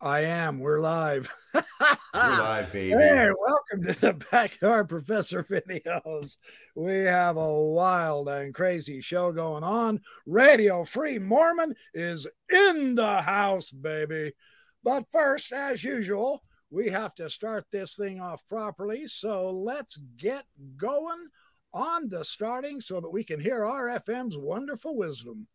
I am. We're live. We're live, baby. Hey, welcome to the Backyard Professor videos. We have a wild and crazy show going on. Radio Free Mormon is in the house, baby. But first, as usual, we have to start this thing off properly. So let's get going on the starting so that we can hear RFM's wonderful wisdom.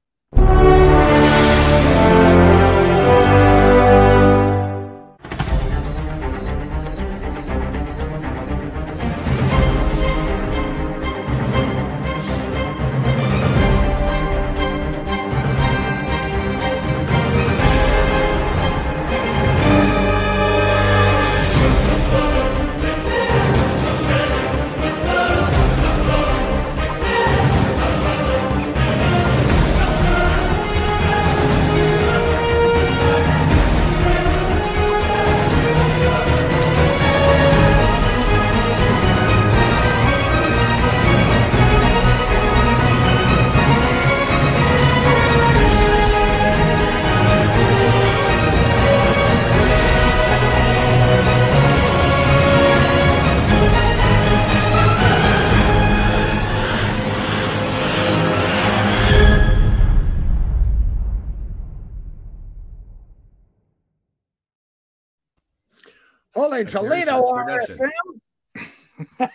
Holy Toledo RFM.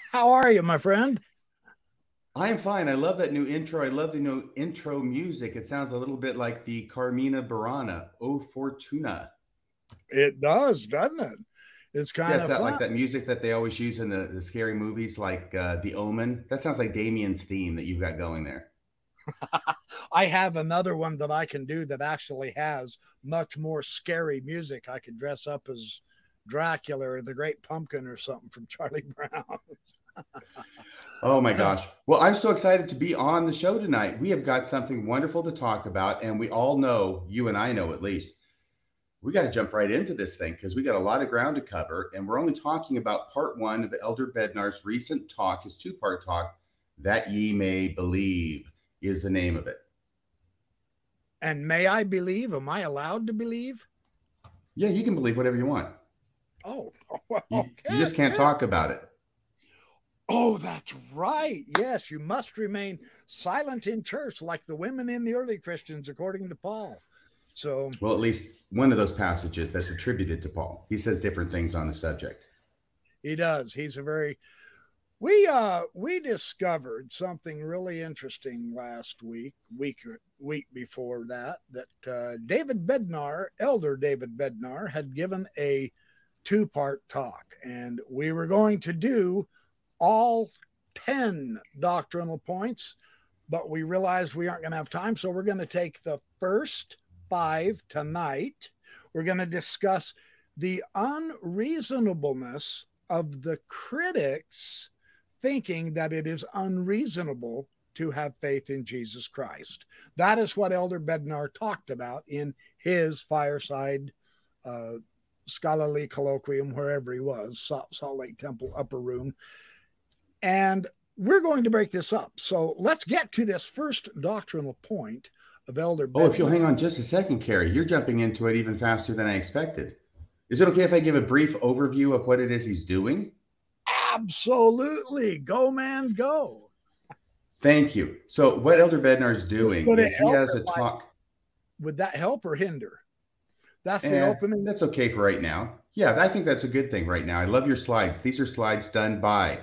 How are you, my friend? I am fine. I love that new intro. I love the new intro music. It sounds a little bit like the Carmina Burana, O Fortuna. It does, doesn't it? It's kind yeah, of that, like that music that they always use in the, the scary movies, like uh, The Omen. That sounds like Damien's theme that you've got going there. I have another one that I can do that actually has much more scary music. I could dress up as Dracula or the Great Pumpkin or something from Charlie Brown. oh my gosh. Well, I'm so excited to be on the show tonight. We have got something wonderful to talk about, and we all know, you and I know at least, we got to jump right into this thing because we got a lot of ground to cover, and we're only talking about part one of Elder Bednar's recent talk, his two part talk, That Ye May Believe is the name of it. And may I believe? Am I allowed to believe? Yeah, you can believe whatever you want. Oh, okay. you, you just can't talk about it. Oh, that's right. Yes, you must remain silent in church like the women in the early Christians, according to Paul. So, well, at least one of those passages that's attributed to Paul. He says different things on the subject. He does. He's a very we uh we discovered something really interesting last week, week week before that, that uh, David Bednar, Elder David Bednar, had given a two part talk. And we were going to do all 10 doctrinal points, but we realized we aren't going to have time. So we're going to take the first five tonight. We're going to discuss the unreasonableness of the critics thinking that it is unreasonable to have faith in Jesus Christ. That is what Elder Bednar talked about in his fireside uh, scholarly colloquium wherever he was, Salt, Salt Lake Temple upper room. And we're going to break this up. So let's get to this first doctrinal point of Elder. Oh, if you'll hang on just a second, Carrie, you're jumping into it even faster than I expected. Is it okay if I give a brief overview of what it is he's doing? Absolutely. Go, man, go. Thank you. So, what Elder Bednar is doing is he has a talk. Would that help or hinder? That's the eh, opening. That's okay for right now. Yeah, I think that's a good thing right now. I love your slides. These are slides done by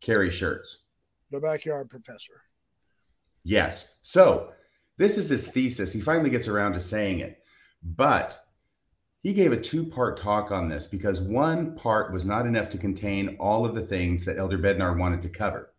Carrie Shirts. The backyard professor. Yes. So this is his thesis. He finally gets around to saying it. But he gave a two part talk on this because one part was not enough to contain all of the things that Elder Bednar wanted to cover.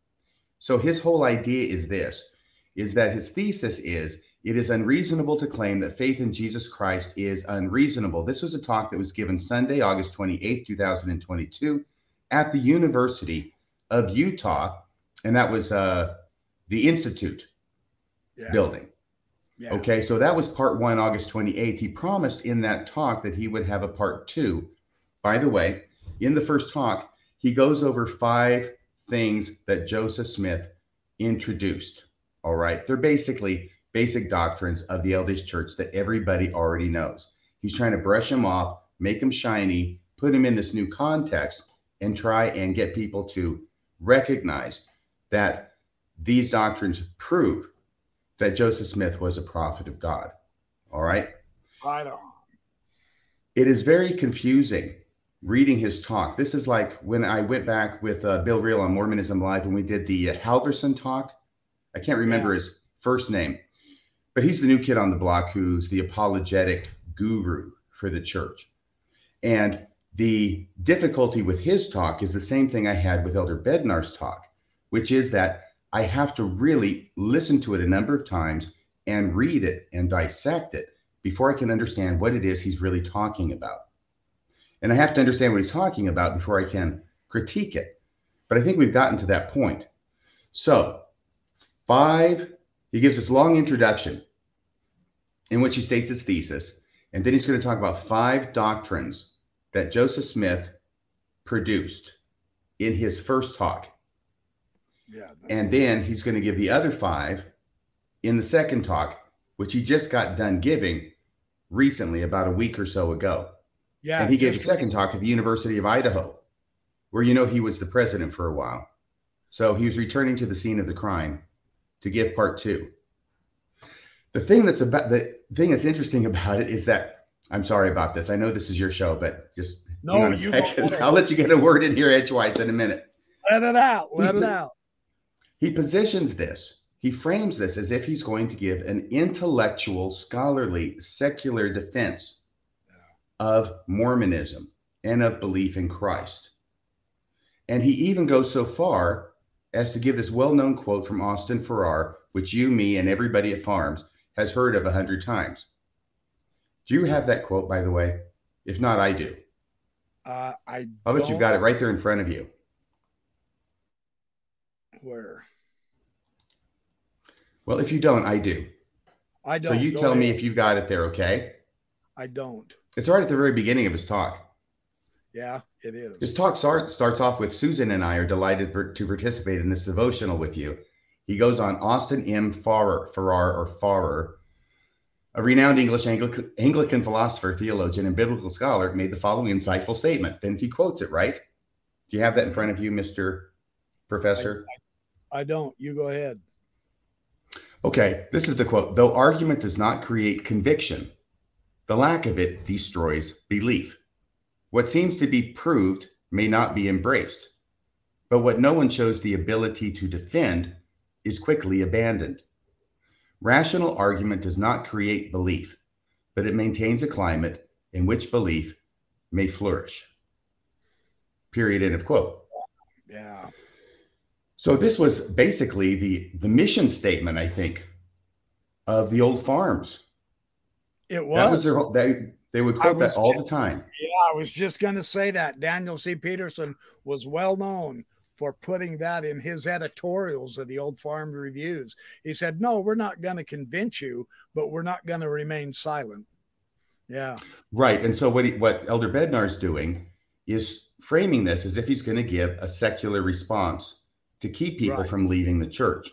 So his whole idea is this is that his thesis is it is unreasonable to claim that faith in Jesus Christ is unreasonable. This was a talk that was given Sunday, August 28, 2022, at the University of Utah, and that was uh, the Institute yeah. building. Yeah. Okay, so that was part one, August 28th. He promised in that talk that he would have a part two. By the way, in the first talk, he goes over five things that Joseph Smith introduced. All right, they're basically basic doctrines of the LDS Church that everybody already knows. He's trying to brush him off, make him shiny, put him in this new context, and try and get people to recognize that these doctrines prove that Joseph Smith was a prophet of God. All right. Right on. It is very confusing reading his talk. This is like when I went back with uh, Bill Reel on Mormonism Live and we did the uh, Halverson talk. I can't remember yeah. his first name, but he's the new kid on the block who's the apologetic guru for the church. And the difficulty with his talk is the same thing I had with Elder Bednar's talk, which is that I have to really listen to it a number of times and read it and dissect it before I can understand what it is he's really talking about. And I have to understand what he's talking about before I can critique it. But I think we've gotten to that point. So, five, he gives this long introduction in which he states his thesis. And then he's going to talk about five doctrines that Joseph Smith produced in his first talk. Yeah. And then he's going to give the other five in the second talk, which he just got done giving recently, about a week or so ago. Yeah. And he gave a second talk at the University of Idaho, where you know he was the president for a while. So he was returning to the scene of the crime to give part two. The thing that's about the thing that's interesting about it is that I'm sorry about this. I know this is your show, but just no, hang on a second. I'll let you get a word in here edgewise in a minute. Let it out. Let he, it out. He positions this he frames this as if he's going to give an intellectual, scholarly, secular defense of Mormonism and of belief in Christ. And he even goes so far as to give this well known quote from Austin Farrer, which you, me, and everybody at FARMS has heard of a hundred times. Do you have that quote, by the way? If not, I do. Uh, I. How about you got it right there in front of you? Where? Well, if you don't, I do. I don't. So you Go tell ahead. me if you've got it there, okay? I don't. It's right at the very beginning of his talk. Yeah, it is. His talk start, starts off with Susan and I are delighted to participate in this devotional with you. He goes on Austin M. Farrer, Farrar or Farrar, a renowned English Anglican, Anglican philosopher, theologian, and biblical scholar, made the following insightful statement. Then he quotes it, right? Do you have that in front of you, Mr. Professor? I, I, I don't. You go ahead. Okay, this is the quote Though argument does not create conviction, the lack of it destroys belief. What seems to be proved may not be embraced, but what no one shows the ability to defend is quickly abandoned. Rational argument does not create belief, but it maintains a climate in which belief may flourish. Period. End of quote. Yeah. So this was basically the the mission statement, I think, of the old FARMS. It was. That was their whole. they they would quote that all just, the time. Yeah, I was just going to say that Daniel C. Peterson was well known for putting that in his editorials of the old farm reviews. He said, "No, we're not going to convince you, but we're not going to remain silent." Yeah. Right. And so what he, what Elder Bednar's doing is framing this as if he's going to give a secular response to keep people right. from leaving the church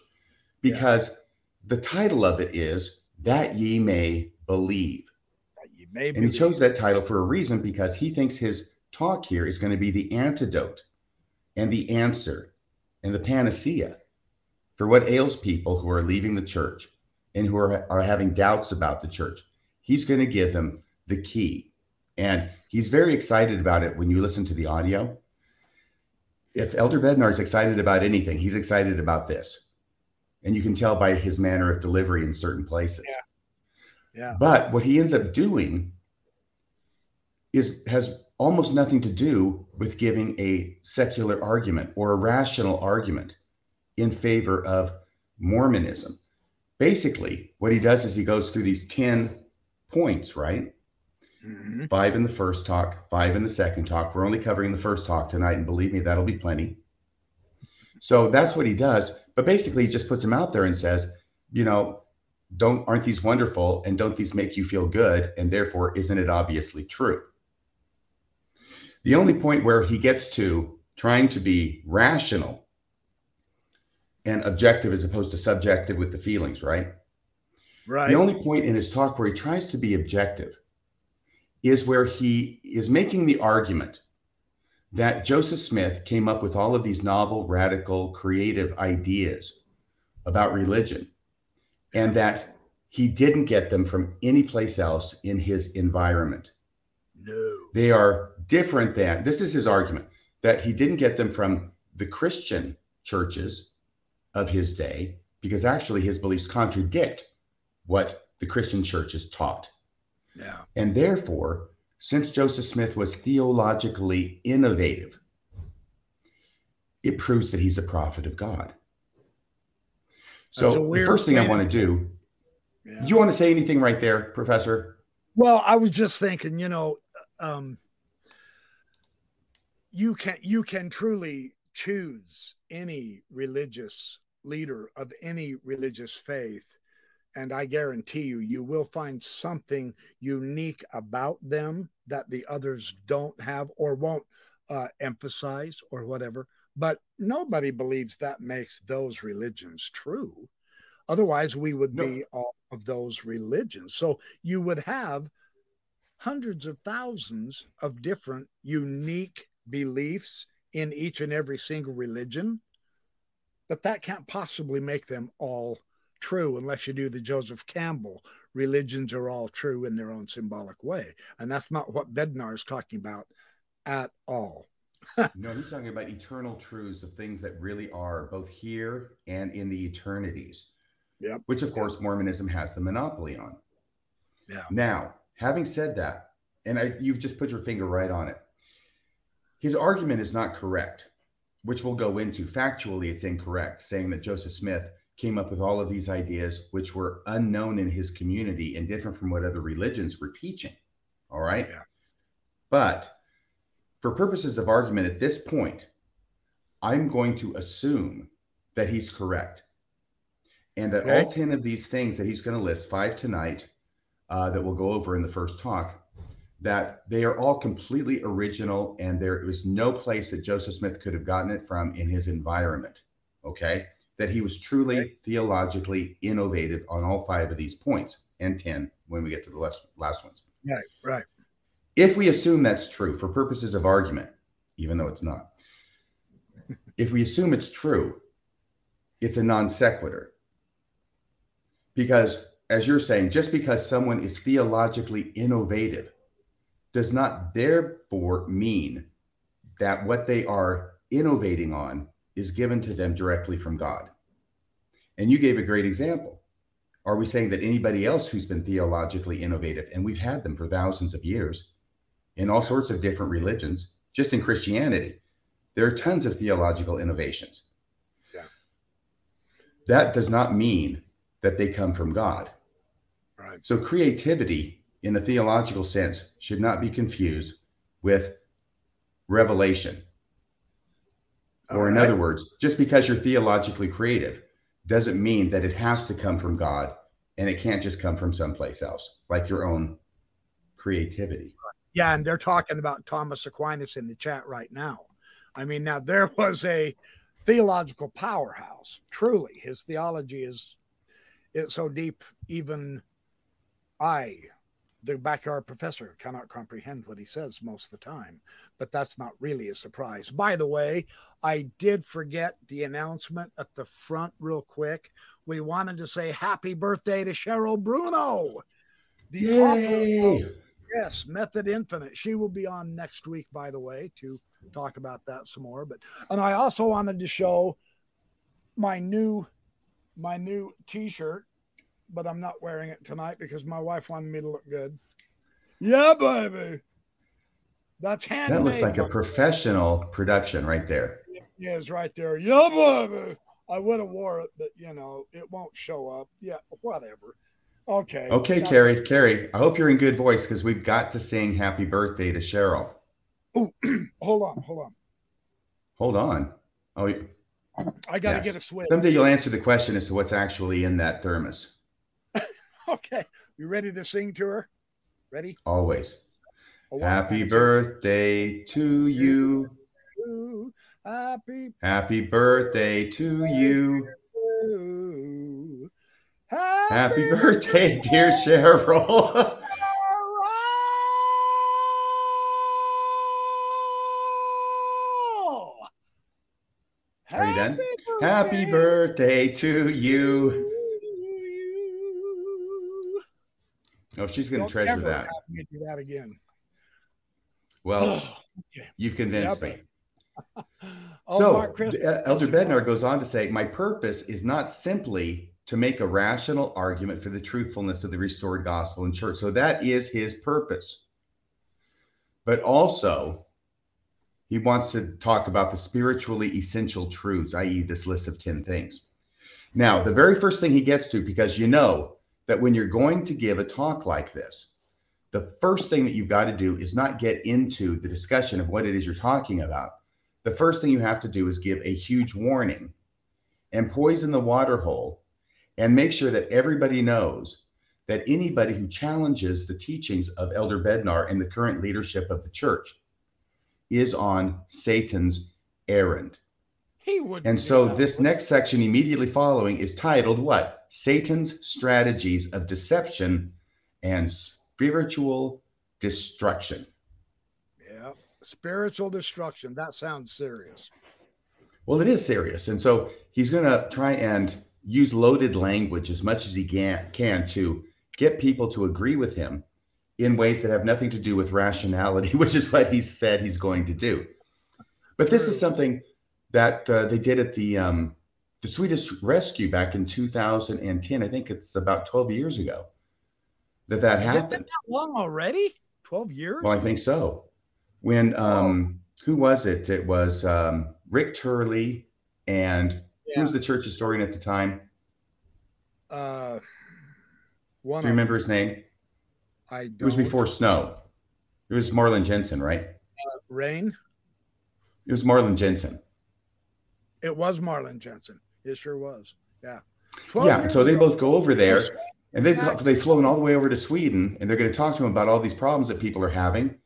because yeah. the title of it is that ye may believe. That ye may and he chose that title for a reason because he thinks his talk here is going to be the antidote and the answer and the panacea for what ails people who are leaving the church and who are, are having doubts about the church. He's going to give them the key. And he's very excited about it when you listen to the audio if Elder Bednar is excited about anything, he's excited about this. And you can tell by his manner of delivery in certain places. Yeah. Yeah. But what he ends up doing is has almost nothing to do with giving a secular argument or a rational argument in favor of Mormonism. Basically, what he does is he goes through these 10 points, right? Mm-hmm. Five in the first talk, five in the second talk. We're only covering the first talk tonight, and believe me, that'll be plenty. So that's what he does. But basically, he just puts them out there and says, you know, don't aren't these wonderful, and don't these make you feel good, and therefore, isn't it obviously true? The only point where he gets to trying to be rational and objective as opposed to subjective with the feelings, right? Right. The only point in his talk where he tries to be objective is where he is making the argument that Joseph Smith came up with all of these novel, radical, creative ideas about religion, and that he didn't get them from any place else in his environment. No. They are different than this is his argument that he didn't get them from the Christian churches of his day because actually his beliefs contradict what the Christian churches taught. Yeah. And therefore, since Joseph Smith was theologically innovative, it proves that he's a prophet of God. So the first thing I want to do, yeah. you want to say anything right there, Professor? Well, I was just thinking, you know, um, you can you can truly choose any religious leader of any religious faith. And i guarantee you you will find something unique about them that the others don't have or won't uh, emphasize or whatever. But nobody believes that makes those religions true. Otherwise we would no. be all of those religions. So you would have hundreds of thousands of different unique beliefs in each and every single religion, but that can't possibly make them all true unless you do the Joseph Campbell. Religions are all true in their own symbolic way. And that's not what Bednar is talking about at all. no, he's talking about eternal truths of things that really are both here and in the eternities. Yeah. Which, of course, Mormonism has the monopoly on. Yeah. Now, having said that, and I, you've just put your finger right on it. His argument is not correct, which we'll go into. Factually, it's incorrect, saying that Joseph Smith came up with all of these ideas which were unknown in his community and different from what other religions were teaching. All right. Yeah. But for purposes of argument at this point, I'm going to assume that he's correct. And that okay. all 10 of these things that he's going to list, five tonight, uh, that we'll go over in the first talk, that they are all completely original and there was no place that Joseph Smith could have gotten it from in his environment. Okay. That he was truly okay. theologically innovative on all five of these points and 10 when we get to the last, last ones. Right. Right. If we assume that's true for purposes of argument, even though it's not, if we assume it's true, it's a non sequitur. Because, as you're saying, just because someone is theologically innovative does not therefore mean that what they are innovating on is given to them directly from God. And you gave a great example. Are we saying that anybody else who's been theologically innovative, and we've had them for thousands of years in all sorts of different religions, just in Christianity, there are tons of theological innovations. Yeah. That does not mean that they come from God. Right. So creativity in a theological sense should not be confused with revelation. All or, in right. other words, just because you're theologically creative doesn't mean that it has to come from God and it can't just come from someplace else, like your own creativity. Yeah, and they're talking about Thomas Aquinas in the chat right now. I mean, now there was a theological powerhouse. Truly, his theology is it's so deep, even I the backyard professor cannot comprehend what he says most of the time, but that's not really a surprise. By the way, I did forget the announcement at the front real quick. We wanted to say happy birthday to Cheryl Bruno, the Yay. author yes, Method Infinite. She will be on next week, by the way, to talk about that some more. But and I also wanted to show my new my new t-shirt but I'm not wearing it tonight because my wife wanted me to look good. Yeah, baby. That's handmade. That looks like a professional production right there. Yeah, it's right there. Yeah, baby. I would have wore it, but you know, it won't show up. Yeah, whatever. Okay. Okay, Carrie. Carrie, I hope you're in good voice because we've got to sing happy birthday to Cheryl. Oh, hold on, hold on. Hold on. Oh, I got to yes. get a switch. Someday you'll answer the question as to what's actually in that thermos. Okay. You ready to sing to her? Ready? Always. Oh, Happy birthday to you. Happy, Happy birthday to you. Happy, Happy birthday, birthday, dear Cheryl. Are you done? Happy birthday, Happy birthday to you. Oh, she's going to treasure that. Do that again. Well, okay. you've convinced yep. me. oh, so, Chris, uh, Elder Bednar goes on to say, My purpose is not simply to make a rational argument for the truthfulness of the restored gospel in church. So, that is his purpose. But also, he wants to talk about the spiritually essential truths, i.e., this list of 10 things. Now, the very first thing he gets to, because you know that when you're going to give a talk like this, the first thing that you've got to do is not get into the discussion of what it is you're talking about. The first thing you have to do is give a huge warning and poison the water hole and make sure that everybody knows that anybody who challenges the teachings of Elder Bednar and the current leadership of the church is on Satan's errand. He would. And so this next section immediately following is titled what? Satan's strategies of deception and spiritual destruction. Yeah, spiritual destruction. That sounds serious. Well, it is serious. And so he's going to try and use loaded language as much as he can, can to get people to agree with him in ways that have nothing to do with rationality, which is what he said he's going to do. But this is something that uh, they did at the um, the Swedish Rescue back in 2010. I think it's about 12 years ago that that Has happened. It been that long already? 12 years? Well, I think so. When um, oh. who was it? It was um, Rick Turley and yeah. who was the church historian at the time? Uh, one. Do you remember his name? I don't. It was before Snow. It was Marlin Jensen, right? Uh, Rain. It was Marlin Jensen. It was Marlin Jensen. It sure was. Yeah. Yeah. So they both go over there and they've, they've flown all the way over to Sweden and they're going to talk to him about all these problems that people are having.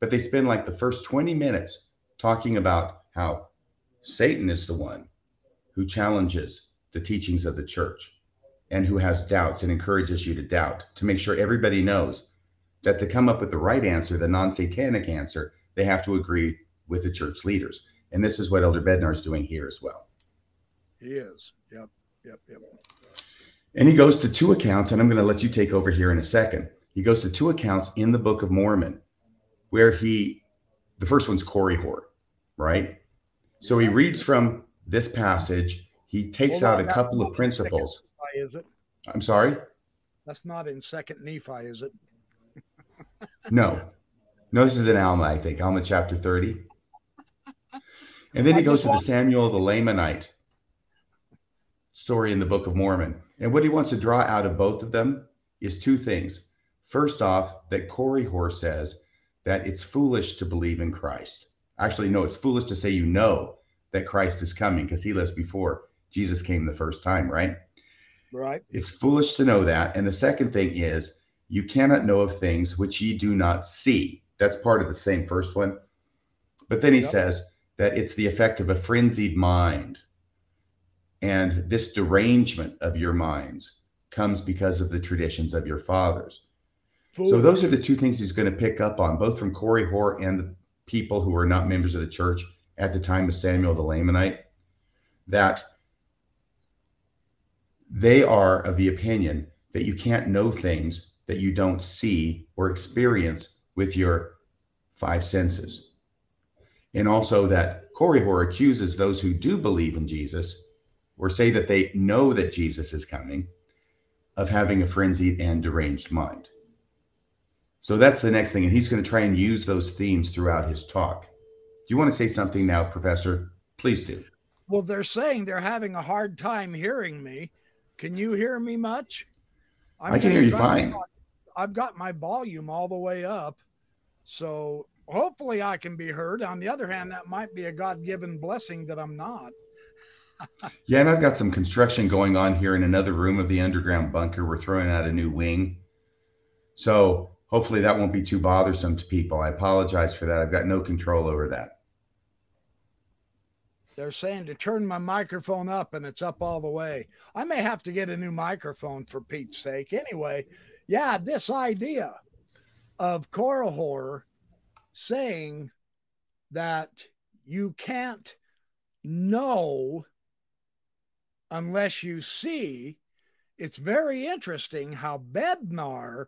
But they spend like the first 20 minutes talking about how Satan is the one who challenges the teachings of the church and who has doubts and encourages you to doubt to make sure everybody knows that to come up with the right answer, the non satanic answer, they have to agree with the church leaders. And this is what Elder Bednar is doing here as well. He is. Yep. Yep. Yep. And he goes to two accounts, and I'm going to let you take over here in a second. He goes to two accounts in the Book of Mormon where he, the first one's Korihor, right? So he reads from this passage. He takes Hold out on, a couple of principles. Nephi, is it? I'm sorry? That's not in Second Nephi, is it? no. No, this is in Alma, I think. Alma chapter 30. And then he goes to the Samuel the Lamanite story in the Book of Mormon. And what he wants to draw out of both of them is two things. First off, that Korihor says that it's foolish to believe in Christ. Actually, no, it's foolish to say you know that Christ is coming because he lives before Jesus came the first time, right? Right. It's foolish to know that. And the second thing is you cannot know of things which ye do not see. That's part of the same first one. But then he yep. says that it's the effect of a frenzied mind. And this derangement of your minds comes because of the traditions of your fathers. So those are the two things he's going to pick up on, both from Korihor and the people who were not members of the church at the time of Samuel the Lamanite, that they are of the opinion that you can't know things that you don't see or experience with your five senses. And also that Korihor accuses those who do believe in Jesus or say that they know that Jesus is coming, of having a frenzied and deranged mind. So that's the next thing. And he's going to try and use those themes throughout his talk. Do you want to say something now, Professor? Please do. Well, they're saying they're having a hard time hearing me. Can you hear me much? I'm i can hear you fine. I've got my volume all the way up. So hopefully I can be heard. On the other hand, that might be a God given blessing that I'm not yeah, and I've got some construction going on here in another room of the underground bunker. We're throwing out a new wing. So hopefully that won't be too bothersome to people. I apologize for that. I've got no control over that. They're saying to turn my microphone up and it's up all the way. I may have to get a new microphone for Pete's sake. Anyway, yeah, this idea of Korihor saying that you can't know unless you see. It's very interesting how Bednar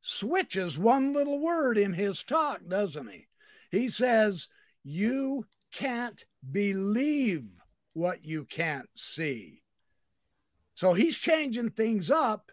switches one little word in his talk, doesn't he? He says, You can't believe what you can't see. So he's changing things up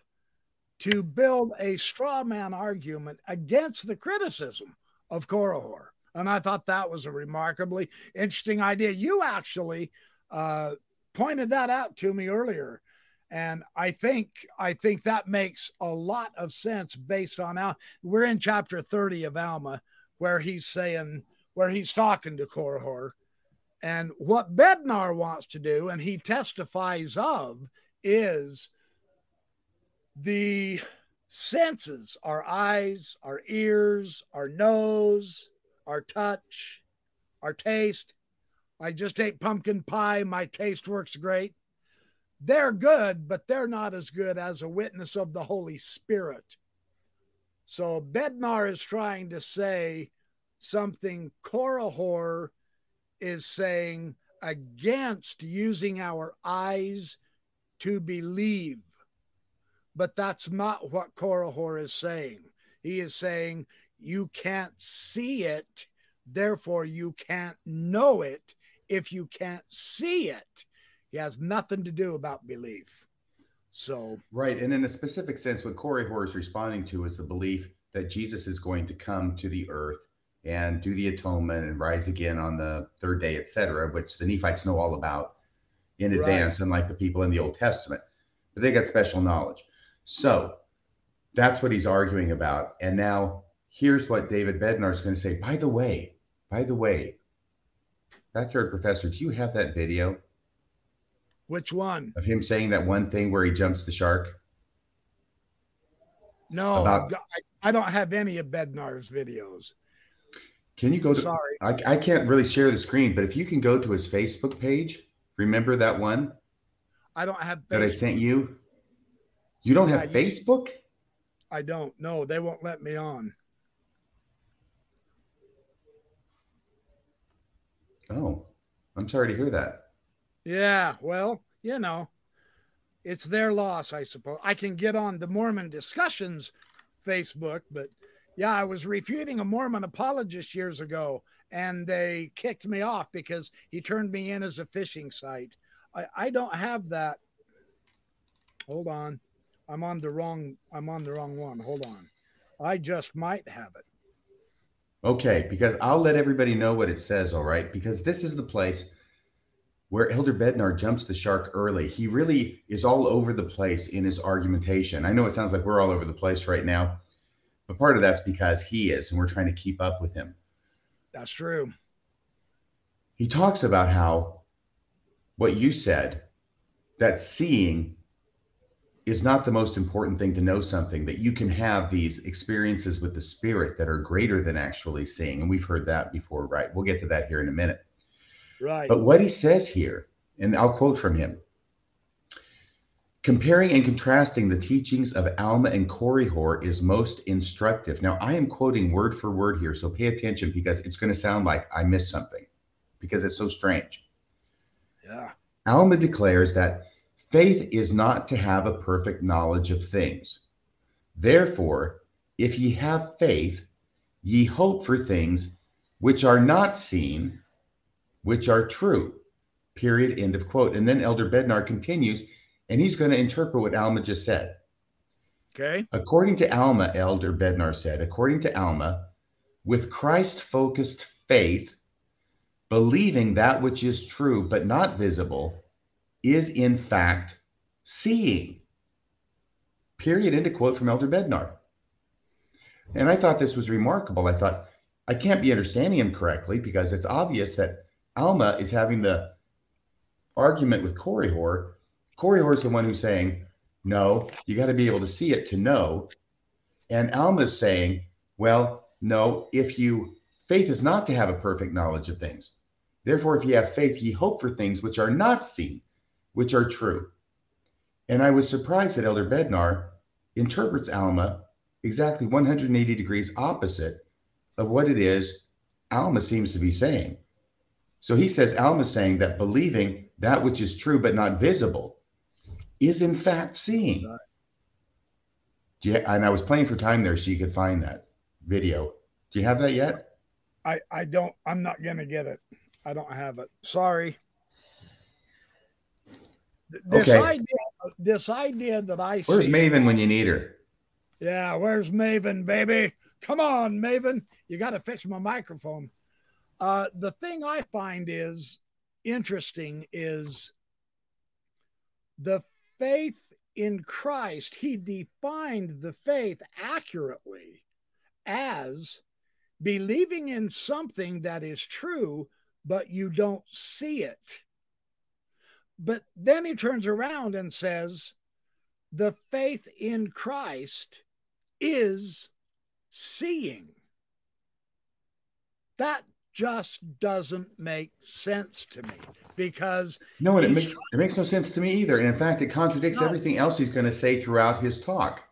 to build a straw man argument against the criticism of Korihor. And I thought that was a remarkably interesting idea. You actually uh, pointed that out to me earlier. And I think I think that makes a lot of sense based on how we're in chapter 30 of Alma, where he's saying, where he's talking to Korihor. And what Bednar wants to do, and he testifies of, is the senses our eyes, our ears, our nose, our touch, our taste. I just ate pumpkin pie. My taste works great. They're good, but they're not as good as a witness of the Holy Spirit. So Bednar is trying to say something Korihor is saying against using our eyes to believe. But that's not what Korihor is saying. He is saying you can't see it, therefore you can't know it if you can't see it. He has nothing to do about belief. So right, and in a specific sense, what Korihor is responding to is the belief that Jesus is going to come to the earth and do the atonement and rise again on the third day, etc., which the Nephites know all about in advance, right. unlike the people in the Old Testament. But they got special knowledge. So that's what he's arguing about. And now here's what David Bednar is going to say. By the way, by the way, backyard professor, do you have that video? Which one? Of him saying that one thing where he jumps the shark? No, about, I, I don't have any of Bednar's videos. Can you go to? Sorry, I, I can't really share the screen, but if you can go to his Facebook page, remember that one? I don't have Facebook. that I sent you. You don't have Facebook? I don't. No, they won't let me on. Oh, I'm sorry to hear that. Yeah, well, you know, it's their loss, I suppose. I can get on the Mormon discussions Facebook, but yeah, I was refuting a Mormon apologist years ago, and they kicked me off because he turned me in as a phishing site. I, I don't have that. Hold on. I'm on the wrong I'm on the wrong one. Hold on. I just might have it. Okay, because I'll let everybody know what it says, all right? Because this is the place where Elder Bednar jumps the shark early. He really is all over the place in his argumentation. I know it sounds like we're all over the place right now, but part of that's because he is, and we're trying to keep up with him. That's true. He talks about how what you said, that seeing is not the most important thing to know something, that you can have these experiences with the spirit that are greater than actually seeing. And we've heard that before, right? We'll get to that here in a minute. Right. But what he says here, and I'll quote from him Comparing and contrasting the teachings of Alma and Korihor is most instructive. Now, I am quoting word for word here, so pay attention because it's going to sound like I missed something because it's so strange. Yeah. Alma declares that faith is not to have a perfect knowledge of things. Therefore, if ye have faith, ye hope for things which are not seen, which are true. Period. End of quote. And then Elder Bednar continues and he's going to interpret what Alma just said. Okay. According to Alma, Elder Bednar said, according to Alma, with Christ focused faith, believing that which is true but not visible, is in fact seeing. Period. End of quote from Elder Bednar. And I thought this was remarkable. I thought, I can't be understanding him correctly because it's obvious that Alma is having the argument with Korihor Korihor is the one who's saying, no, you got to be able to see it to know. And Alma's saying, well, no, if you, faith is not to have a perfect knowledge of things. Therefore, if you have faith, ye hope for things which are not seen, which are true. And I was surprised that Elder Bednar interprets Alma exactly 180 degrees opposite of what it is Alma seems to be saying. So he says, Alma's saying that believing that which is true but not visible is in fact seeing. You, and I was playing for time there so you could find that video. Do you have that yet? I, I don't, I'm not going to get it. I don't have it. Sorry. This okay. idea, this idea that I see. Where's see, Maven when you need her? Yeah, where's Maven, baby? Come on, Maven. You got to fix my microphone. Uh, the thing I find is interesting is the faith in Christ. He defined the faith accurately as believing in something that is true, but you don't see it. But then he turns around and says, the faith in Christ is seeing. That just doesn't make sense to me because no, and it makes it makes no sense to me either. And in fact, it contradicts no, everything else he's going to say throughout his talk.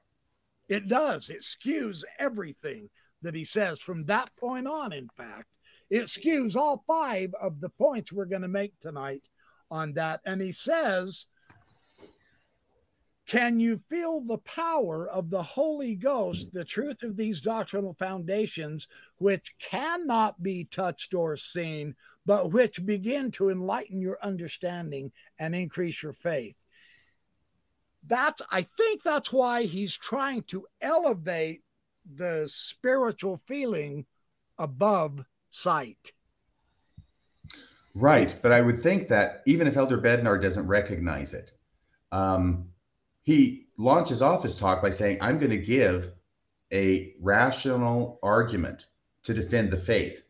It does. It skews everything that he says from that point on. In fact, it skews all five of the points we're going to make tonight on that. And he says can you feel the power of the Holy Ghost, the truth of these doctrinal foundations, which cannot be touched or seen, but which begin to enlighten your understanding and increase your faith? That's, I think that's why he's trying to elevate the spiritual feeling above sight. Right. But I would think that even if Elder Bednar doesn't recognize it, um, he launches off his talk by saying, I'm going to give a rational argument to defend the faith.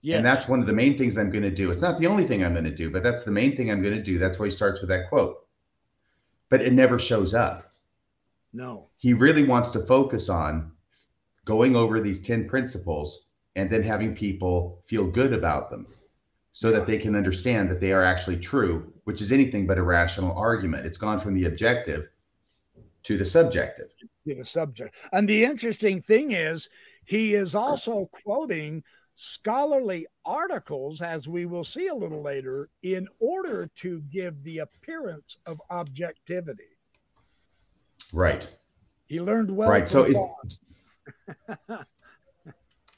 Yes. And that's one of the main things I'm going to do. It's not the only thing I'm going to do, but that's the main thing I'm going to do. That's why he starts with that quote. But it never shows up. No. He really wants to focus on going over these 10 principles and then having people feel good about them so that they can understand that they are actually true, which is anything but a rational argument. It's gone from the objective to the subjective. To the subject. And the interesting thing is, he is also quoting scholarly articles, as we will see a little later, in order to give the appearance of objectivity. Right. He learned well. Right. So is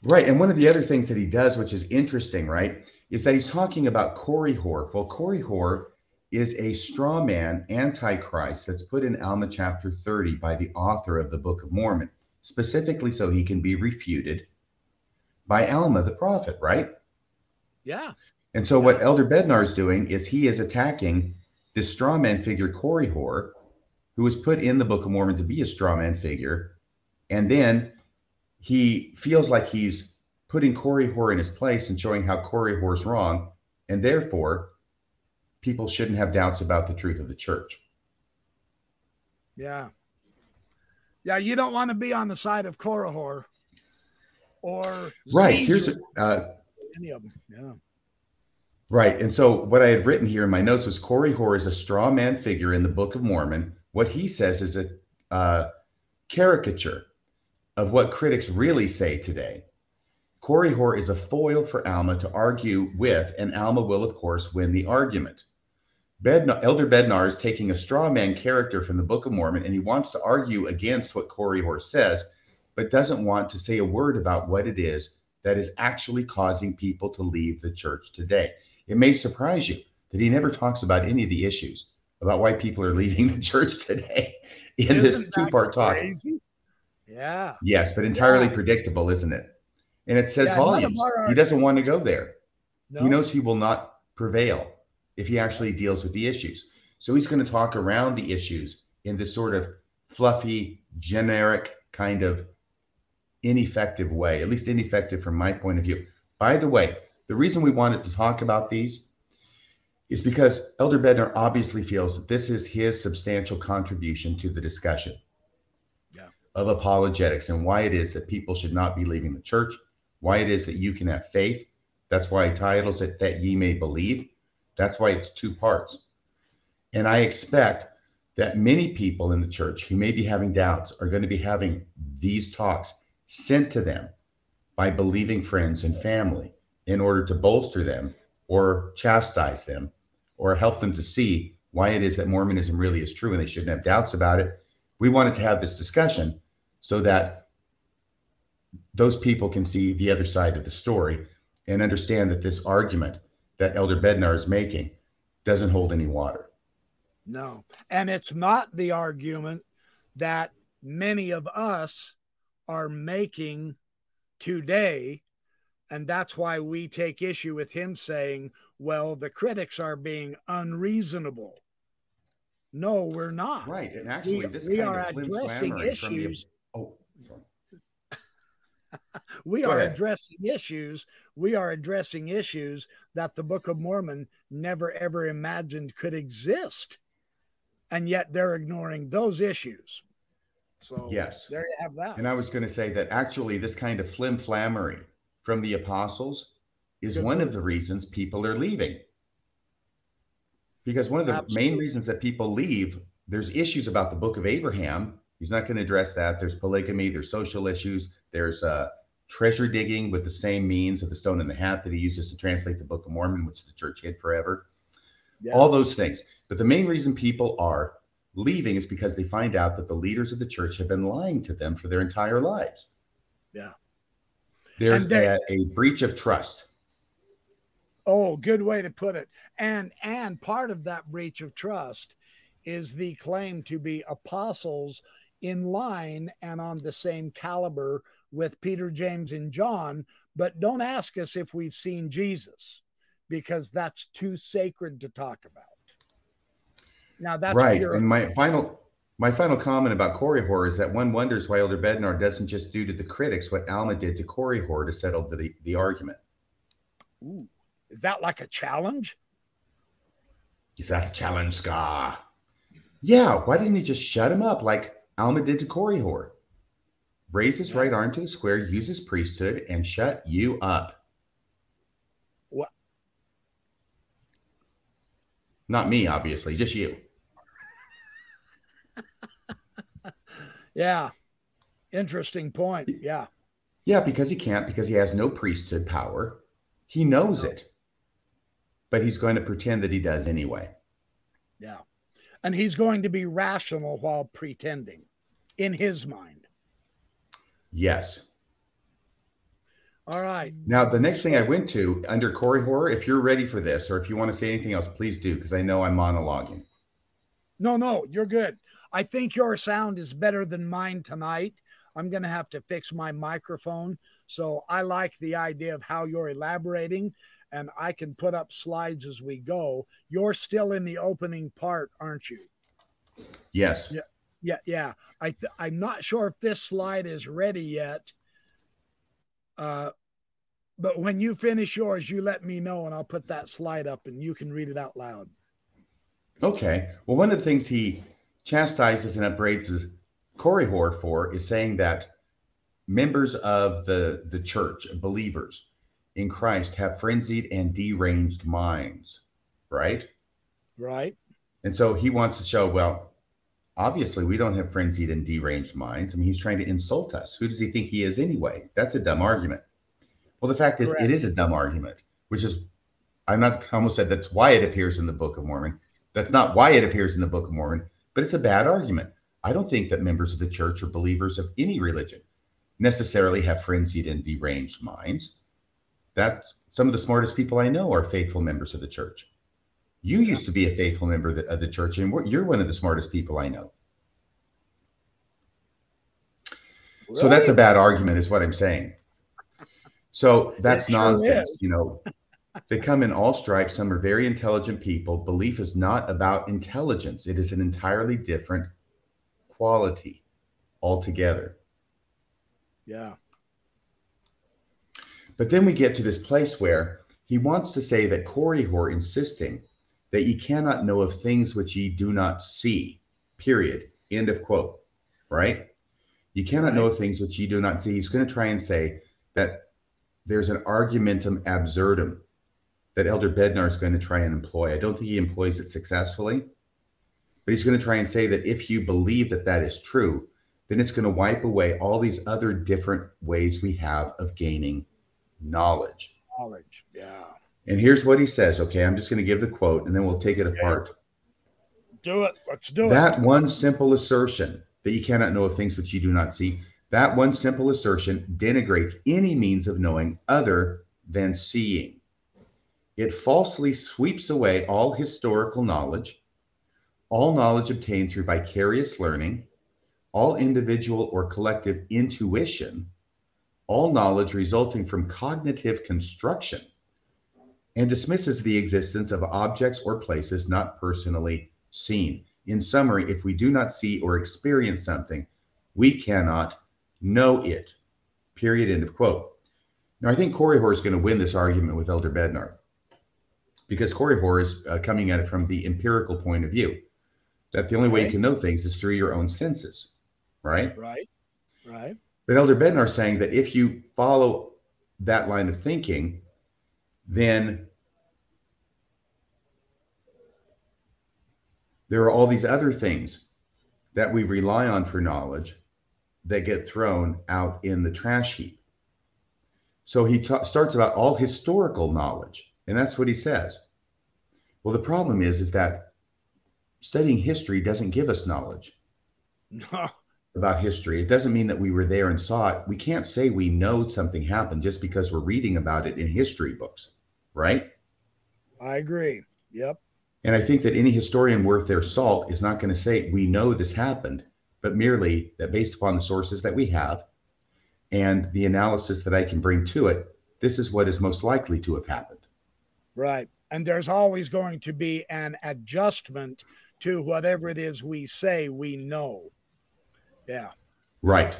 right. And one of the other things that he does, which is interesting, right, is that he's talking about Korihor. Well, Korihor is a straw man antichrist that's put in Alma chapter 30 by the author of the Book of Mormon, specifically so he can be refuted by Alma the prophet, right? Yeah. And so yeah. what Elder Bednar is doing is he is attacking this straw man figure, Korihor, who was put in the Book of Mormon to be a straw man figure. And then he feels like he's putting Korihor in his place and showing how Korihor's wrong. And therefore, people shouldn't have doubts about the truth of the church. Yeah. Yeah, you don't want to be on the side of Korihor or right. Here's a, uh, any of them. Yeah. Right. And so what I had written here in my notes was Korihor is a straw man figure in the Book of Mormon. What he says is a uh, caricature of what critics really say today. Korihor is a foil for Alma to argue with, and Alma will, of course, win the argument. Bednar, Elder Bednar is taking a straw man character from the Book of Mormon and he wants to argue against what Korihor says, but doesn't want to say a word about what it is that is actually causing people to leave the church today. It may surprise you that he never talks about any of the issues about why people are leaving the church today in Isn't this two part talk. Yeah. Yes, but entirely yeah. predictable, isn't it? And it says yeah, volumes. He doesn't want to go there. No. He knows he will not prevail if he actually deals with the issues. So he's going to talk around the issues in this sort of fluffy, generic kind of ineffective way, at least ineffective from my point of view. By the way, the reason we wanted to talk about these is because Elder Bednar obviously feels that this is his substantial contribution to the discussion yeah. of apologetics and why it is that people should not be leaving the church, why it is that you can have faith. That's why he titles it That Ye May Believe. That's why it's two parts. And I expect that many people in the church who may be having doubts are going to be having these talks sent to them by believing friends and family in order to bolster them or chastise them or help them to see why it is that Mormonism really is true and they shouldn't have doubts about it. We wanted to have this discussion so that those people can see the other side of the story and understand that this argument that Elder Bednar is making doesn't hold any water. No. And it's not the argument that many of us are making today. And that's why we take issue with him saying, well, the critics are being unreasonable. No, we're not. Right. And actually, we, this we kind are of addressing issues. The, oh, sorry. We Go are ahead. addressing issues. We are addressing issues that the Book of Mormon never ever imagined could exist. And yet they're ignoring those issues. So yes, there you have that. And I was going to say that actually this kind of flim flammery from the apostles is Good one of the reasons people are leaving. Because one of the Absolutely. main reasons that people leave, there's issues about the book of Abraham. He's not going to address that. There's polygamy, there's social issues, there's uh, treasure digging with the same means of the stone in the hat that he uses to translate the Book of Mormon, which the church hid forever. Yeah. All those things. But the main reason people are leaving is because they find out that the leaders of the church have been lying to them for their entire lives. Yeah. There's a, a breach of trust. Oh, good way to put it. And and part of that breach of trust is the claim to be apostles in line and on the same caliber with Peter, James, and John, but don't ask us if we've seen Jesus because that's too sacred to talk about. Now that's right. Pure- and my final my final comment about Korihor is that one wonders why Elder Bednar doesn't just do to the critics what Alma did to Korihor to settle the, the argument. Ooh, is that like a challenge? Is that a challenge, Scar? Yeah, why didn't he just shut him up like Alma did to Korihor? Raise his right arm to the square, use his priesthood, and shut you up. What? Not me, obviously, just you. yeah. Interesting point. Yeah. Yeah, because he can't, because he has no priesthood power. He knows it, but he's going to pretend that he does anyway. Yeah. And he's going to be rational while pretending in his mind. Yes. All right. Now, the next thing I went to under Korihor, if you're ready for this, or if you want to say anything else, please do, because I know I'm monologuing. No, no, you're good. I think your sound is better than mine tonight. I'm going to have to fix my microphone. So I like the idea of how you're elaborating, and I can put up slides as we go. You're still in the opening part, aren't you? Yes. Yeah. Yeah. Yeah. I th- I'm not sure if this slide is ready yet. Uh, but when you finish yours, you let me know and I'll put that slide up and you can read it out loud. Okay. Well, one of the things he chastises and upbraids Korihor for is saying that members of the, the church, believers in Christ, have frenzied and deranged minds, right? Right. And so he wants to show, well, obviously we don't have frenzied and deranged minds. I mean, he's trying to insult us. Who does he think he is anyway? That's a dumb argument. Well, the fact is, Correct. it is a dumb argument, which is, I'm not I almost said that's why it appears in the Book of Mormon. That's not why it appears in the Book of Mormon, but it's a bad argument. I don't think that members of the church or believers of any religion necessarily have frenzied and deranged minds. That some of the smartest people I know are faithful members of the church. You used to be a faithful member of the, of the church, and you're one of the smartest people I know. Really? So that's a bad argument, is what I'm saying. So that's nonsense. you know, they come in all stripes. Some are very intelligent people. Belief is not about intelligence, it is an entirely different quality altogether. Yeah. But then we get to this place where he wants to say that Korihor insisting that ye cannot know of things which ye do not see. Period. End of quote. Right? You cannot right. know of things which ye do not see. He's going to try and say that there's an argumentum absurdum that Elder Bednar is going to try and employ. I don't think he employs it successfully, but he's going to try and say that if you believe that that is true, then it's going to wipe away all these other different ways we have of gaining knowledge. Knowledge, yeah. And here's what he says. Okay, I'm just going to give the quote and then we'll take it apart. Do it. Let's do that it. That one simple assertion that you cannot know of things which you do not see, that one simple assertion denigrates any means of knowing other than seeing. It falsely sweeps away all historical knowledge, all knowledge obtained through vicarious learning, all individual or collective intuition, all knowledge resulting from cognitive construction and dismisses the existence of objects or places not personally seen. In summary, if we do not see or experience something, we cannot know it. Period. End of quote. Now, I think Korihor is going to win this argument with Elder Bednar because Korihor is uh, coming at it from the empirical point of view that the only way you can know things is through your own senses, right? Right. Right. But Elder Bednar is saying that if you follow that line of thinking, then there are all these other things that we rely on for knowledge that get thrown out in the trash heap. So he ta- starts about all historical knowledge, and that's what he says. Well, the problem is, is that studying history doesn't give us knowledge about history. It doesn't mean that we were there and saw it. We can't say we know something happened just because we're reading about it in history books right? I agree. Yep. And I think that any historian worth their salt is not going to say, we know this happened, but merely that based upon the sources that we have and the analysis that I can bring to it, this is what is most likely to have happened. Right. And there's always going to be an adjustment to whatever it is we say we know. Yeah. Right.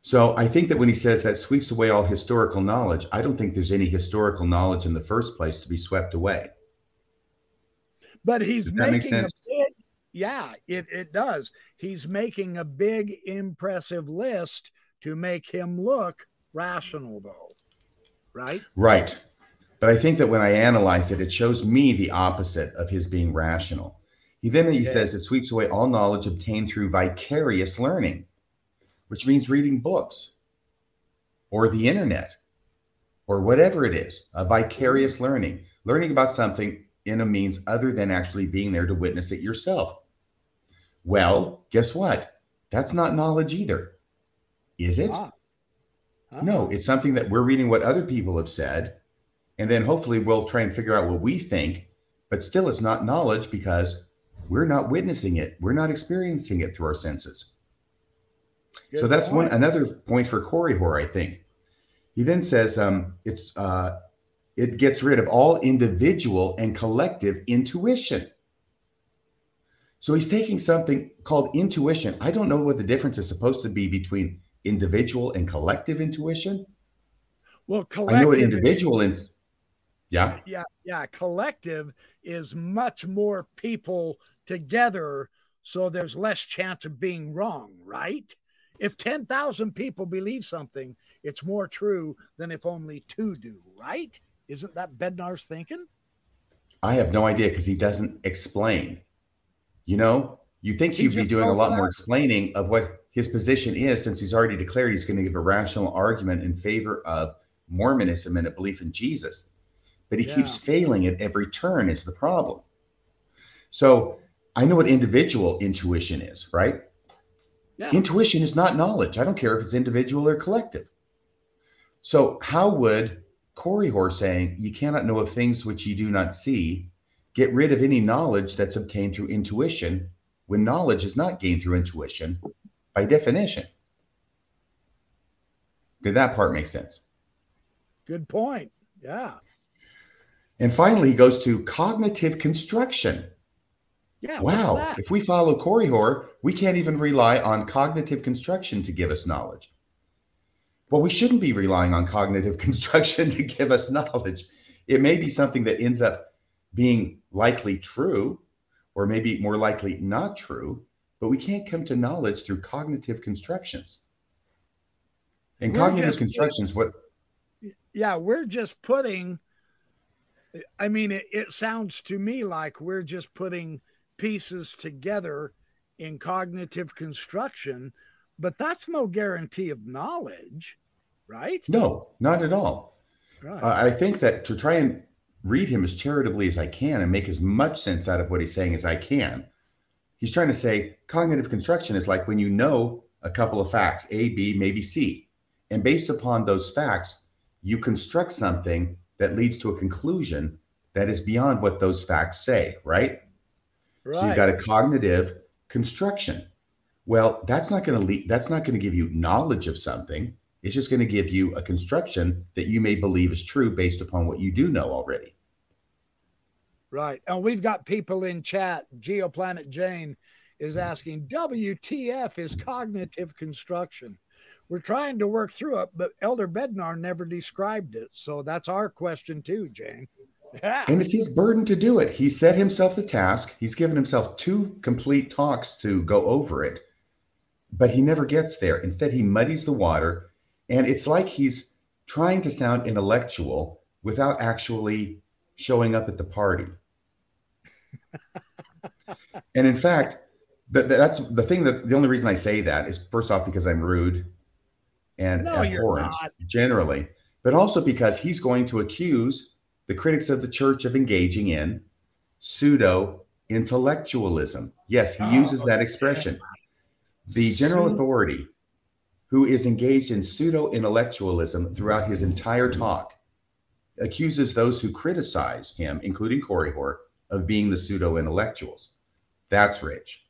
So I think that when he says that sweeps away all historical knowledge, I don't think there's any historical knowledge in the first place to be swept away. But he's making a big, yeah, it, it does. He's making a big, impressive list to make him look rational, though. Right? Right. But I think that when I analyze it, it shows me the opposite of his being rational. He then he says it sweeps away all knowledge obtained through vicarious learning which means reading books or the internet or whatever it is, a vicarious mm-hmm. learning, learning about something in a means other than actually being there to witness it yourself. Well, guess what? That's not knowledge either. Is it? Ah. Ah. No, it's something that we're reading what other people have said, and then hopefully we'll try and figure out what we think, but still it's not knowledge because we're not witnessing it. We're not experiencing it through our senses. Good so that's point. one another point for Korihor, I think. He then says um, it's uh, it gets rid of all individual and collective intuition. So he's taking something called intuition. I don't know what the difference is supposed to be between individual and collective intuition. Well, collective. I know what individual and yeah, yeah, yeah. Collective is much more people together, so there's less chance of being wrong, right? If 10,000 people believe something, it's more true than if only two do, right? Isn't that Bednar's thinking? I have no idea because he doesn't explain. You know, you think he'd be doing a lot more explaining of what his position is since he's already declared he's going to give a rational argument in favor of Mormonism and a belief in Jesus. But he yeah. keeps failing at every turn, is the problem. So I know what individual intuition is, right? Yeah. Intuition is not knowledge. I don't care if it's individual or collective. So, how would Corey saying you cannot know of things which you do not see get rid of any knowledge that's obtained through intuition when knowledge is not gained through intuition by definition? Did that part make sense? Good point. Yeah. And finally, he goes to cognitive construction. Yeah. Wow. If we follow Korihor, we can't even rely on cognitive construction to give us knowledge. Well, we shouldn't be relying on cognitive construction to give us knowledge. It may be something that ends up being likely true, or maybe more likely not true, but we can't come to knowledge through cognitive constructions. And we're cognitive constructions, what? Yeah, we're just putting. I mean, it, it sounds to me like we're just putting pieces together in cognitive construction, but that's no guarantee of knowledge, right? No, not at all. Right. Uh, I think that to try and read him as charitably as I can and make as much sense out of what he's saying as I can, he's trying to say cognitive construction is like when you know a couple of facts, A, B, maybe C. And based upon those facts, you construct something that leads to a conclusion that is beyond what those facts say, right? right. So you've got a cognitive construction. Well, that's not going to lead, that's not going to give you knowledge of something. It's just going to give you a construction that you may believe is true based upon what you do know already. Right. And we've got people in chat. Geoplanet Jane is hmm. asking, WTF is cognitive construction? We're trying to work through it, but Elder Bednar never described it. So that's our question too, Jane. Yeah. And it's his burden to do it. He set himself the task. He's given himself two complete talks to go over it, but he never gets there. Instead, he muddies the water. And it's like he's trying to sound intellectual without actually showing up at the party. and in fact, that, that's the thing that the only reason I say that is first off because I'm rude and no, abhorrent generally, but also because he's going to accuse the critics of the church of engaging in pseudo intellectualism. Yes, he oh, uses that expression. The general authority who is engaged in pseudo intellectualism throughout his entire talk accuses those who criticize him, including Corey Korihor, of being the pseudo intellectuals. That's rich.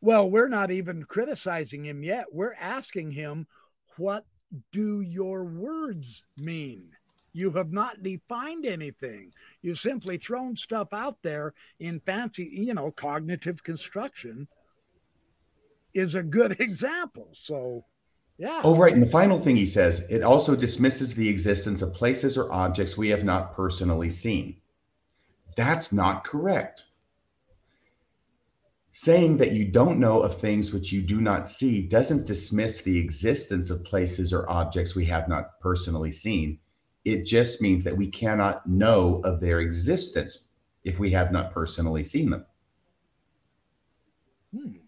Well, we're not even criticizing him yet. We're asking him, what do your words mean? You have not defined anything. You've simply thrown stuff out there in fancy, you know, cognitive construction is a good example. So, yeah. Oh, right. And the final thing he says it also dismisses the existence of places or objects we have not personally seen. That's not correct. Saying that you don't know of things which you do not see doesn't dismiss the existence of places or objects we have not personally seen. It just means that we cannot know of their existence if we have not personally seen them. Hmm.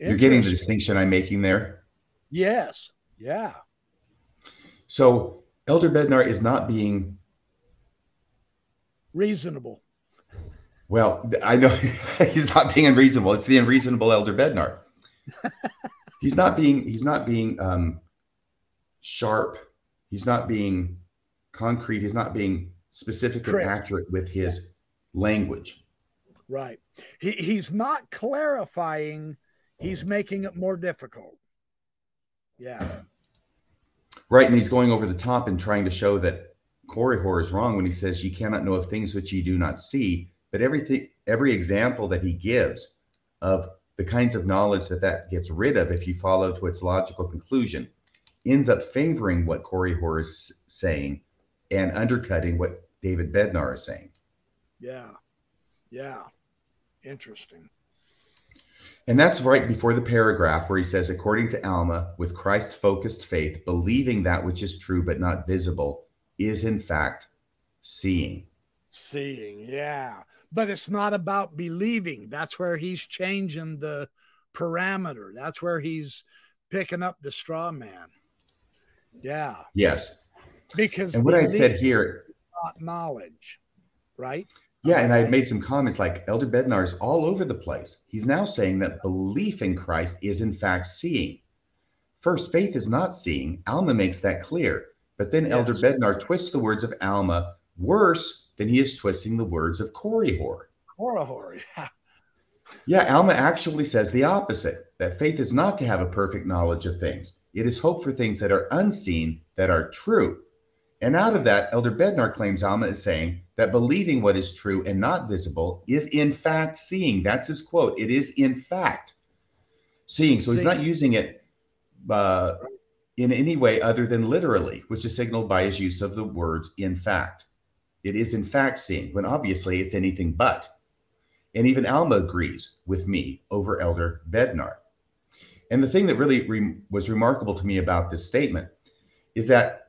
You're getting the distinction I'm making there? Yes. Yeah. So Elder Bednar is not being reasonable. Well, I know he's not being unreasonable. It's the unreasonable elder Bednar. he's not being he's not being um, sharp. He's not being concrete. He's not being specific Correct. and accurate with his language. Right. He, he's not clarifying. He's making it more difficult. Yeah. Right, and he's going over the top and trying to show that Korihor is wrong when he says you cannot know of things which you do not see but everything, every example that he gives of the kinds of knowledge that that gets rid of, if you follow to its logical conclusion, ends up favoring what Korihor is saying and undercutting what David Bednar is saying. Yeah. Yeah. Interesting. And that's right before the paragraph where he says, according to Alma, with Christ focused faith, believing that which is true but not visible is in fact seeing. Seeing, yeah but it's not about believing. That's where he's changing the parameter. That's where he's picking up the straw man. Yeah. Yes. Because and what I said here, not knowledge, right? Yeah, and I made some comments like Elder Bednar is all over the place. He's now saying that belief in Christ is in fact seeing. First, faith is not seeing. Alma makes that clear. But then yes. Elder Bednar twists the words of Alma worse than he is twisting the words of Korihor. Korihor, yeah. Yeah, Alma actually says the opposite that faith is not to have a perfect knowledge of things. It is hope for things that are unseen, that are true. And out of that, Elder Bednar claims Alma is saying that believing what is true and not visible is in fact seeing. That's his quote. It is in fact seeing. So he's not using it uh, in any way other than literally, which is signaled by his use of the words in fact. It is in fact seeing, when obviously it's anything but. And even Alma agrees with me over Elder Bednar. And the thing that really re- was remarkable to me about this statement is that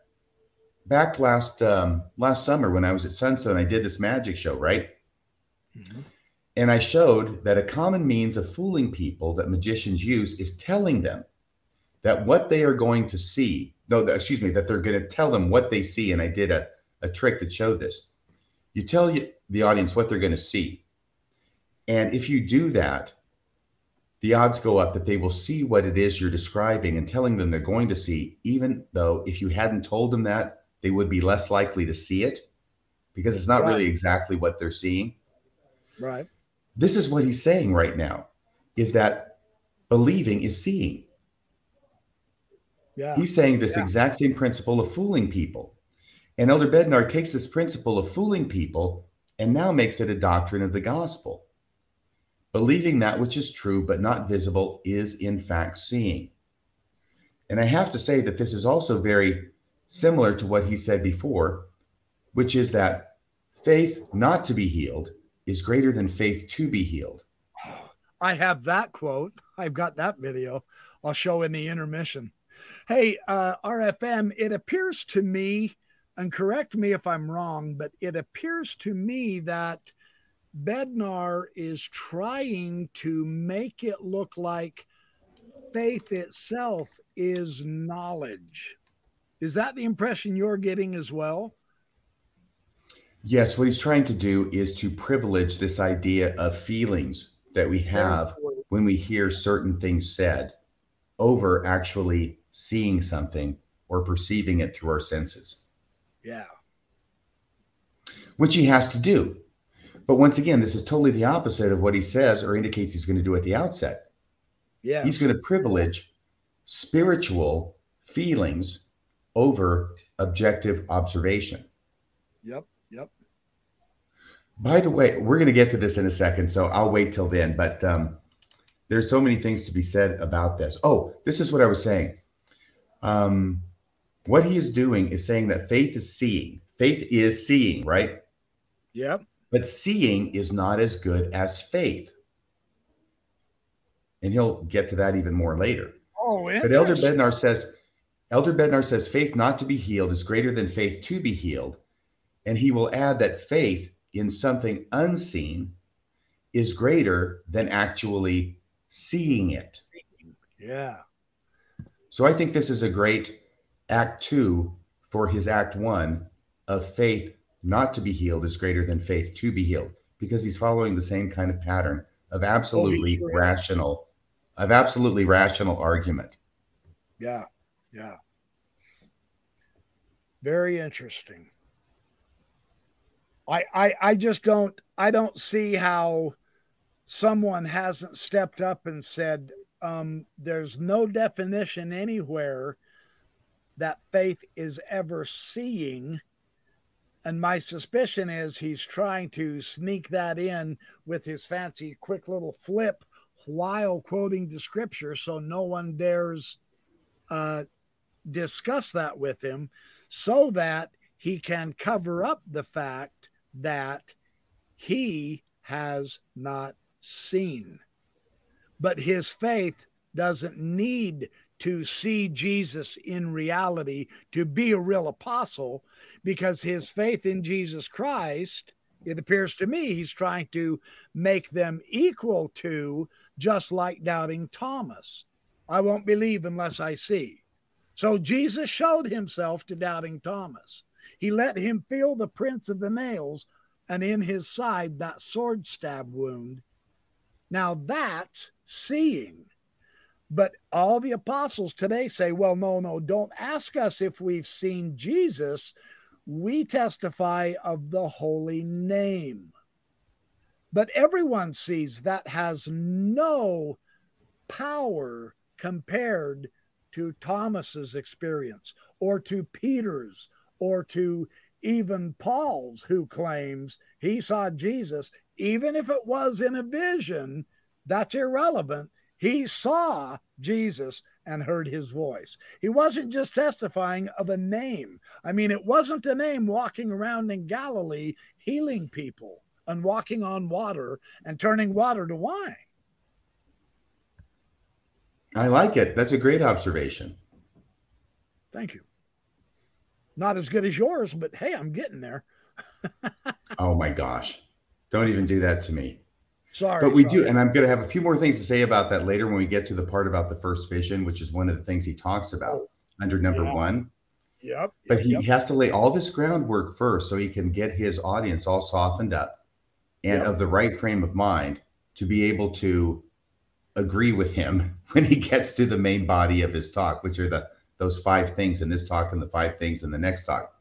back last um, last summer when I was at Sunstone, I did this magic show, right? Mm-hmm. And I showed that a common means of fooling people that magicians use is telling them that what they are going to see no, excuse me, that they're going to tell them what they see. And I did a, a trick that showed this. You tell you, the audience what they're going to see. And if you do that, the odds go up that they will see what it is you're describing and telling them they're going to see, even though if you hadn't told them that, they would be less likely to see it because it's not right. really exactly what they're seeing. Right. This is what he's saying right now is that believing is seeing. Yeah. He's saying this yeah. exact same principle of fooling people. And Elder Bednar takes this principle of fooling people and now makes it a doctrine of the gospel. Believing that which is true but not visible is in fact seeing. And I have to say that this is also very similar to what he said before, which is that faith not to be healed is greater than faith to be healed. I have that quote. I've got that video. I'll show in the intermission. Hey, uh, RFM, it appears to me, and correct me if I'm wrong, but it appears to me that Bednar is trying to make it look like faith itself is knowledge. Is that the impression you're getting as well? Yes, what he's trying to do is to privilege this idea of feelings that we have when we hear certain things said over actually seeing something or perceiving it through our senses. Yeah. Which he has to do. But once again, this is totally the opposite of what he says or indicates he's going to do at the outset. Yeah. He's going to privilege spiritual feelings over objective observation. Yep. Yep. By the way, we're going to get to this in a second, so I'll wait till then. But um, there's so many things to be said about this. Oh, this is what I was saying. Um, what he is doing is saying that faith is seeing. Faith is seeing, right? Yep. But seeing is not as good as faith. And he'll get to that even more later. Oh, but Elder Bednar says, Elder Bednar says faith not to be healed is greater than faith to be healed. And he will add that faith in something unseen is greater than actually seeing it. Yeah. So I think this is a great act two for his act one of faith not to be healed is greater than faith to be healed because he's following the same kind of pattern of absolutely oh, rational of absolutely rational argument yeah yeah. Very interesting. I, I i just don't i don't see how someone hasn't stepped up and said um, there's no definition anywhere that faith is ever seeing. And my suspicion is he's trying to sneak that in with his fancy, quick little flip while quoting the scripture so no one dares uh, discuss that with him so that he can cover up the fact that he has not seen. But his faith doesn't need to see Jesus in reality to be a real apostle because his faith in Jesus Christ, it appears to me, he's trying to make them equal to, just like doubting Thomas. I won't believe unless I see. So Jesus showed himself to doubting Thomas. He let him feel the prints of the nails and in his side that sword stab wound. Now that's seeing. But all the apostles today say, well, no, no, don't ask us if we've seen Jesus we testify of the holy name. But everyone sees that has no power compared to Thomas's experience or to Peter's or to even Paul's, who claims he saw Jesus, even if it was in a vision, that's irrelevant. He saw Jesus and heard his voice. He wasn't just testifying of a name. I mean, it wasn't a name walking around in Galilee healing people and walking on water and turning water to wine. I like it. That's a great observation. Thank you. Not as good as yours, but hey, I'm getting there. oh my gosh. Don't even do that to me. Sorry. But we sorry. do, and I'm going to have a few more things to say about that later when we get to the part about the first vision, which is one of the things he talks about. under number Yeah. one. Yep. But he yep. has to lay all this groundwork first so he can get his audience all softened up and Yep. of the right frame of mind to be able to agree with him when he gets to the main body of his talk, which are the those five things in this talk and the five things in the next talk.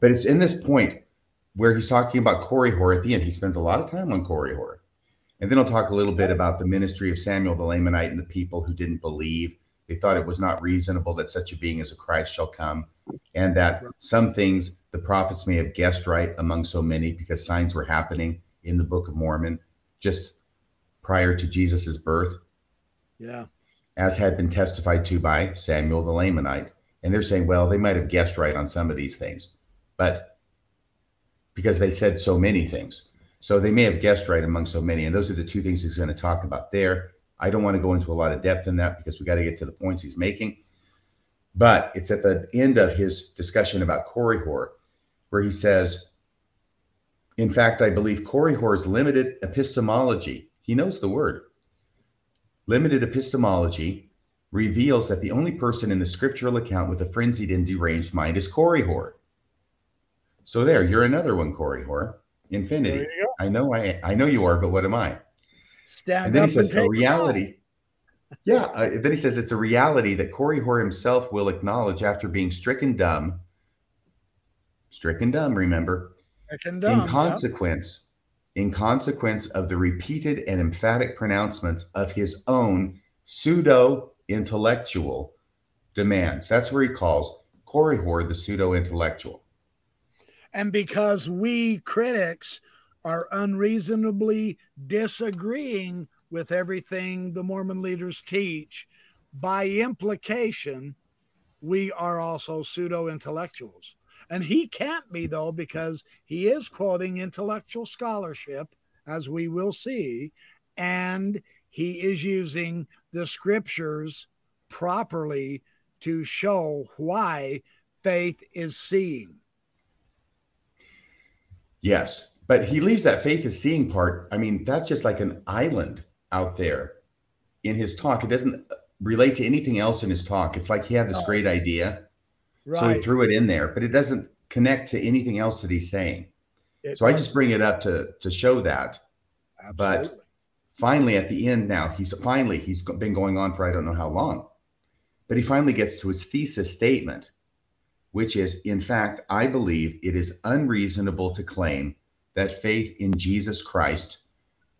But it's in this point where he's talking about Korihor at the end. He spends a lot of time on Korihor. And then I'll talk a little bit about the ministry of Samuel the Lamanite and the people who didn't believe. They thought it was not reasonable that such a being as a Christ shall come, and that some things the prophets may have guessed right among so many because signs were happening in the Book of Mormon just prior to Jesus's birth, Yeah. as had been testified to by Samuel the Lamanite. And they're saying, well, they might have guessed right on some of these things, but because they said so many things. So they may have guessed right among so many. And those are the two things he's going to talk about there. I don't want to go into a lot of depth in that because we got to get to the points he's making. But it's at the end of his discussion about Korihor, where he says, in fact, I believe Korihor's limited epistemology, he knows the word, limited epistemology reveals that the only person in the scriptural account with a frenzied and deranged mind is Korihor. So there, you're another one, Korihor. Infinity. There you go. I know I I know you are, but what am I? Stand And then up he says a reality. Yeah. Uh, then he says it's a reality that Korihor himself will acknowledge after being stricken dumb. Stricken dumb, remember, can dumb, in yeah. In consequence of the repeated and emphatic pronouncements of his own pseudo intellectual demands. That's where he calls Korihor the pseudo intellectual. And because we critics are unreasonably disagreeing with everything the Mormon leaders teach, by implication, we are also pseudo intellectuals. And he can't be, though, because he is quoting intellectual scholarship, as we will see, and he is using the scriptures properly to show why faith is seeing. Yes, but he leaves that faith is seeing part. I mean, that's just like an island out there in his talk. It doesn't relate to anything else in his talk. It's like he had this great idea, Right. so he threw it in there, but it doesn't connect to anything else that he's saying. It So I just bring it up to to show that. but- Finally, at the end, now he's finally he's been going on for I don't know how long, but he finally gets to his thesis statement, which is, in fact, I believe it is unreasonable to claim that faith in Jesus Christ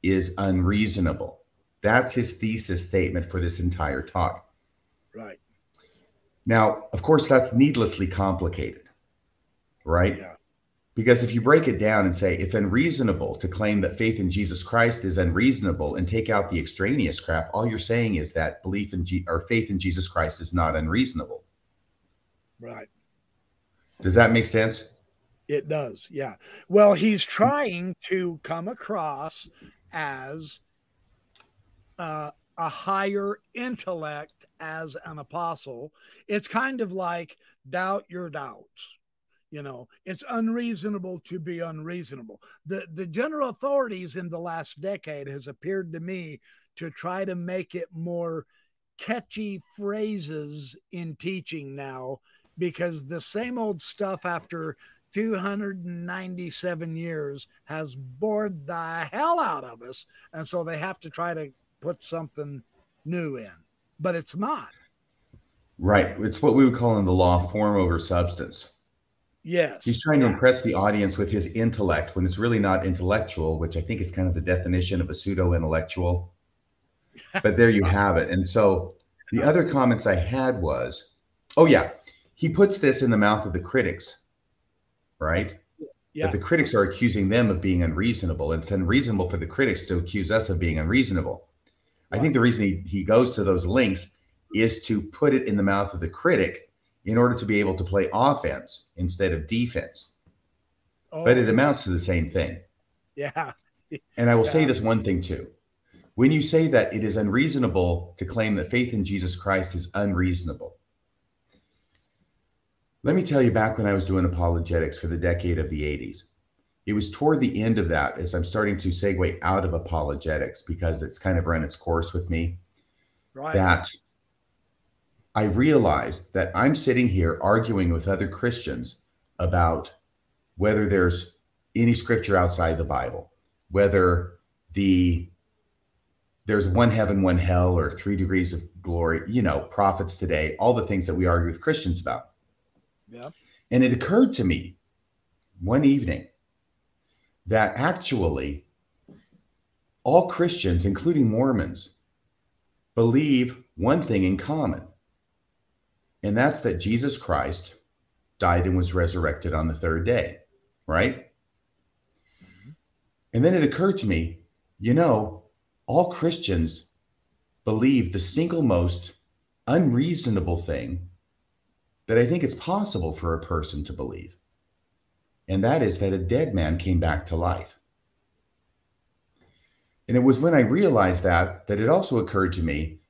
is unreasonable. That's his thesis statement for this entire talk. right. Now, of course, that's needlessly complicated, right? Yeah. Because if you break it down and say it's unreasonable to claim that faith in Jesus Christ is unreasonable and take out the extraneous crap, all you're saying is that belief in G- or faith in Jesus Christ is not unreasonable. Right. Does that make sense? It does. Yeah. Well, he's trying to come across as uh, a higher intellect as an apostle. It's kind of like doubt your doubts. You know, it's unreasonable to be unreasonable. The the general authorities in the last decade has appeared to me to try to make it more catchy phrases in teaching now because the same old stuff after 297 years has bored the hell out of us. And so they have to try to put something new in, but it's not. Right. It's what we would call in the law form over substance. Yes. He's trying to impress the audience with his intellect when it's really not intellectual, which I think is kind of the definition of a pseudo intellectual. But there you have it. And so the other comments I had was, oh, yeah, he puts this in the mouth of the critics, right? Yeah. But the critics are accusing them of being unreasonable. And it's unreasonable for the critics to accuse us of being unreasonable. I think the reason he, he goes to those links is to put it in the mouth of the critic in order to be able to play offense instead of defense. Oh, But it oh. amounts to the same thing. yeah. And I will say this one thing too. When you say that it is unreasonable to claim that faith in Jesus Christ is unreasonable, let me tell you back when I was doing apologetics for the decade of the 80s, it was toward the end of that as I'm starting to segue out of apologetics because it's kind of run its course with me Right. that I realized that I'm sitting here arguing with other Christians about whether there's any scripture outside the Bible, whether the there's one heaven, one hell, or three degrees of glory, you know, prophets today, all the things that we argue with Christians about. Yeah. And it occurred to me one evening that actually all Christians, including Mormons, believe one thing in common, and that's that Jesus Christ died and was resurrected on the third day, right? Mm-hmm. And then it occurred to me, you know, all Christians believe the single most unreasonable thing that I think it's possible for a person to believe. And that is that a dead man came back to life. And it was when I realized that that it also occurred to me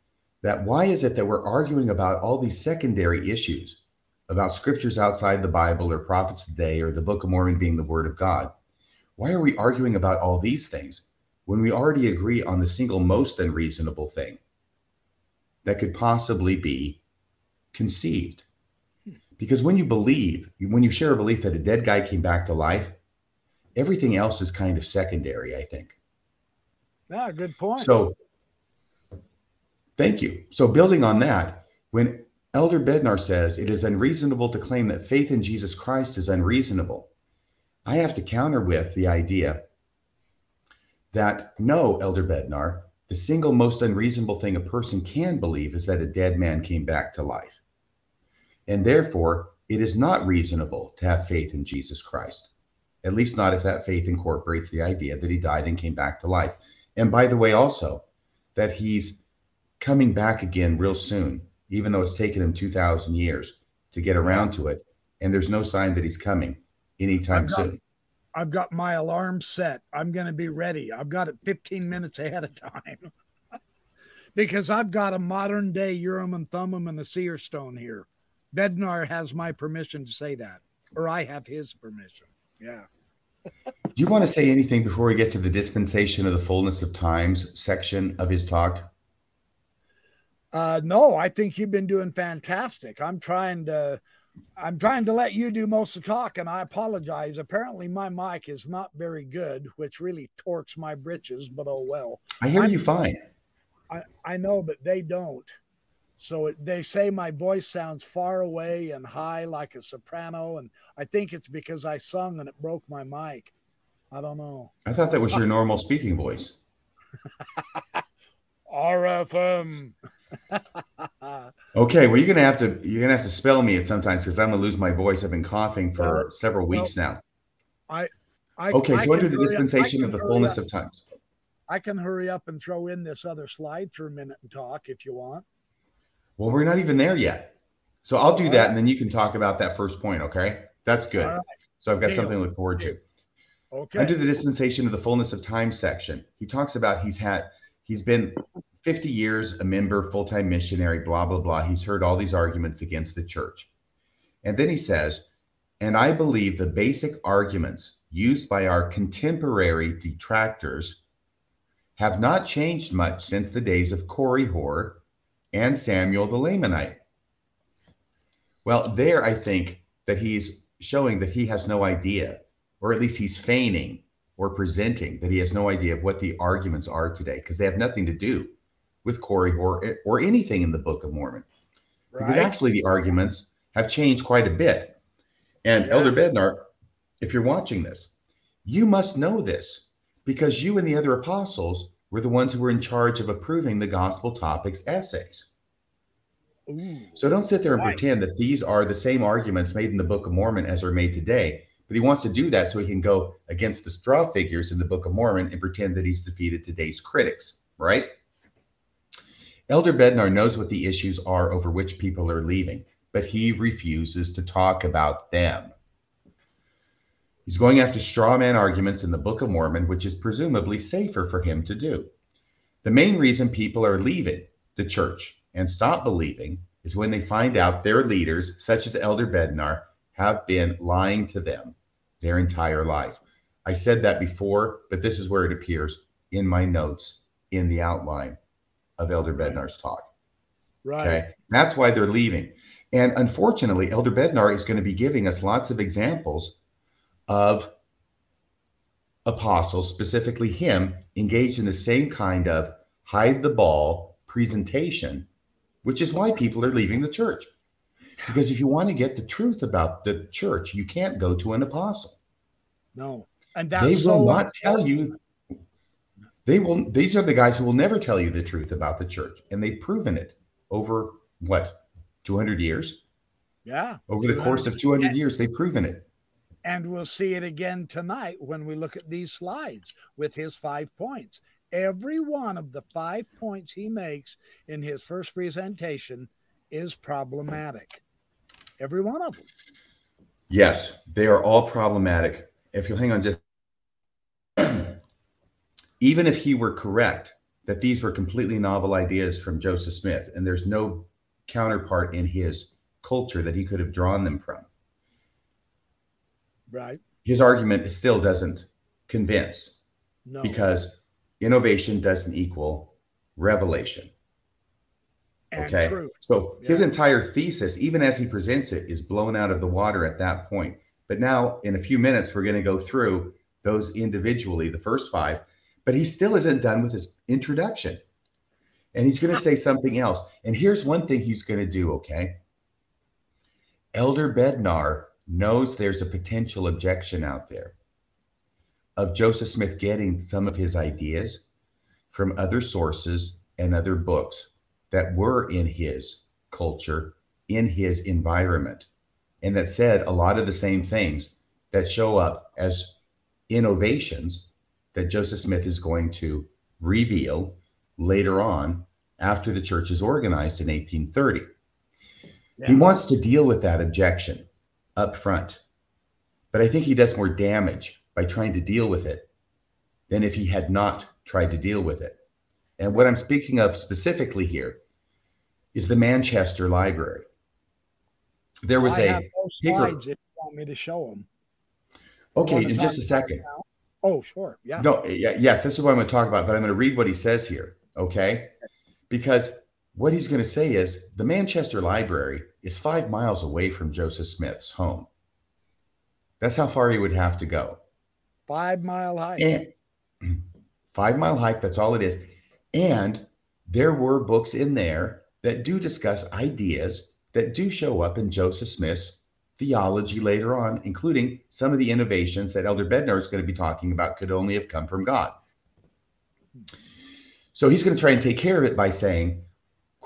that why is it that we're arguing about all these secondary issues about scriptures outside the Bible or prophets today or the Book of Mormon being the word of God? Why are we arguing about all these things when we already agree on the single most unreasonable thing that could possibly be conceived? Because when you believe, when you share a belief that a dead guy came back to life, everything else is kind of secondary, I think. Yeah, good point. So, thank you. So, building on that, when Elder Bednar says it is unreasonable to claim that faith in Jesus Christ is unreasonable, I have to counter with the idea that no, Elder Bednar, the single most unreasonable thing a person can believe is that a dead man came back to life. And therefore, it is not reasonable to have faith in Jesus Christ, at least not if that faith incorporates the idea that he died and came back to life. And by the way, also that he's coming back again real soon, even though it's taken him 2,000 years to get around to it. And there's no sign that he's coming anytime I've got, soon. I've got my alarm set. I'm going to be ready. I've got it 15 minutes ahead of time because I've got a modern day Urim and Thummim and the seer stone here. Bednar has my permission to say that, or I have his permission. Yeah. Do you want to say anything before we get to the dispensation of the fullness of times section of his talk? Uh, no, I think you've been doing fantastic. I'm trying to, I'm trying to let you do most of the talk, and I apologize. Apparently, my mic is not very good, which really torques my britches. But oh well. I hear I'm, you fine. I I know, but they don't. So it, they say my voice sounds far away and high like a soprano, and I think it's because I sung and it broke my mic. I don't know. I thought that was your normal speaking voice. RFM. okay, well you're gonna have to you're gonna have to spell me it sometimes because I'm gonna lose my voice. I've been coughing for several weeks now. I, I okay, I so under the dispensation of the fullness up. of times. I can hurry up and throw in this other slide for a minute and talk if you want. Well, we're not even there yet. So I'll do that and then you can talk about that first point. Okay. That's good. Right. So I've got Deal. something to look forward to. Okay. Under the dispensation of the fullness of time section, he talks about he's had, he's been 50 years a member, full time missionary, blah, blah, blah. He's heard all these arguments against the church. And then he says, and I believe the basic arguments used by our contemporary detractors have not changed much since the days of Korihor and Samuel the Lamanite. Well, there I think that he's showing that he has no idea, or at least he's feigning or presenting that he has no idea of what the arguments are today because they have nothing to do with Korihor, or anything in the Book of Mormon. Right. Because actually, the arguments have changed quite a bit. And yeah. Elder Bednar, if you're watching this, you must know this because you and the other apostles were the ones who were in charge of approving the gospel topics essays. Ooh, so don't sit there and right. pretend that these are the same arguments made in the Book of Mormon as are made today. But he wants to do that so he can go against the straw figures in the Book of Mormon and pretend that he's defeated today's critics, right? Elder Bednar knows what the issues are over which people are leaving, but he refuses to talk about them. He's going after straw man arguments in the Book of Mormon, which is presumably safer for him to do. The main reason people are leaving the church and stop believing is when they find out their leaders, such as Elder Bednar, have been lying to them their entire life. I said that before, but this is where it appears in my notes in the outline of Elder Bednar's talk. Right. Okay. That's why they're leaving. And unfortunately, Elder Bednar is going to be giving us lots of examples of apostles, specifically him, engaged in the same kind of hide the ball presentation, which is why people are leaving the church. Because if you want to get the truth about the church, you can't go to an apostle. No. And that's they will so not tell you. They will. These are the guys who will never tell you the truth about the church, and they've proven it over what, two hundred years? Yeah. Over the course of two hundred years, they've proven it. And we'll see it again tonight when we look at these slides with his five points. Every one of the five points he makes in his first presentation is problematic. Every one of them. Yes, they are all problematic. If you'll hang on just even if he were correct that these were completely novel ideas from Joseph Smith and there's no counterpart in his culture that he could have drawn them from. Right. His argument still doesn't convince No. because innovation doesn't equal revelation. and Okay. truth. So his entire thesis, even as he presents it, is blown out of the water at that point. But now, in a few minutes, we're going to go through those individually, the first five. But he still isn't done with his introduction. And he's going to say something else. And here's one thing he's going to do, okay? Elder Bednar knows there's a potential objection out there. Of Joseph Smith getting some of his ideas from other sources and other books that were in his culture, in his environment, and that said a lot of the same things that show up as innovations that Joseph Smith is going to reveal later on after the church is organized in 1830. He wants to deal with that objection up front, but I think he does more damage by trying to deal with it than if he had not tried to deal with it. And what I'm speaking of specifically here is the Manchester Library. There was I a have slides if you want me to show them. okay in just a second. Oh, sure. Yeah. No, y- yes, this is what I'm going to talk about, but I'm going to read what he says here, okay? Because what he's going to say is the Manchester Library is five miles away from Joseph Smith's home. That's how far he would have to go. Five mile hike. And five mile hike, that's all it is. And there were books in there that do discuss ideas that do show up in Joseph Smith's theology later on, including some of the innovations that Elder Bednar is going to be talking about could only have come from God. So he's going to try and take care of it by saying,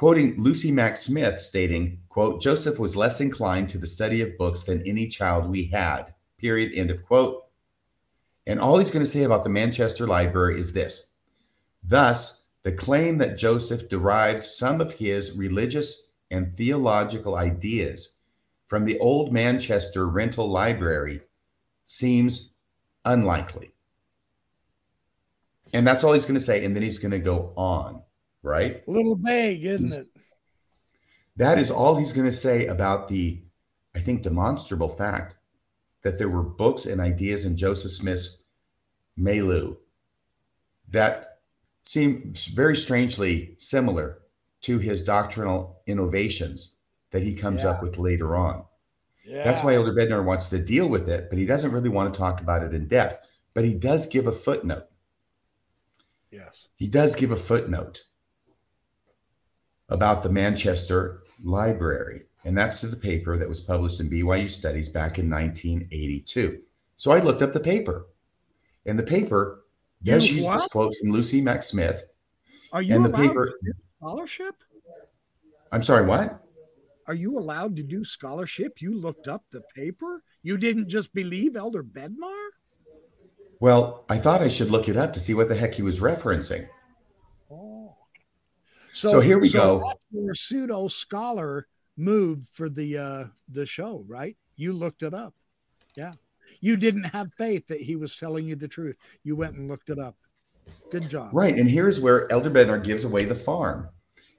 quoting Lucy Mack Smith, stating, quote, Joseph was less inclined to the study of books than any child we had, period, end of quote. And all he's going to say about the Manchester Library is this Thus, the claim that Joseph derived some of his religious and theological ideas from the old Manchester rental library seems unlikely. And that's all he's going to say. And then he's going to go on, right? A little vague, isn't it? That is all he's going to say about the, I think, demonstrable fact that there were books and ideas in Joseph Smith's milieu that seem very strangely similar to his doctrinal innovations that he comes Yeah. up with later on. Yeah. That's why Elder Bednar wants to deal with it, but he doesn't really want to talk about it in depth. But he does give a footnote. Yes. He does give a footnote about the Manchester Library, and that's to the paper that was published in BYU Studies back in 1982. So I looked up the paper, and the paper does use this quote from Lucy Mack Smith. Are you And the allowed paper- to do scholarship? I'm sorry, what? Are you allowed to do scholarship? You looked up the paper? You didn't just believe Elder Bednar? Well, I thought I should look it up to see what the heck he was referencing. Oh. So here we go. That's your pseudo scholar move for the uh the show, right? You looked it up. Yeah. You didn't have faith that he was telling you the truth. You went and looked it up. Good job. Right. And here's where Elder Bednar gives away the farm.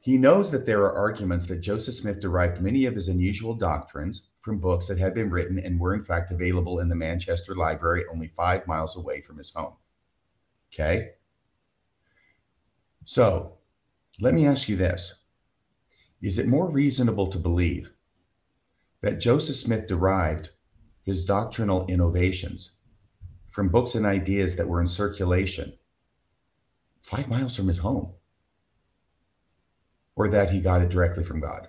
He knows that there are arguments that Joseph Smith derived many of his unusual doctrines from books that had been written and were, in fact, available in the Manchester Library only five miles away from his home. Okay. So let me ask you this is it more reasonable to believe that Joseph Smith derived his doctrinal innovations from books and ideas that were in circulation five miles from his home? Or that he got it directly from God?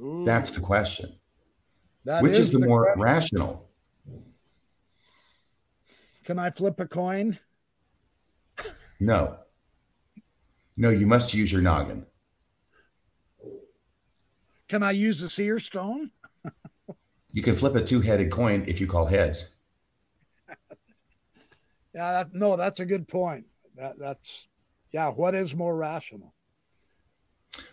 Ooh. That's the question. That Which is, is the, the, more question. rational? Can I flip a coin? No. No, you must use your noggin. Can I use the seer stone? you can flip a two-headed coin if you call heads. yeah, that, no, that's a good point. That that's yeah. What is more rational?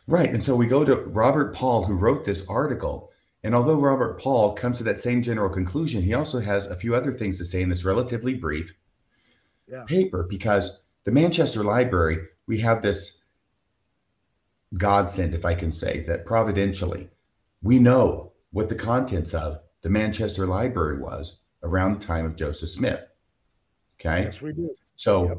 Right, and so we go to Robert Paul, who wrote this article. And although Robert Paul comes to that same general conclusion, he also has a few other things to say in this relatively brief yeah. paper because the Manchester Library, we have this godsend, if I can say, that providentially we know what the contents of the Manchester Library was around the time of Joseph Smith. Okay. Yes, we do. So yep.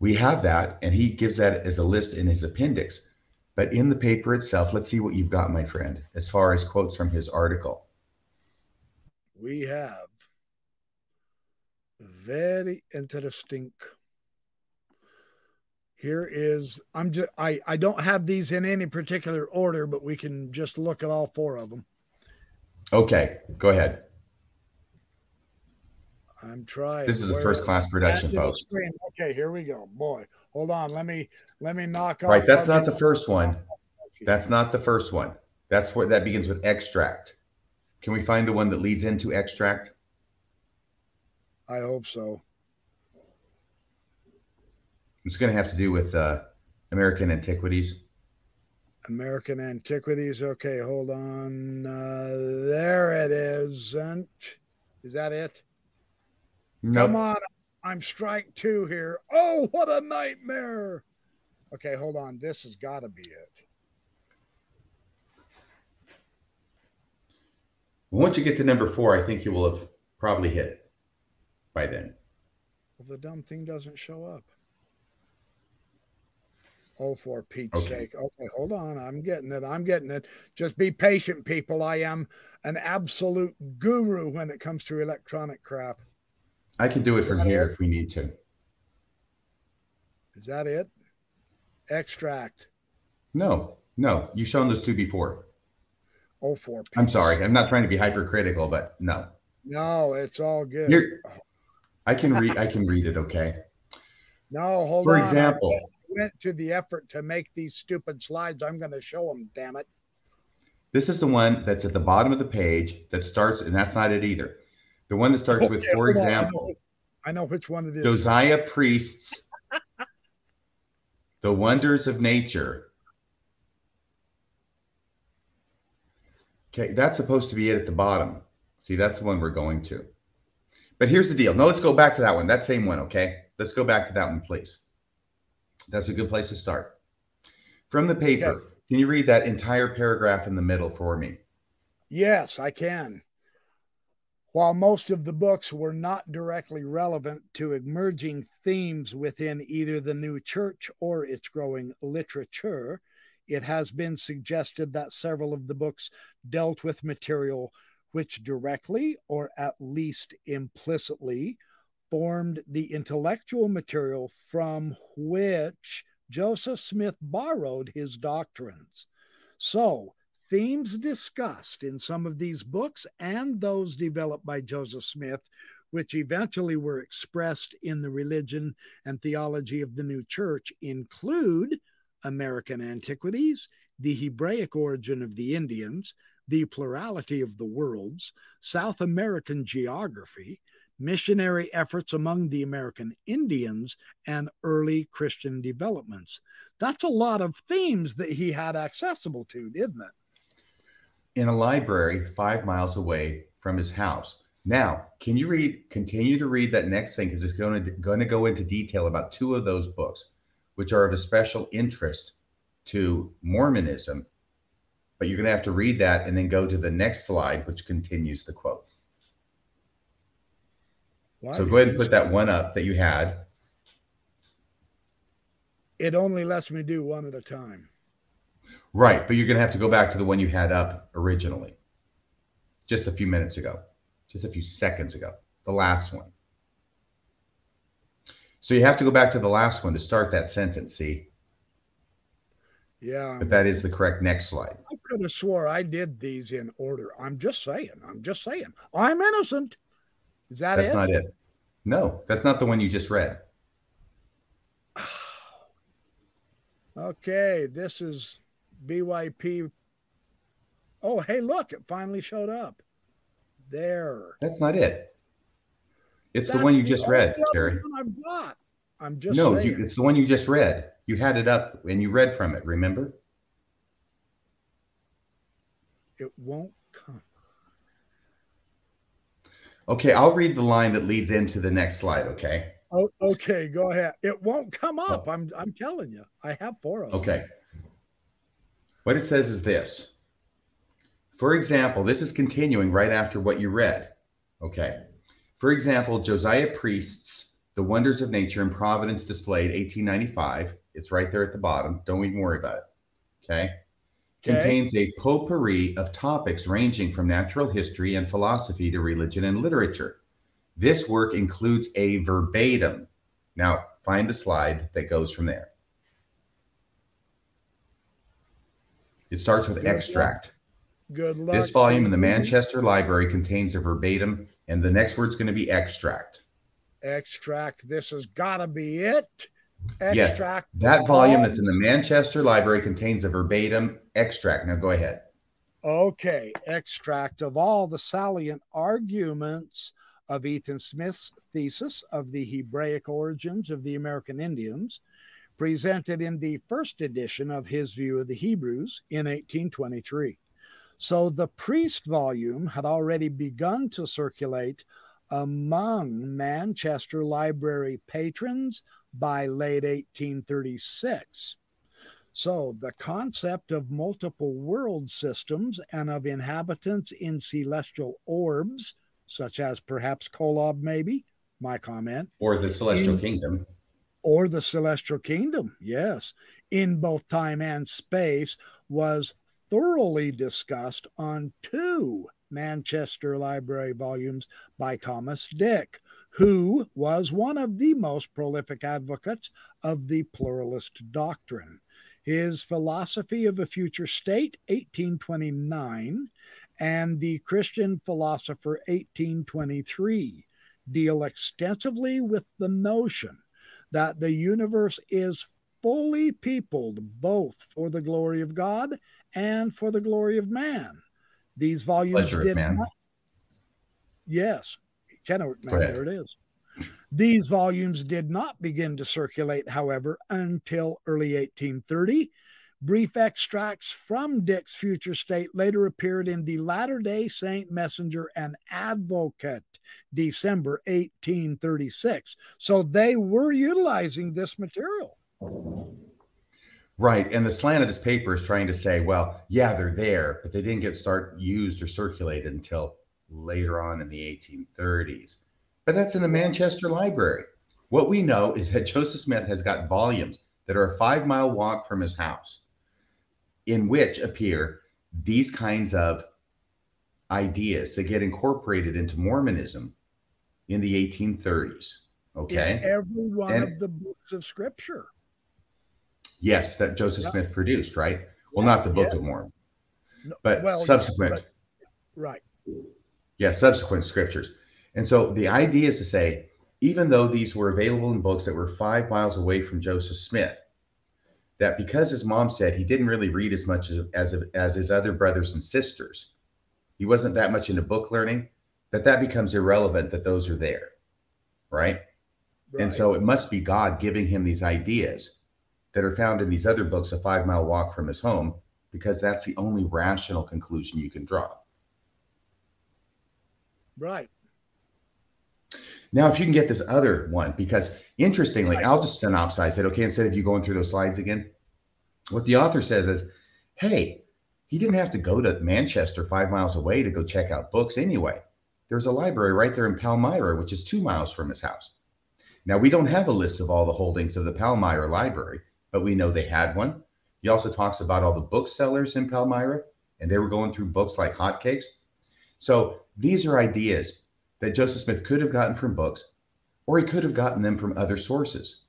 we have that, and he gives that as a list in his appendix. But in the paper itself, let's see what you've got, my friend, as far as quotes from his article. We have very interesting here is i'm just i i don't have these in any particular order but we can just look at all four of them. Okay go ahead. I'm trying this is a first class production folks. okay here we go. Boy hold on. Let me let me knock off right that's not the first one. That's not the first one. That's what that begins with extract. Can we find the one that leads into extract? I hope so it's going to have to do with uh, American antiquities. American antiquities. Okay, hold on. Uh, there it isn't. Is that it? Nope. Come on. I'm strike two here. Oh, what a nightmare. Okay, hold on. This has got to be it. Once you get to number four, I think you will have probably hit it by then. Well, the dumb thing doesn't show up. Oh, for Pete's okay. sake. Okay, hold on. I'm getting it. I'm getting it. Just be patient, people. I am an absolute guru when it comes to electronic crap. I can do it from here it? if we need to. Is that it? Extract. No, no. You've shown those two before. Oh, for Pete's I'm sorry. I'm not trying to be hypercritical, but no. No, it's all good. Here, I can read. I can read it. Okay. No, hold For on. For example, went to the effort to make these stupid slides. I'm going to show them, damn it. This is the one that's at the bottom of the page that starts, and that's not it either. The one that starts okay, with, for example, I know, I know, which one it is. Josiah Priest's The Wonders of Nature. Okay, that's supposed to be it at the bottom. See, that's the one we're going to. But here's the deal. No, let's go back to that one. That same one, okay? Let's go back to that one, please. That's a good place to start. From the paper, okay. can you read that entire paragraph in the middle for me? Yes, I can. While most of the books were not directly relevant to emerging themes within either the new church or its growing literature, it has been suggested that several of the books dealt with material which directly or at least implicitly formed the intellectual material from which Joseph Smith borrowed his doctrines. So, themes discussed in some of these books and those developed by Joseph Smith, which eventually were expressed in the religion and theology of the new church, include American antiquities, the Hebraic origin of the Indians, the plurality of the worlds, South American geography, missionary efforts among the American Indians, and early Christian developments. That's a lot of themes that he had accessible to, didn't it? In a library five miles away from his house. Now, can you read, continue to read that next thing because it's going to, going to go into detail about two of those books, which are of a special interest to Mormonism. But you're going to have to read that and then go to the next slide, which continues the quote. Why so go ahead and put that one up that you had. It only lets me do one at a time. Right, but you're going to have to go back to the one you had up originally, just a few minutes ago, just a few seconds ago, the last one. So you have to go back to the last one to start that sentence, see? Yeah. But that is the correct next slide. I could have swore I did these in order. I'm just saying. I'm just saying. I'm innocent. Is that that's it? not it. No, that's not the one you just read. okay, this is BYP. Oh, hey, look, it finally showed up. There. That's not it. It's That's the one you the just read, Kerry. I've got. I'm just No, you, it's the one you just read. You had it up and you read from it, remember? it won't come. Okay, I'll read the line that leads into the next slide, okay? Oh, okay, go ahead. It won't come up. Oh. I'm I'm telling you. I have four of them. Okay. What it says is this. For example, this is continuing right after what you read. Okay. For example, Josiah Priest's The Wonders of Nature and Providence Displayed, 1895. It's right there at the bottom. Don't even worry about it. Okay. Okay. Contains a potpourri of topics ranging from natural history and philosophy to religion and literature. This work includes a verbatim. Now, find the slide that goes from there. It starts with Good luck. extract. Good luck. This volume in the. Manchester Library contains a verbatim, and the next word's going to be extract. extract. This has got to be it. Yes, That volume that's in the Manchester Library contains a verbatim extract. Now go ahead. Okay, extract of all the salient arguments of Ethan Smith's thesis of the Hebraic origins of the American Indians, presented in the first edition of his view of the Hebrews in 1823. So the priest volume had already begun to circulate among Manchester Library patrons by late 1836. So, the concept of multiple world systems and of inhabitants in celestial orbs, such as perhaps Kolob, maybe, my comment, Or the Celestial In- Kingdom. or the celestial kingdom, yes, in both time and space, was thoroughly discussed on two Manchester Library volumes by Thomas Dick, who was one of the most prolific advocates of the pluralist doctrine. His Philosophy of a Future State, 1829, and The Christian Philosopher, 1823, deal extensively with the notion that the universe is fully peopled both for the glory of God and for the glory of man. These volumes Pleasure did man. not. Yes, Kennewick man, there it is. These volumes did not begin to circulate, however, until early 1830. Brief extracts from Dick's future state later appeared in the Latter day Saint Messenger and Advocate, December 1836. So they were utilizing this material. Right. And the slant of this paper is trying to say, well, yeah, they're there, but they didn't get start used or circulated until later on in the 1830s. But that's in the Manchester Library. What we know is that Joseph Smith has got volumes that are a five mile walk from his house, in which appear these kinds of ideas that get incorporated into Mormonism in the 1830s. Okay. In every one And- of the books of scripture. Yes, that Joseph Yeah. Smith produced, right? Well, Yeah, not the Book yeah. of Mormon, No, but well, subsequent. but- right. Yeah, subsequent scriptures. And so the idea is to say, even though these were available in books that were five miles away from Joseph Smith, that because his mom said he didn't really read as much as, as, as his other brothers and sisters, he wasn't that much into book learning, that that becomes irrelevant that those are there, right? right. And so it must be God giving him these ideas that are found in these other books, a five mile walk from his home, because that's the only rational conclusion you can draw. right. Now, if you can get this other one, because interestingly, I'll just synopsize it, okay, instead of you going through those slides again. What the author says is, hey, he didn't have to go to Manchester five miles away to go check out books anyway. There's a library right there in Palmyra, which is two miles from his house. Now, we don't have a list of all the holdings of the Palmyra Library, but we know they had one. He also talks about all the booksellers in Palmyra, and they were going through books like hotcakes. So these are ideas that Joseph Smith could have gotten from books, or he could have gotten them from other sources.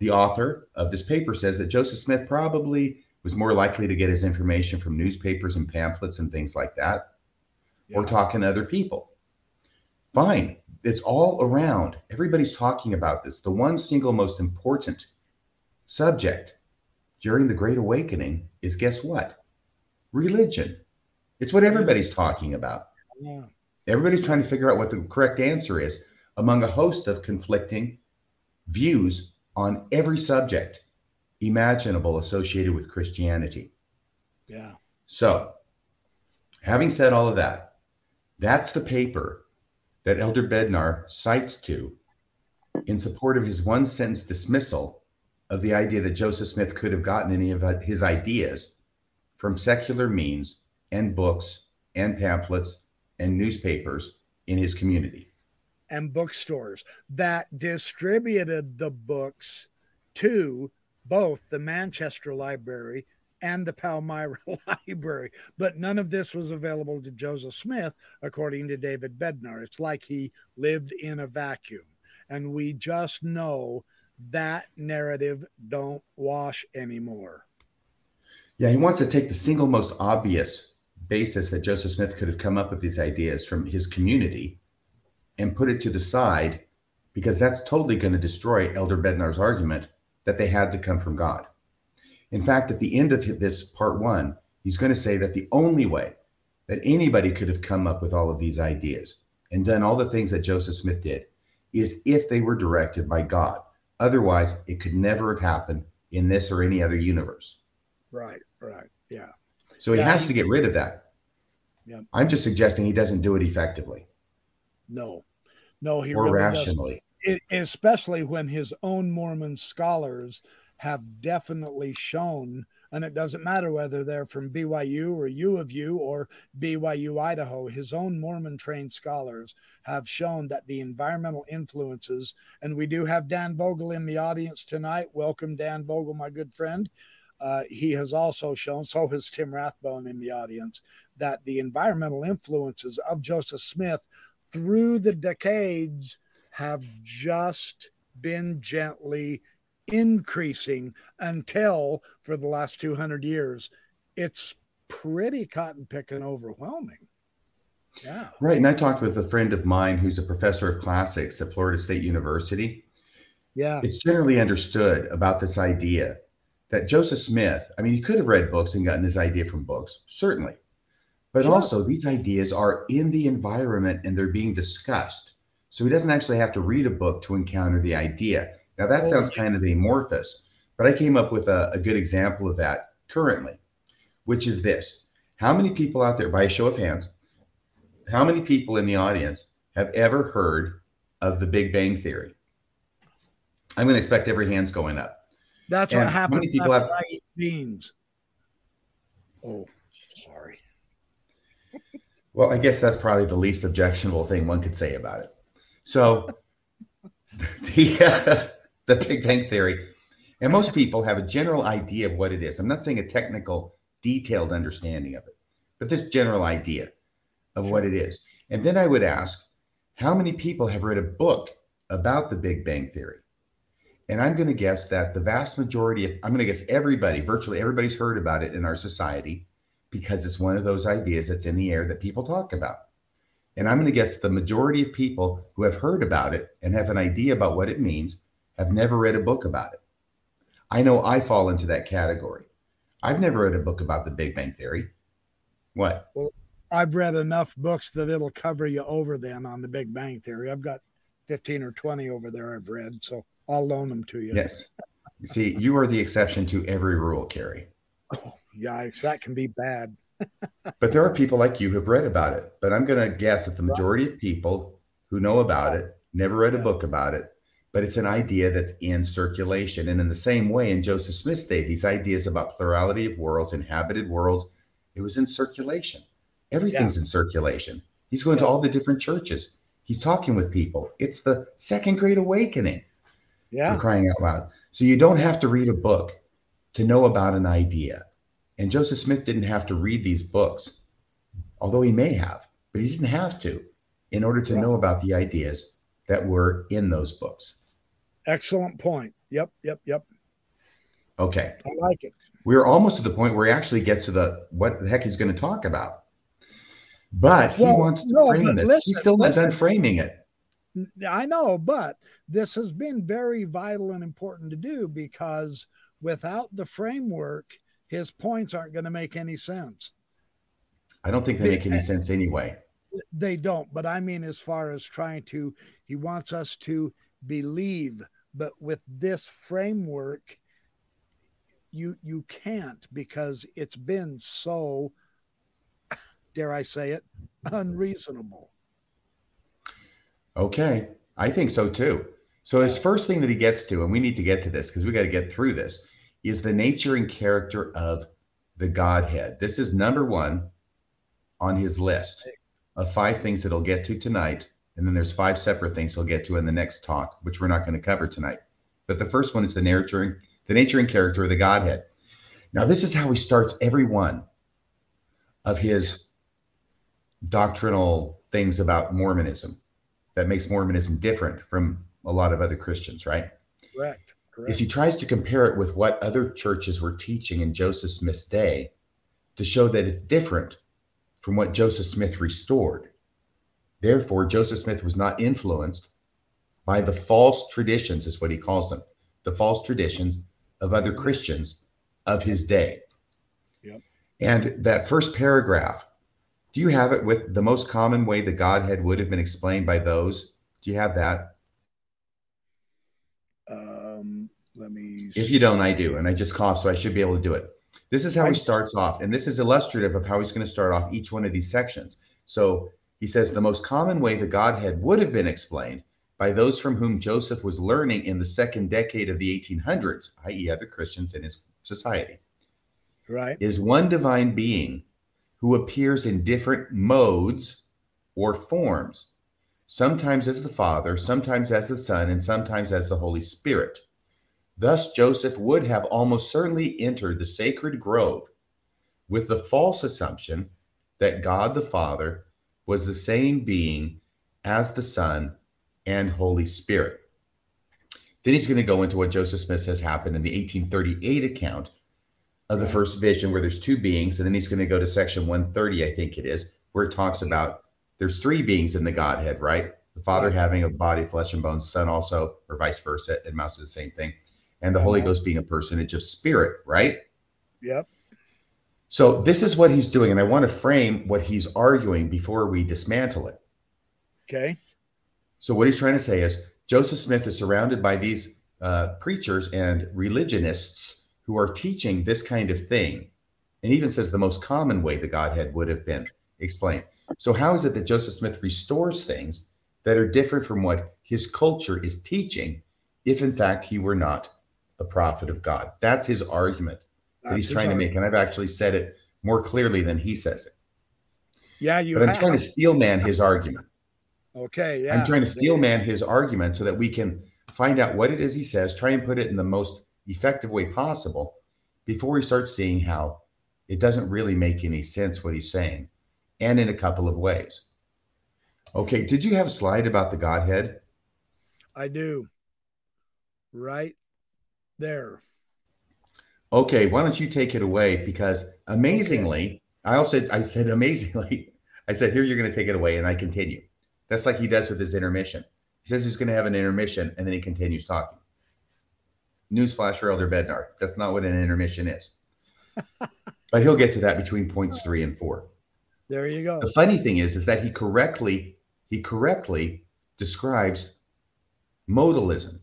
The author of this paper says that Joseph Smith probably was more likely to get his information from newspapers and pamphlets and things like that, yeah. or talking to other people. Fine, it's all around. Everybody's talking about this. The one single most important subject during the Great Awakening is guess what? Religion. It's what everybody's talking about. Yeah. Everybody's trying to figure out what the correct answer is among a host of conflicting views on every subject imaginable associated with Christianity. Yeah. So, having said all of that, that's the paper that Elder Bednar cites to in support of his one sentence dismissal of the idea that Joseph Smith could have gotten any of his ideas from secular means and books and pamphlets and newspapers in his community. And bookstores that distributed the books to both the Manchester Library and the Palmyra Library. But none of this was available to Joseph Smith, according to David Bednar. It's like he lived in a vacuum. And we just know that narrative don't wash anymore. Yeah, he wants to take the single most obvious basis that Joseph Smith could have come up with these ideas from his community and put it to the side because that's totally going to destroy Elder Bednar's argument that they had to come from God. In fact, at the end of this part one, he's going to say that the only way that anybody could have come up with all of these ideas and done all the things that Joseph Smith did is if they were directed by God. Otherwise, it could never have happened in this or any other universe. Right, right. Yeah. So he yeah, has he, to get rid of that. Yeah. I'm just suggesting he doesn't do it effectively. No, no, he or really rationally. It, especially when his own Mormon scholars have definitely shown, and it doesn't matter whether they're from BYU or U of U or BYU Idaho, his own Mormon trained scholars have shown that the environmental influences, and we do have Dan Vogel in the audience tonight. Welcome, Dan Vogel, my good friend. Uh, he has also shown, so has Tim Rathbone in the audience, that the environmental influences of Joseph Smith through the decades have just been gently increasing until for the last 200 years, it's pretty cotton picking overwhelming. Yeah. Right. And I talked with a friend of mine who's a professor of classics at Florida State University. Yeah. It's generally understood about this idea that Joseph Smith, I mean, he could have read books and gotten his idea from books, certainly. But sure. also, these ideas are in the environment and they're being discussed. So he doesn't actually have to read a book to encounter the idea. Now, that oh, sounds kind of amorphous, but I came up with a, a good example of that currently, which is this How many people out there, by a show of hands, how many people in the audience have ever heard of the Big Bang Theory? I'm going to expect every hand's going up. That's and what happens. Many people have I eat beans? Oh, sorry. well, I guess that's probably the least objectionable thing one could say about it. So, the uh, the Big Bang Theory, and most people have a general idea of what it is. I'm not saying a technical, detailed understanding of it, but this general idea of what it is. And then I would ask, how many people have read a book about the Big Bang Theory? And I'm going to guess that the vast majority of, I'm going to guess everybody, virtually everybody's heard about it in our society because it's one of those ideas that's in the air that people talk about. And I'm going to guess the majority of people who have heard about it and have an idea about what it means have never read a book about it. I know I fall into that category. I've never read a book about the Big Bang Theory. What? Well, I've read enough books that it'll cover you over then on the Big Bang Theory. I've got 15 or 20 over there I've read. So I'll loan them to you. Yes. You See, you are the exception to every rule, Kerry. Oh, yikes. That can be bad. but there are people like you who've read about it. But I'm going to guess that the majority of people who know about it never read a book about it, but it's an idea that's in circulation. And in the same way, in Joseph Smith's day, these ideas about plurality of worlds, inhabited worlds, it was in circulation. Everything's yeah. in circulation. He's going yeah. to all the different churches. He's talking with people. It's the second great awakening. Yeah. For crying out loud. So you don't have to read a book to know about an idea. And Joseph Smith didn't have to read these books, although he may have, but he didn't have to in order to know about the ideas that were in those books. Excellent point. Yep, yep, yep. Okay. I like it. We're almost to the point where he actually gets to the what the heck he's going to talk about. But he wants to no, frame this. Listen, he's still not done framing it. I know, but this has been very vital and important to do because without the framework, his points aren't going to make any sense. I don't think they make any sense anyway. They don't, but I mean, as far as trying to, he wants us to believe, but with this framework, you you can't because it's been so dare I say it, unreasonable. Okay. I think so too. So his first thing that he gets to, and we need to get to this because we got to get through this, is the nature and character of the Godhead. This is number one on his list of five things that he'll get to tonight. And then there's five separate things he'll get to in the next talk, which we're not going to cover tonight. But the first one is the nature, the nature and character of the Godhead. Now, this is how he starts every one of his doctrinal things about Mormonism that makes Mormonism different from a lot of other Christians, right? Correct. Correct. Is he tries to compare it with what other churches were teaching in Joseph Smith's day to show that it's different from what Joseph Smith restored. Therefore, Joseph Smith was not influenced by the false traditions, is what he calls them, the false traditions of other Christians of his day. Yep. And that first paragraph do you have it with the most common way the Godhead would have been explained by those? Do you have that? Um, let me. If you don't, I do, and I just cough, so I should be able to do it. This is how he starts off, and this is illustrative of how he's going to start off each one of these sections. So he says the most common way the Godhead would have been explained by those from whom Joseph was learning in the second decade of the 1800s, i.e., other Christians in his society, right, is one divine being who appears in different modes or forms, sometimes as the Father, sometimes as the Son, and sometimes as the Holy Spirit. Thus, Joseph would have almost certainly entered the sacred grove with the false assumption that God the Father was the same being as the Son and Holy Spirit. Then he's going to go into what Joseph Smith says happened in the 1838 account of the first vision where there's two beings and then he's going to go to section 130 i think it is where it talks about there's three beings in the godhead right? The father having a body flesh and bones son also or vice versa it amounts to the same thing. And the holy ghost being a personage of spirit right? Yep. So this is what he's doing and i want to frame what he's arguing before we dismantle it. Okay. So what he's trying to say is joseph smith is surrounded by these uh, preachers and religionists who are teaching this kind of thing, and even says the most common way the Godhead would have been explained. So, how is it that Joseph Smith restores things that are different from what his culture is teaching, if in fact he were not a prophet of God? That's his argument that That's he's trying argument. to make. And I've actually said it more clearly than he says it. Yeah, you. But I'm trying to steel man his argument. Okay. Yeah. I'm trying to steel man his argument so that we can find out what it is he says, try and put it in the most effective way possible before we start seeing how it doesn't really make any sense what he's saying, and in a couple of ways. Okay, did you have a slide about the Godhead? I do. Right there. Okay, why don't you take it away? Because amazingly. I also I said amazingly, I said here you're going to take it away, and I continue. That's like he does with his intermission. He says he's going to have an intermission, and then he continues talking. Newsflash for Elder Bednar. That's not what an intermission is. but he'll get to that between points three and four. There you go. The funny thing is, is that he correctly he correctly describes modalism,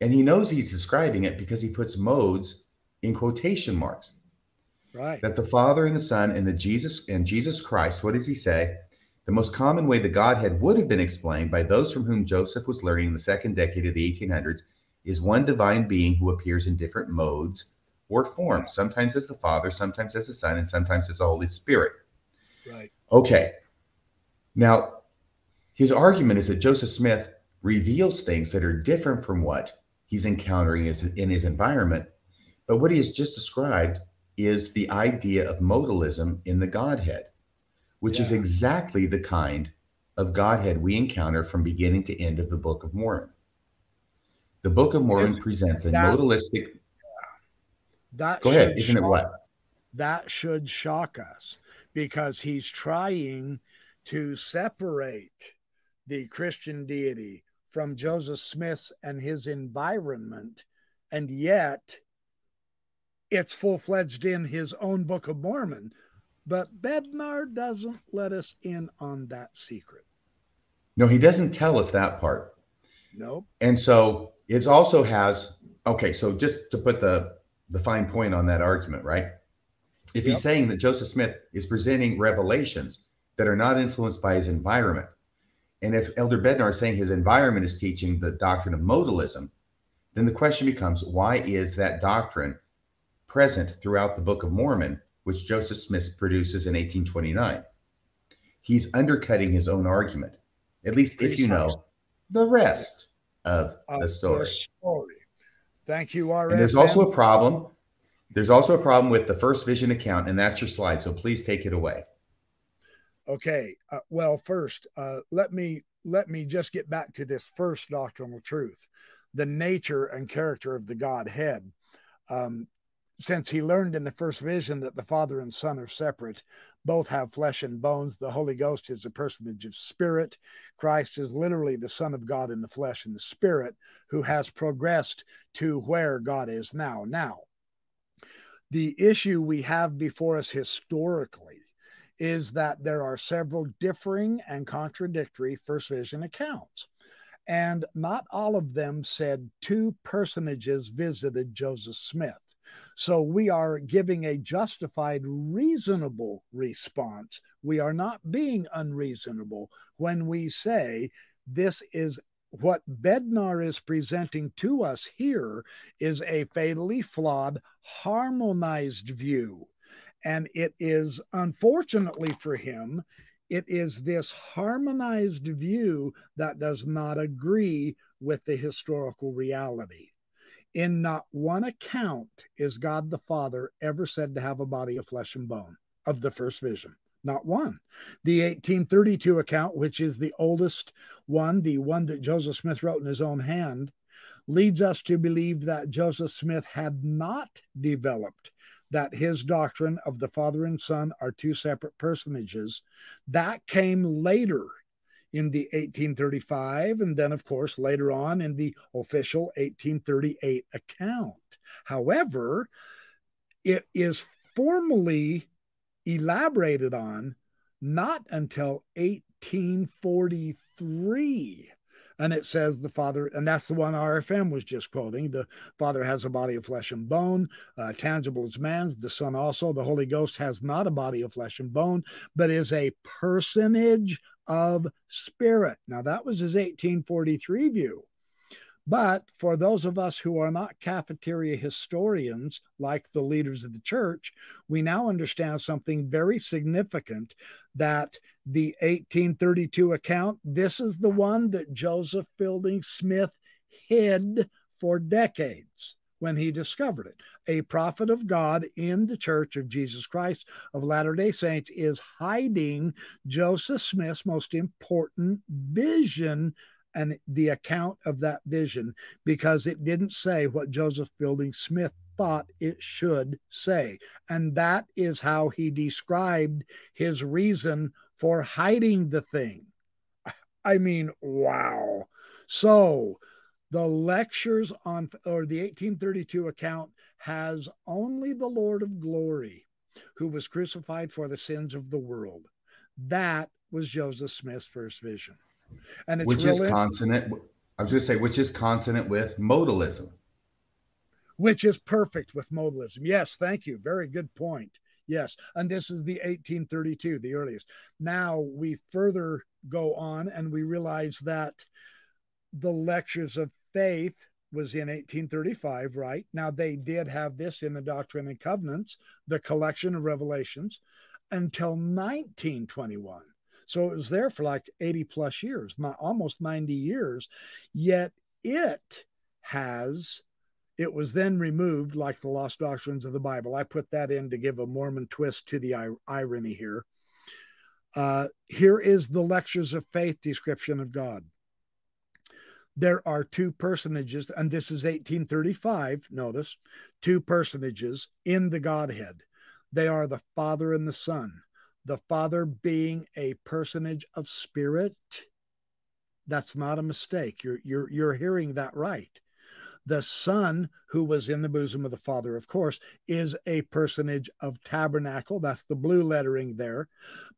and he knows he's describing it because he puts modes in quotation marks. Right. That the Father and the Son and the Jesus and Jesus Christ. What does he say? The most common way the Godhead would have been explained by those from whom Joseph was learning in the second decade of the 1800s is one divine being who appears in different modes or forms, sometimes as the Father, sometimes as the Son, and sometimes as the Holy Spirit. Right. Okay. Now, his argument is that Joseph Smith reveals things that are different from what he's encountering in his environment, But what he has just described is the idea of modalism in the Godhead, which yeah. is exactly the kind of Godhead we encounter from beginning to end of the Book of Mormon. The Book of Mormon presents a that, modalistic. That Go ahead. Isn't shock, it what? That should shock us because he's trying to separate the Christian deity from Joseph Smith's and his environment, and yet it's full fledged in his own Book of Mormon. But Bednar doesn't let us in on that secret. No, he doesn't tell us that part. Nope. And so it also has okay. So just to put the the fine point on that argument, right? If yep. he's saying that Joseph Smith is presenting revelations that are not influenced by his environment, and if Elder Bednar is saying his environment is teaching the doctrine of modalism, then the question becomes why is that doctrine present throughout the Book of Mormon, which Joseph Smith produces in 1829? He's undercutting his own argument, at least if you know the rest of the story. Story. Thank you, RF. And there's also a problem. There's also a problem with the first vision account, and that's your slide. So please take it away. Okay. Uh, well, first, uh, let me let me just get back to this first doctrinal truth: the nature and character of the Godhead. Um, since he learned in the first vision that the Father and Son are separate, both have flesh and bones. The Holy Ghost is a personage of spirit. Christ is literally the Son of God in the flesh and the spirit who has progressed to where God is now. Now, the issue we have before us historically is that there are several differing and contradictory first vision accounts. And not all of them said two personages visited Joseph Smith. So we are giving a justified, reasonable response. We are not being unreasonable when we say this is what Bednar is presenting to us here is a fatally flawed, harmonized view. And it is, unfortunately for him, it is this harmonized view that does not agree with the historical reality. In not one account is God the Father ever said to have a body of flesh and bone of the first vision. Not one. The 1832 account, which is the oldest one, the one that Joseph Smith wrote in his own hand, leads us to believe that Joseph Smith had not developed that his doctrine of the Father and Son are two separate personages. That came later in the 1835, and then, of course, later on in the official 1838 account. However, it is formally elaborated on not until 1843 and it says the father and that's the one rfm was just quoting the father has a body of flesh and bone uh, tangible as man's the son also the holy ghost has not a body of flesh and bone but is a personage of spirit. Now that was his 1843 view. But for those of us who are not cafeteria historians, like the leaders of the church, we now understand something very significant that the 1832 account, this is the one that Joseph Fielding Smith hid for decades when he discovered it. A prophet of God in the Church of Jesus Christ of Latter day Saints is hiding Joseph Smith's most important vision and the account of that vision because it didn't say what Joseph Fielding Smith thought it should say. And that is how he described his reason for hiding the thing. I mean, wow. So the lectures on, or the 1832 account has only the Lord of glory who was crucified for the sins of the world. That was Joseph Smith's first vision. And which is consonant. I was going to say, which is consonant with modalism. Which is perfect with modalism. Yes, thank you. Very good point. Yes. And this is the 1832, the earliest. Now we further go on and we realize that the lectures of faith was in 1835, right? Now they did have this in the Doctrine and Covenants, the collection of revelations, until 1921. So it was there for like 80 plus years, almost 90 years. Yet it has It was then removed, like the lost doctrines of the Bible. I put that in to give a Mormon twist to the irony here. Uh, here is the lectures of faith description of God. There are two personages, and this is 1835. Notice two personages in the Godhead. They are the Father and the Son. The Father being a personage of spirit. That's not a mistake. You're you're you're hearing that right. The Son, who was in the bosom of the Father, of course, is a personage of tabernacle. That's the blue lettering there,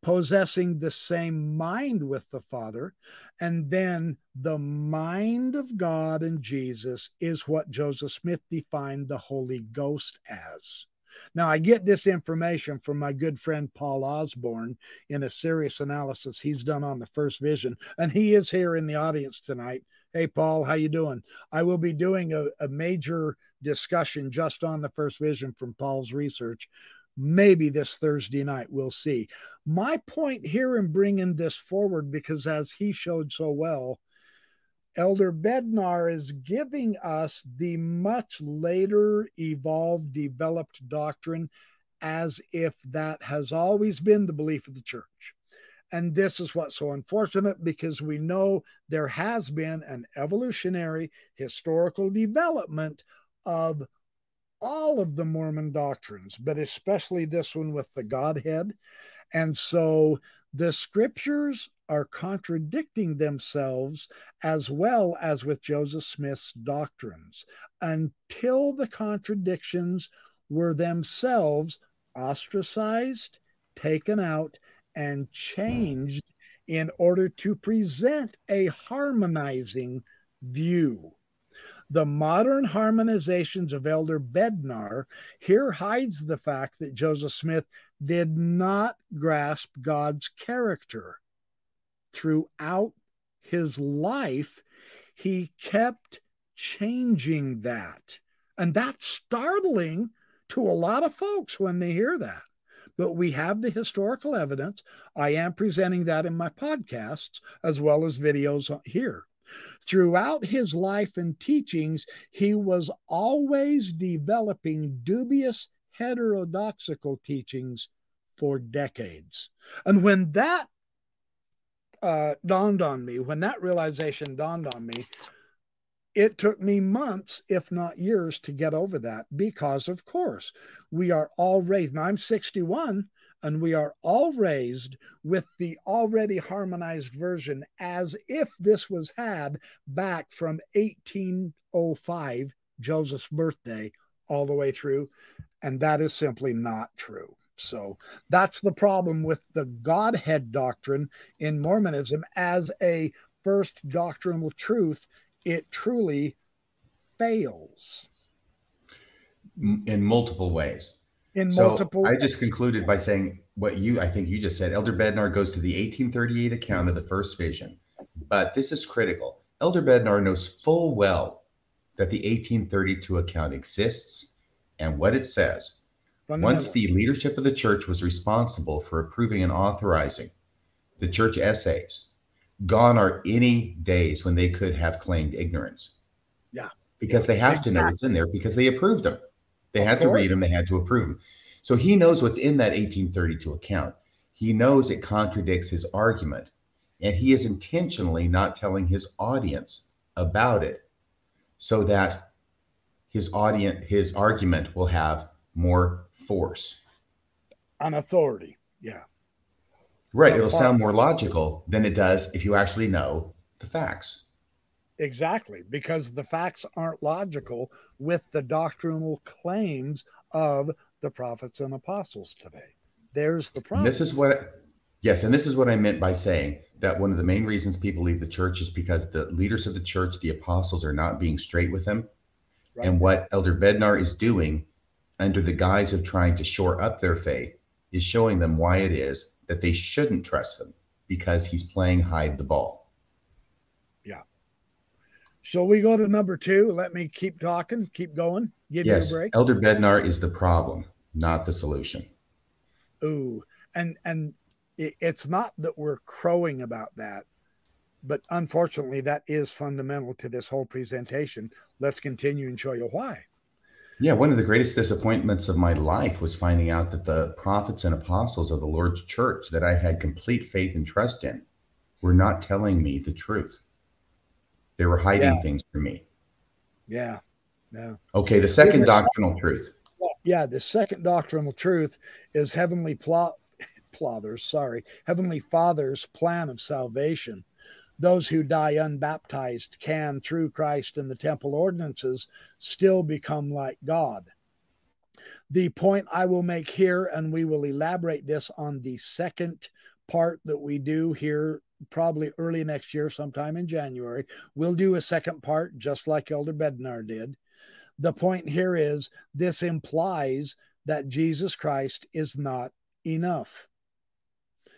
possessing the same mind with the Father. And then the mind of God and Jesus is what Joseph Smith defined the Holy Ghost as. Now, I get this information from my good friend Paul Osborne in a serious analysis he's done on the first vision, and he is here in the audience tonight. Hey, Paul, how you doing? I will be doing a, a major discussion just on the first vision from Paul's research maybe this Thursday night. We'll see. My point here in bringing this forward, because as he showed so well, Elder Bednar is giving us the much later evolved, developed doctrine as if that has always been the belief of the church. And this is what's so unfortunate because we know there has been an evolutionary historical development of all of the Mormon doctrines, but especially this one with the Godhead. And so the scriptures are contradicting themselves as well as with Joseph Smith's doctrines until the contradictions were themselves ostracized, taken out, and mm-hmm. changed in order to present a harmonizing view. The modern harmonizations of Elder Bednar here hides the fact that Joseph Smith did not grasp God's character. Throughout his life, he kept changing that. And that's startling to a lot of folks when they hear that but we have the historical evidence. I am presenting that in my podcasts as well as videos here. Throughout his life and teachings, he was always developing dubious heterodoxical teachings for decades. And when that uh, dawned on me, when that realization dawned on me, it took me months, if not years, to get over that because, of course, we are all raised. Now, I'm 61 and we are all raised with the already harmonized version as if this was had back from 1805, Joseph's birthday, all the way through. And that is simply not true. So that's the problem with the Godhead doctrine in Mormonism as a first doctrinal truth it truly fails in multiple ways. In so multiple I just concluded by saying what you I think you just said. Elder Bednar goes to the 1838 account of the first vision. But this is critical. Elder Bednar knows full well that the 1832 account exists and what it says. Once the leadership of the church was responsible for approving and authorizing the church essays, gone are any days when they could have claimed ignorance. Yeah. Because they have exactly. to know what's in there because they approved them. They of had course. to read them, they had to approve them. So he knows what's in that 1832 account. He knows it contradicts his argument, and he is intentionally not telling his audience about it so that his audience his argument will have more force. On authority. Yeah. Right. It'll sound more logical than it does if you actually know the facts. Exactly, because the facts aren't logical with the doctrinal claims of the prophets and apostles today. There's the problem. This is what, yes, and this is what I meant by saying that one of the main reasons people leave the church is because the leaders of the church, the apostles, are not being straight with them. Right. And what Elder Bednar is doing under the guise of trying to shore up their faith is showing them why it is that they shouldn't trust them because he's playing hide the ball. Yeah. So we go to number two. Let me keep talking, keep going. Give yes, you a break. Elder Bednar is the problem, not the solution. Ooh, and and it's not that we're crowing about that, but unfortunately, that is fundamental to this whole presentation. Let's continue and show you why. Yeah, one of the greatest disappointments of my life was finding out that the prophets and apostles of the Lord's church that I had complete faith and trust in were not telling me the truth. They were hiding yeah. things from me. Yeah. Okay, the second doctrinal truth. Yeah, the second doctrinal truth is heavenly plot plotters, sorry, heavenly father's plan of salvation those who die unbaptized can, through Christ and the temple ordinances, still become like God. The point I will make here, and we will elaborate this on the second part that we do here, probably early next year, sometime in January. We'll do a second part, just like Elder Bednar did. The point here is this implies that Jesus Christ is not enough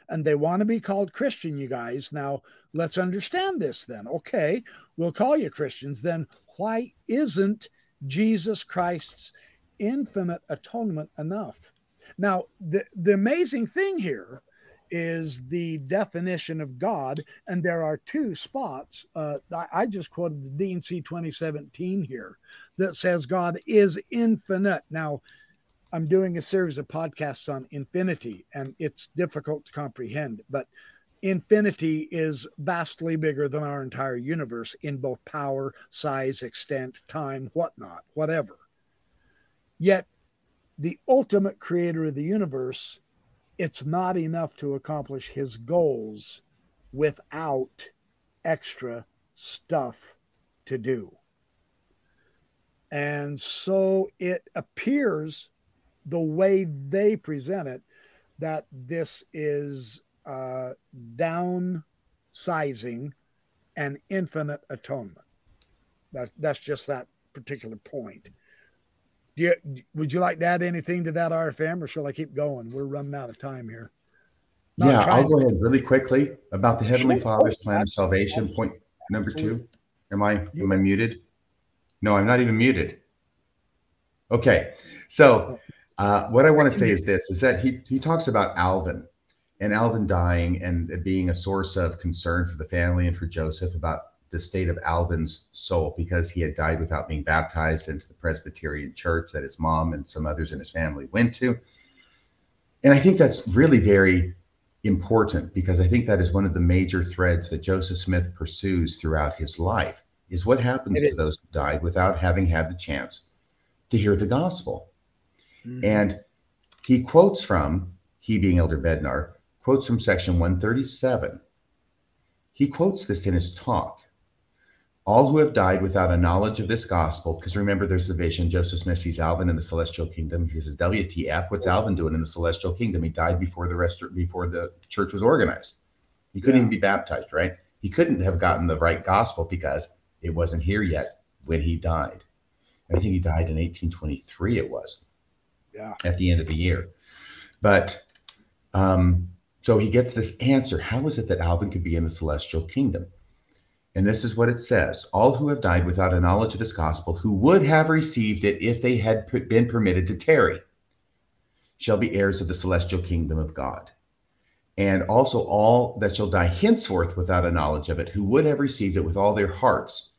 and they want to be called Christian, you guys. Now, let's understand this then. Okay, we'll call you Christians. Then why isn't Jesus Christ's infinite atonement enough? Now, the, the amazing thing here is the definition of God, and there are two spots. Uh, I, just quoted the D&C 2017 here that says God is infinite. Now, I'm doing a series of podcasts on infinity, and it's difficult to comprehend, but infinity is vastly bigger than our entire universe in both power, size, extent, time, whatnot, whatever. Yet, the ultimate creator of the universe, it's not enough to accomplish his goals without extra stuff to do. And so it appears the way they present it that this is uh, downsizing an infinite atonement. That's that's just that particular point. Do you, would you like to add anything to that RFM, or shall I keep going? We're running out of time here. Not yeah, I'll go ahead really quickly about the Heavenly sure. Father's plan of salvation. Point number two. Am I am I muted? No, I'm not even muted. Okay, so uh, what I want to say is this: is that he he talks about Alvin and Alvin dying and being a source of concern for the family and for Joseph about the state of Alvin's soul because he had died without being baptized into the Presbyterian church that his mom and some others in his family went to. And I think that's really very important because I think that is one of the major threads that Joseph Smith pursues throughout his life is what happens to those who died without having had the chance to hear the gospel. Mm-hmm. And he quotes from, he being Elder Bednar, quotes from section 137. He quotes this in his talk. All who have died without a knowledge of this gospel, because remember, there's the vision. Joseph Smith sees Alvin in the celestial kingdom. He says, "WTF? What's Alvin doing in the celestial kingdom? He died before the rest before the church was organized. He couldn't yeah. even be baptized, right? He couldn't have gotten the right gospel because it wasn't here yet when he died. I think he died in 1823. It was yeah. at the end of the year. But um, so he gets this answer. How is it that Alvin could be in the celestial kingdom? And this is what it says All who have died without a knowledge of this gospel, who would have received it if they had been permitted to tarry, shall be heirs of the celestial kingdom of God. And also all that shall die henceforth without a knowledge of it, who would have received it with all their hearts,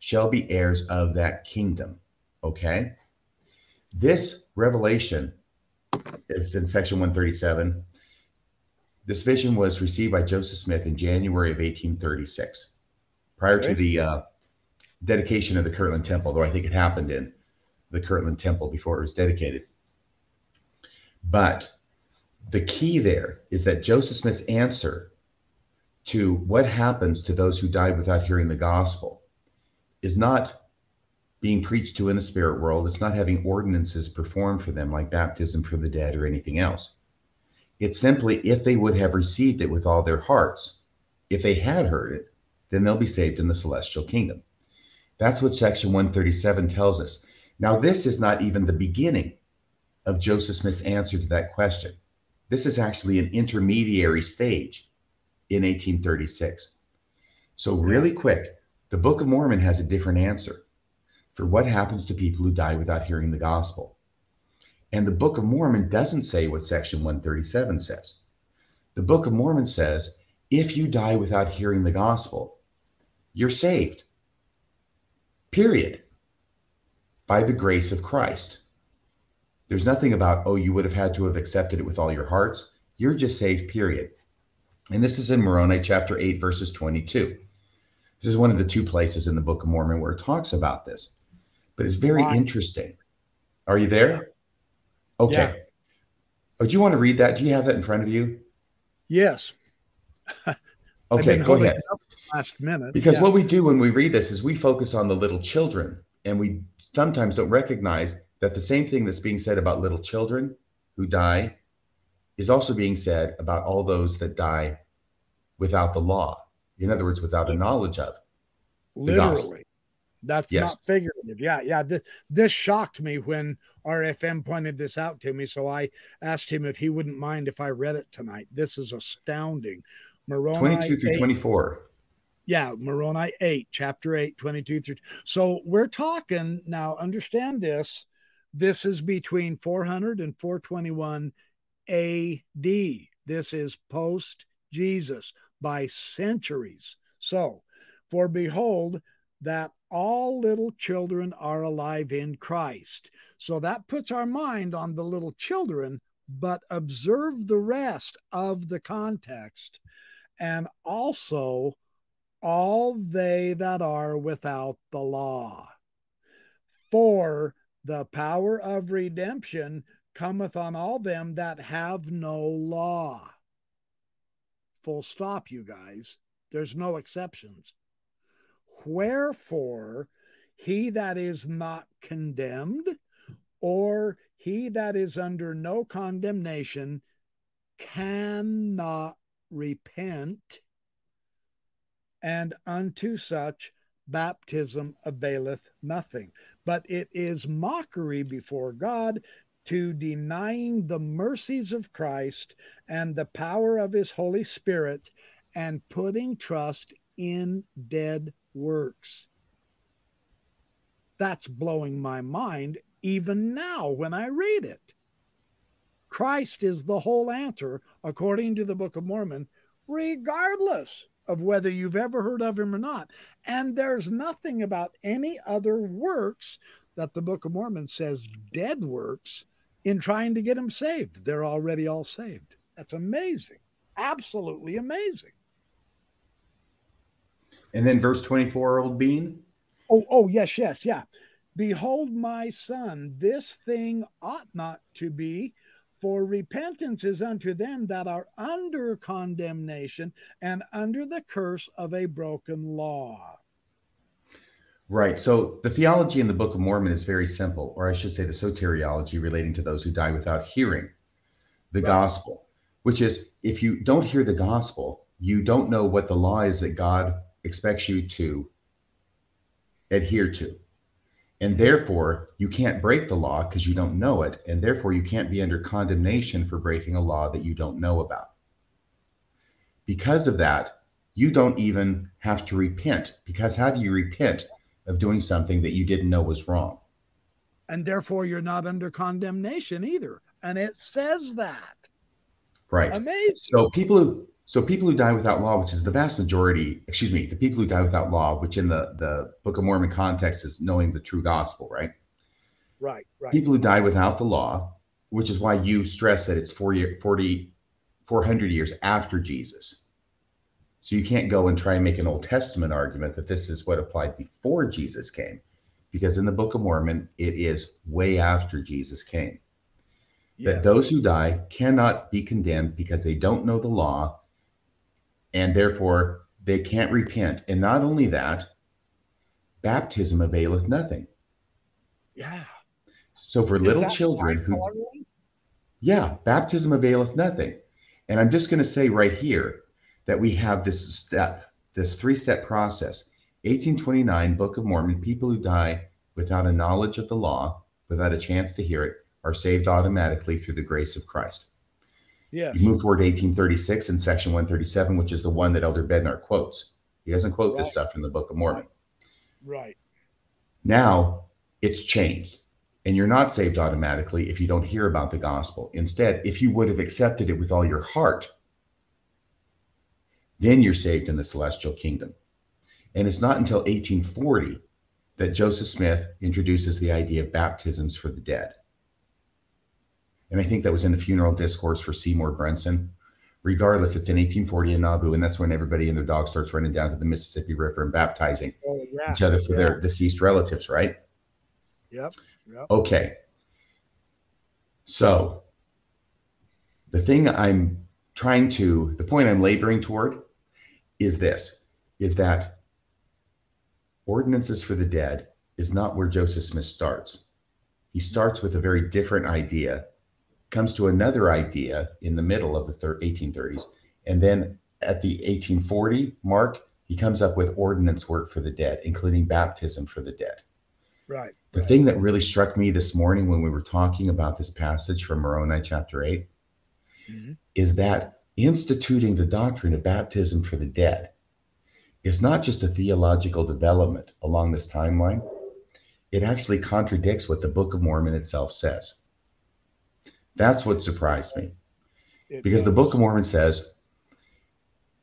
shall be heirs of that kingdom. Okay? This revelation is in section 137. This vision was received by Joseph Smith in January of 1836, prior okay. to the uh, dedication of the Kirtland Temple, though I think it happened in the Kirtland Temple before it was dedicated. But the key there is that Joseph Smith's answer to what happens to those who died without hearing the gospel is not being preached to in the spirit world. It's not having ordinances performed for them like baptism for the dead or anything else. It's simply if they would have received it with all their hearts, if they had heard it, then they'll be saved in the celestial kingdom. That's what section 137 tells us. Now, this is not even the beginning of Joseph Smith's answer to that question. This is actually an intermediary stage in 1836. So, really quick, the Book of Mormon has a different answer for what happens to people who die without hearing the gospel. And the Book of Mormon doesn't say what section 137 says. The Book of Mormon says if you die without hearing the gospel, you're saved. Period. by the grace of Christ. There's nothing about, oh, you would have had to have accepted it with all your hearts. You're just saved, period. And this is in Moroni chapter 8, verses 22. This is one of the two places in the Book of Mormon where it talks about this. But it's very interesting. Are you there? Okay. Yeah. Oh, do you want to read that? Do you have that in front of you? Yes. okay, go ahead. Last minute. Because yeah. what we do when we read this is we focus on the little children and we sometimes don't recognize that the same thing that's being said about little children who die is also being said about all those that die without the law. In other words, without a knowledge of. The Literally. That's yes. not figurative. Yeah, yeah. This, this shocked me when RFM pointed this out to me. So I asked him if he wouldn't mind if I read it tonight. This is astounding. Moroni 22 through 8, 24. Yeah, Moroni 8, chapter 8, 22 through. So we're talking now, understand this. This is between 400 and 421 AD. This is post Jesus by centuries. So, for behold, that all little children are alive in Christ. So that puts our mind on the little children, but observe the rest of the context. And also, all they that are without the law. For the power of redemption cometh on all them that have no law. Full stop, you guys. There's no exceptions. Wherefore, he that is not condemned, or he that is under no condemnation, cannot repent, and unto such baptism availeth nothing. But it is mockery before God to denying the mercies of Christ and the power of his Holy Spirit and putting trust in dead works. That's blowing my mind even now when I read it. Christ is the whole answer, according to the Book of Mormon, regardless of whether you've ever heard of him or not. And there's nothing about any other works that the Book of Mormon says dead works in trying to get them saved. They're already all saved. That's amazing. Absolutely amazing. And then verse 24, old bean. Oh, oh, yes, yes, yeah. Behold, my son, this thing ought not to be, for repentance is unto them that are under condemnation and under the curse of a broken law. Right. So the theology in the Book of Mormon is very simple, or I should say the soteriology relating to those who die without hearing the right. gospel, which is if you don't hear the gospel, you don't know what the law is that God expects you to adhere to. And therefore, you can't break the law because you don't know it. And therefore, you can't be under condemnation for breaking a law that you don't know about. Because of that, you don't even have to repent. Because how do you repent of doing something that you didn't know was wrong. And therefore, you're not under condemnation either. And it says that. Right. Amazing. So people who so people who die without law, which is the vast majority, excuse me, the people who die without law, which in the the Book of Mormon context is knowing the true gospel, right? Right, right. People who die without the law, which is why you stress that it's 40, 40 400 years after Jesus. So you can't go and try and make an Old Testament argument that this is what applied before Jesus came, because in the Book of Mormon, it is way after Jesus came. Yes. That those who die cannot be condemned because they don't know the law, and therefore they can't repent. And not only that, baptism availeth nothing. Yeah. So for is little children who, yeah, baptism availeth nothing. And I'm just going to say right here, that we have this step, this three step process. 1829, Book of Mormon, people who die without a knowledge of the law, without a chance to hear it, are saved automatically through the grace of Christ. Yeah. You move forward to 1836 in section 137, which is the one that Elder Bednar quotes. He doesn't quote right. this stuff from the Book of Mormon. Right. Now it's changed. And you're not saved automatically if you don't hear about the gospel. Instead, if you would have accepted it with all your heart, then you're saved in the celestial kingdom. And it's not until 1840 that Joseph Smith introduces the idea of baptisms for the dead. And I think that was in the funeral discourse for Seymour Brunson. Regardless, it's in 1840 in Nauvoo, and that's when everybody and their dog starts running down to the Mississippi River and baptizing oh, yeah. each other for yeah. their deceased relatives, right? Yep. yep. Okay. So the thing I'm trying to, the point I'm laboring toward is this, is that ordinances for the dead is not where Joseph Smith starts. He starts with a very different idea comes to another idea in the middle of the 1830s. And then at the 1840 mark, he comes up with ordinance work for the dead, including baptism for the dead. Right. The right. thing that really struck me this morning when we were talking about this passage from Moroni chapter 8 mm-hmm. is that instituting the doctrine of baptism for the dead is not just a theological development along this timeline, it actually contradicts what the Book of Mormon itself says. That's what surprised me. It because does. the Book of Mormon says,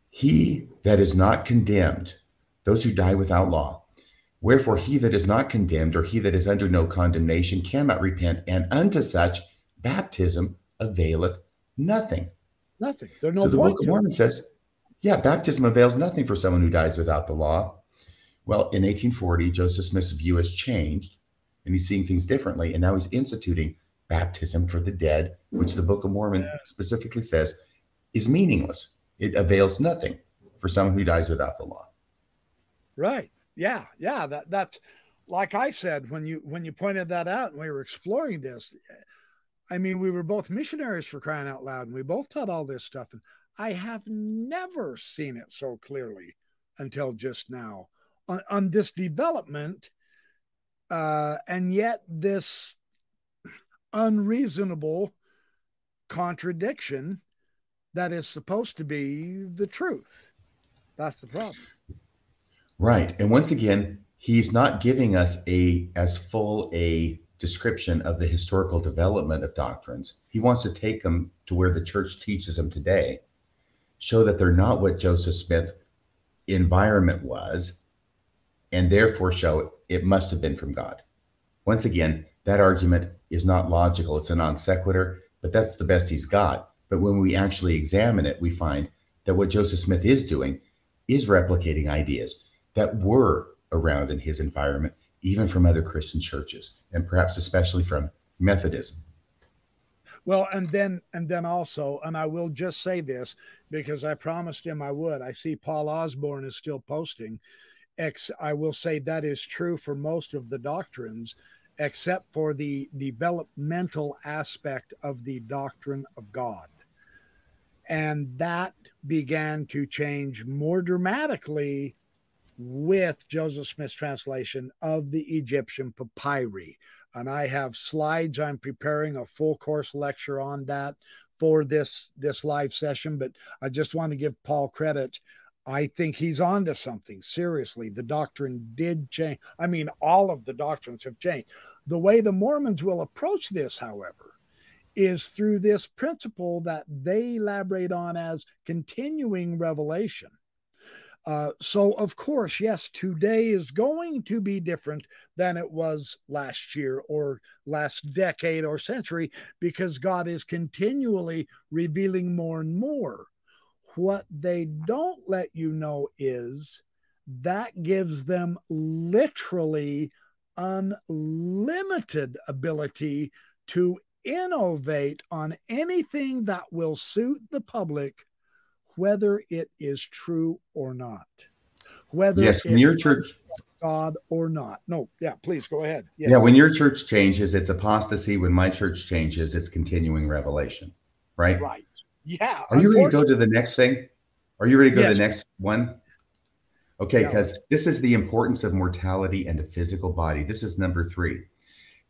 He that is not condemned, those who die without law, wherefore he that is not condemned or he that is under no condemnation cannot repent, and unto such baptism availeth nothing. Nothing. No so the Book of Mormon it. says, yeah, baptism avails nothing for someone who dies without the law. Well, in 1840, Joseph Smith's view has changed and he's seeing things differently. And now he's instituting baptism for the dead, which the Book of Mormon specifically says is meaningless. It avails nothing for someone who dies without the law. Right. Yeah. Yeah. That that's like I said when you when you pointed that out and we were exploring this. I mean, we were both missionaries for crying out loud, and we both taught all this stuff. And I have never seen it so clearly until just now on, on this development. Uh, and yet, this unreasonable contradiction that is supposed to be the truth. That's the problem. Right. And once again, he's not giving us a as full a description of the historical development of doctrines. He wants to take them to where the church teaches them today, show that they're not what Joseph Smith environment was, and therefore show it must have been from God. Once again, that argument is not logical. It's a non sequitur, but that's the best he's got. But when we actually examine it, we find that what Joseph Smith is doing is replicating ideas that were around in his environment, even from other Christian churches, and perhaps especially from Methodism. Well, and then and then also, and I will just say this because I promised him I would. I see Paul Osborne is still posting. X, I will say that is true for most of the doctrines except for the developmental aspect of the doctrine of God. And that began to change more dramatically with Joseph Smith's translation of the Egyptian papyri. And I have slides. I'm preparing a full course lecture on that for this this live session. But I just want to give Paul credit I think he's on to something. Seriously, the doctrine did change. I mean, all of the doctrines have changed. The way the Mormons will approach this, however, is through this principle that they elaborate on as continuing revelation. Uh, so, of course, yes, today is going to be different than it was last year or last decade or century because God is continually revealing more and more. What they don't let you know is that gives them literally unlimited ability to innovate on anything that will suit the public, whether it is true or not. Whether yes, when your church God or not. No, yeah, please go ahead. Yes. Yeah, when your church changes, it's apostasy. When my church changes, it's continuing revelation. Right. Right. Yeah. Are you ready to go to the next thing? Are you ready to go yes. to the next one? Okay, because yeah. this is the importance of mortality and a physical body. This is number three.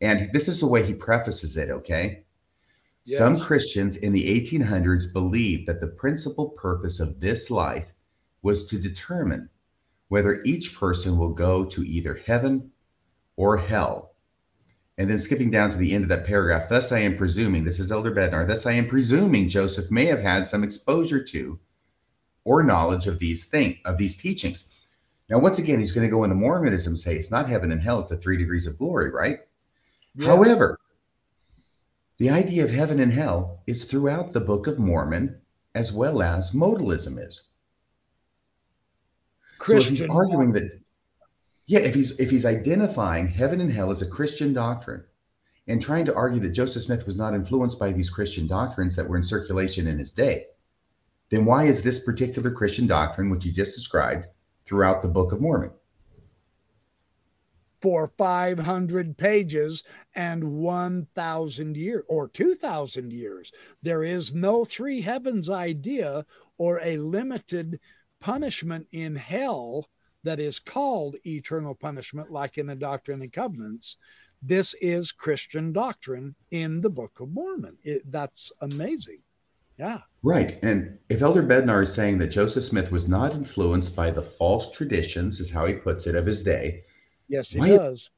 And this is the way he prefaces it, okay? Yes. Some Christians in the 1800s believed that the principal purpose of this life was to determine whether each person will go to either heaven or hell. And then skipping down to the end of that paragraph, thus I am presuming, this is Elder Bednar, thus I am presuming Joseph may have had some exposure to or knowledge of these things, of these teachings. Now, once again, he's going to go into Mormonism, say it's not heaven and hell, it's the three degrees of glory, right? Yes. However, the idea of heaven and hell is throughout the Book of Mormon as well as modalism is. Christian so if he's arguing that, yeah, if he's if he's identifying heaven and hell as a Christian doctrine and trying to argue that Joseph Smith was not influenced by these Christian doctrines that were in circulation in his day, then why is this particular Christian doctrine, which you just described, throughout the Book of Mormon? for 500 pages and 1,000 years or 2,000 years. There is no three heavens idea or a limited punishment in hell that is called eternal punishment, like in the Doctrine and Covenants. This is Christian doctrine in the Book of Mormon. It, that's amazing. Yeah. Right. And if Elder Bednar is saying that Joseph Smith was not influenced by the false traditions, is how he puts it, of his day, Yes, he does.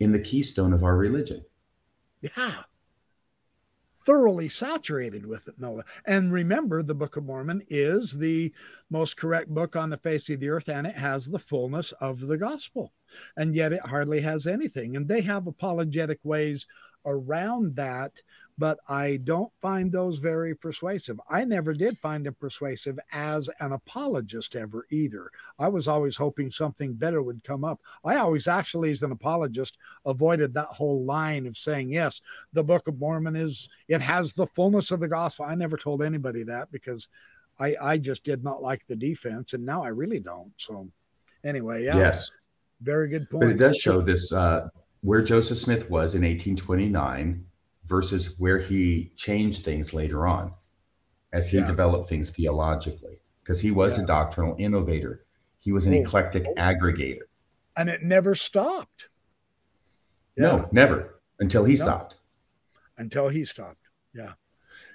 In the keystone of our religion. Yeah. Thoroughly saturated with it, Noah. And remember, the Book of Mormon is the most correct book on the face of the earth, and it has the fullness of the gospel. And yet it hardly has anything. And they have apologetic ways around that but I don't find those very persuasive. I never did find them persuasive as an apologist ever either. I was always hoping something better would come up. I always actually, as an apologist, avoided that whole line of saying, yes, the Book of Mormon is, it has the fullness of the gospel. I never told anybody that because I, I just did not like the defense, and now I really don't. So, anyway, yeah. Yes. Very good point. But it does show this uh, where Joseph Smith was in 1829 versus where he changed things later on as he yeah. developed things theologically because he was yeah. a doctrinal innovator he was an oh. eclectic oh. aggregator and it never stopped yeah. no never until he no. stopped until he stopped yeah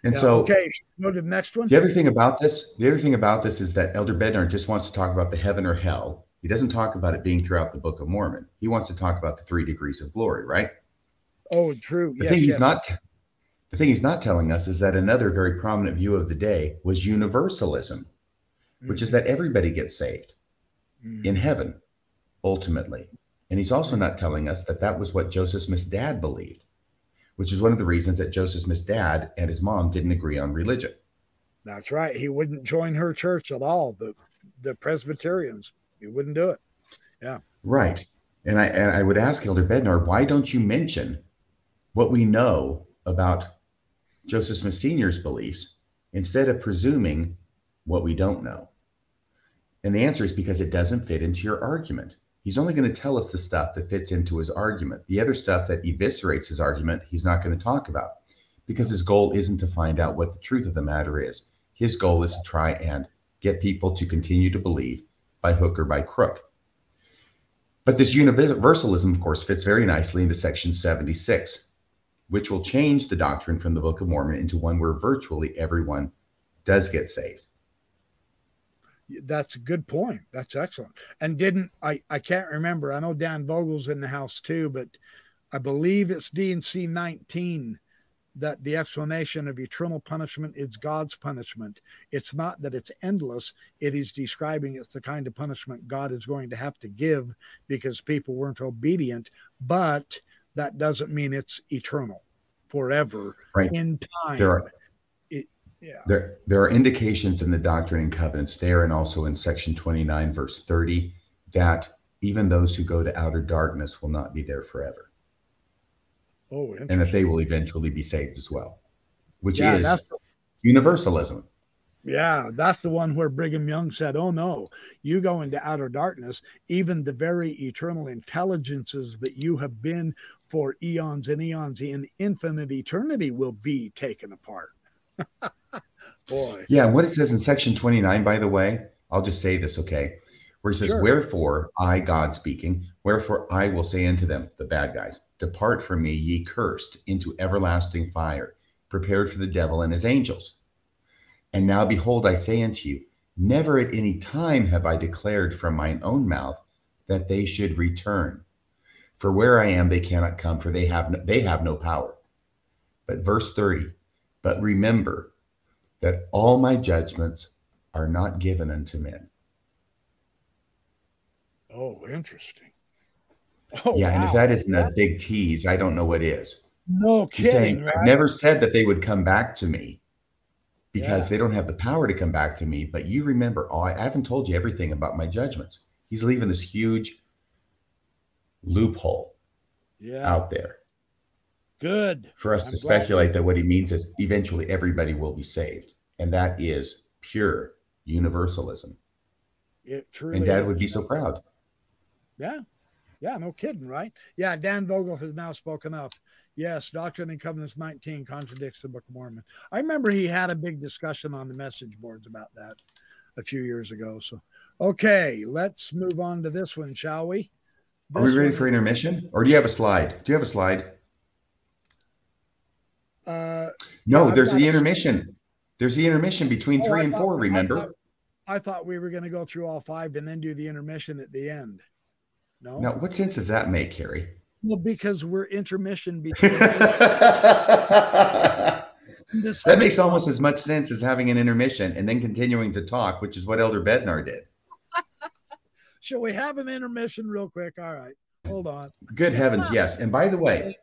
and so okay go to the next one the other thing about this the other thing about this is that elder bednar just wants to talk about the heaven or hell he doesn't talk about it being throughout the book of mormon he wants to talk about the three degrees of glory right Oh, true. The yes, thing he's not the thing he's not telling us is that another very prominent view of the day was universalism, mm-hmm. which is mm-hmm. that everybody gets saved mm-hmm. in heaven ultimately. And he's also not telling us that that was what Joseph Smith's dad believed, which is one of the reasons that Joseph Smith's dad and his mom didn't agree on religion. That's right. He wouldn't join her church at all. The the Presbyterians. He wouldn't do it. Yeah. Right. And I and I would ask Elder Bednar, why don't you mention what we know about Joseph Smith Sr.'s beliefs instead of presuming what we don't know? And the answer is because it doesn't fit into your argument. He's only going to tell us the stuff that fits into his argument. The other stuff that eviscerates his argument, he's not going to talk about because his goal isn't to find out what the truth of the matter is. His goal is to try and get people to continue to believe by hook or by crook. But this universalism, of course, fits very nicely into section 76, which will change the doctrine from the Book of Mormon into one where virtually everyone does get saved. That's a good point. That's excellent. And didn't I? I can't remember. I know Dan Vogel's in the house too, but I believe it's D&C 19 that the explanation of eternal punishment is God's punishment. It's not that it's endless. It is describing it's the kind of punishment God is going to have to give because people weren't obedient. But that doesn't mean it's eternal forever right. in time. There are, it, yeah. there, there are indications in the Doctrine and Covenants there and also in section 29, verse 30, that even those who go to outer darkness will not be there forever. Oh, and that they will eventually be saved as well, which yeah, is universalism. Yeah, that's the one where Brigham Young said, Oh no, you go into outer darkness, even the very eternal intelligences that you have been for eons and eons in infinite eternity will be taken apart. Boy. Yeah, what it says in section 29, by the way, I'll just say this, okay? Where he says, sure. Wherefore, I, God speaking, wherefore I will say unto them, the bad guys, Depart from me, ye cursed, into everlasting fire, prepared for the devil and his angels. And now behold, I say unto you, never at any time have I declared from mine own mouth that they should return. For where I am, they cannot come, for they have no, they have no power. But verse 30, but remember that all my judgments are not given unto men. Oh, interesting. Oh, yeah, wow. and if that isn't a big tease, I don't know what is. No kidding. He's saying, right? I've never said that they would come back to me because yeah. they don't have the power to come back to me. But you remember, oh, I haven't told you everything about my judgments. He's leaving this huge loophole yeah. out there. Good. For us I'm to speculate that what he means is eventually everybody will be saved. And that is pure universalism. It truly and dad is. would be so proud. Yeah. Yeah, no kidding, right? Yeah, Dan Vogel has now spoken up. Yes, Doctrine and Covenants 19 contradicts the Book of Mormon. I remember he had a big discussion on the message boards about that a few years ago. So, okay, let's move on to this one, shall we? Are we ready for intermission? Or do you have a slide? Do you have a slide? Uh, no, yeah, there's the intermission. There's the intermission between oh, three I and thought, four, remember? I thought, I thought we were going to go through all five and then do the intermission at the end. No. Now, what sense does that make, Kerry? Well, because we're intermission between. that makes almost as much sense as having an intermission and then continuing to talk, which is what Elder Bednar did. Shall we have an intermission real quick? All right. Hold on. Good heavens, yes. And by the way,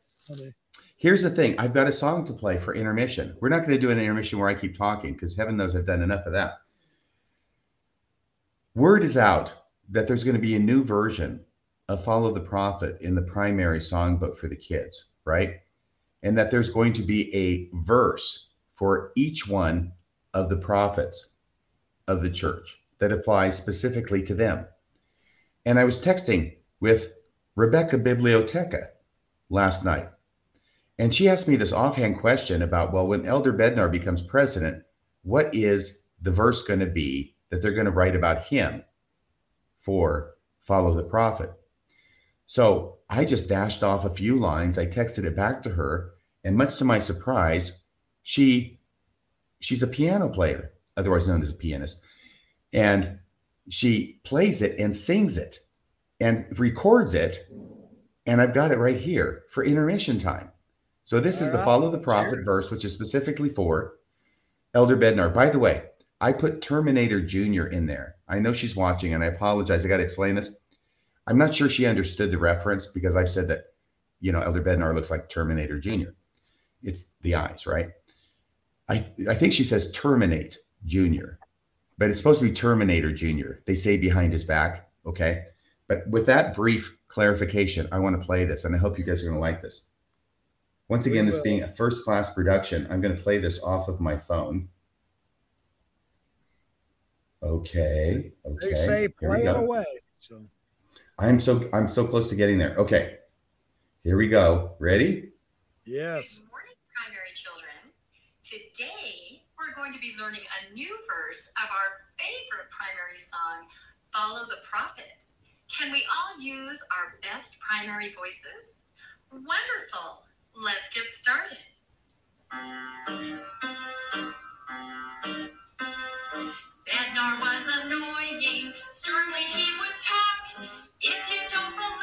here's the thing I've got a song to play for intermission. We're not going to do an intermission where I keep talking because heaven knows I've done enough of that. Word is out that there's going to be a new version of Follow the Prophet in the primary songbook for the kids, right? And that there's going to be a verse for each one of the prophets of the church that applies specifically to them. And I was texting with Rebecca Biblioteca last night. And she asked me this offhand question about, well, when Elder Bednar becomes president, what is the verse going to be that they're going to write about him for Follow the Prophet? So I just dashed off a few lines. I texted it back to her, and much to my surprise, she she's a piano player, otherwise known as a pianist, and she plays it and sings it and records it, and I've got it right here for intermission time. So this is the uh, follow the prophet verse, which is specifically for Elder Bednar. By the way, I put Terminator Jr. in there. I know she's watching, and I apologize. I got to explain this. I'm not sure she understood the reference because I've said that, you know, Elder Bednar looks like Terminator Jr. It's the eyes, right? I, I think she says terminate Jr., but it's supposed to be Terminator Jr. They say behind his back. Okay. But with that brief clarification, I want to play this and I hope you guys are going to like this. Once again, this being a first class production, I'm going to play this off of my phone. Okay. Okay. They say play it away. So. I'm so I'm so close to getting there. Okay. Here we go. Ready? Yes. Good morning, primary children. Today we're going to be learning a new verse of our favorite primary song, Follow the Prophet. Can we all use our best primary voices? Wonderful. Let's get started. Bednar was annoying. Sternly he would talk. If you don't believe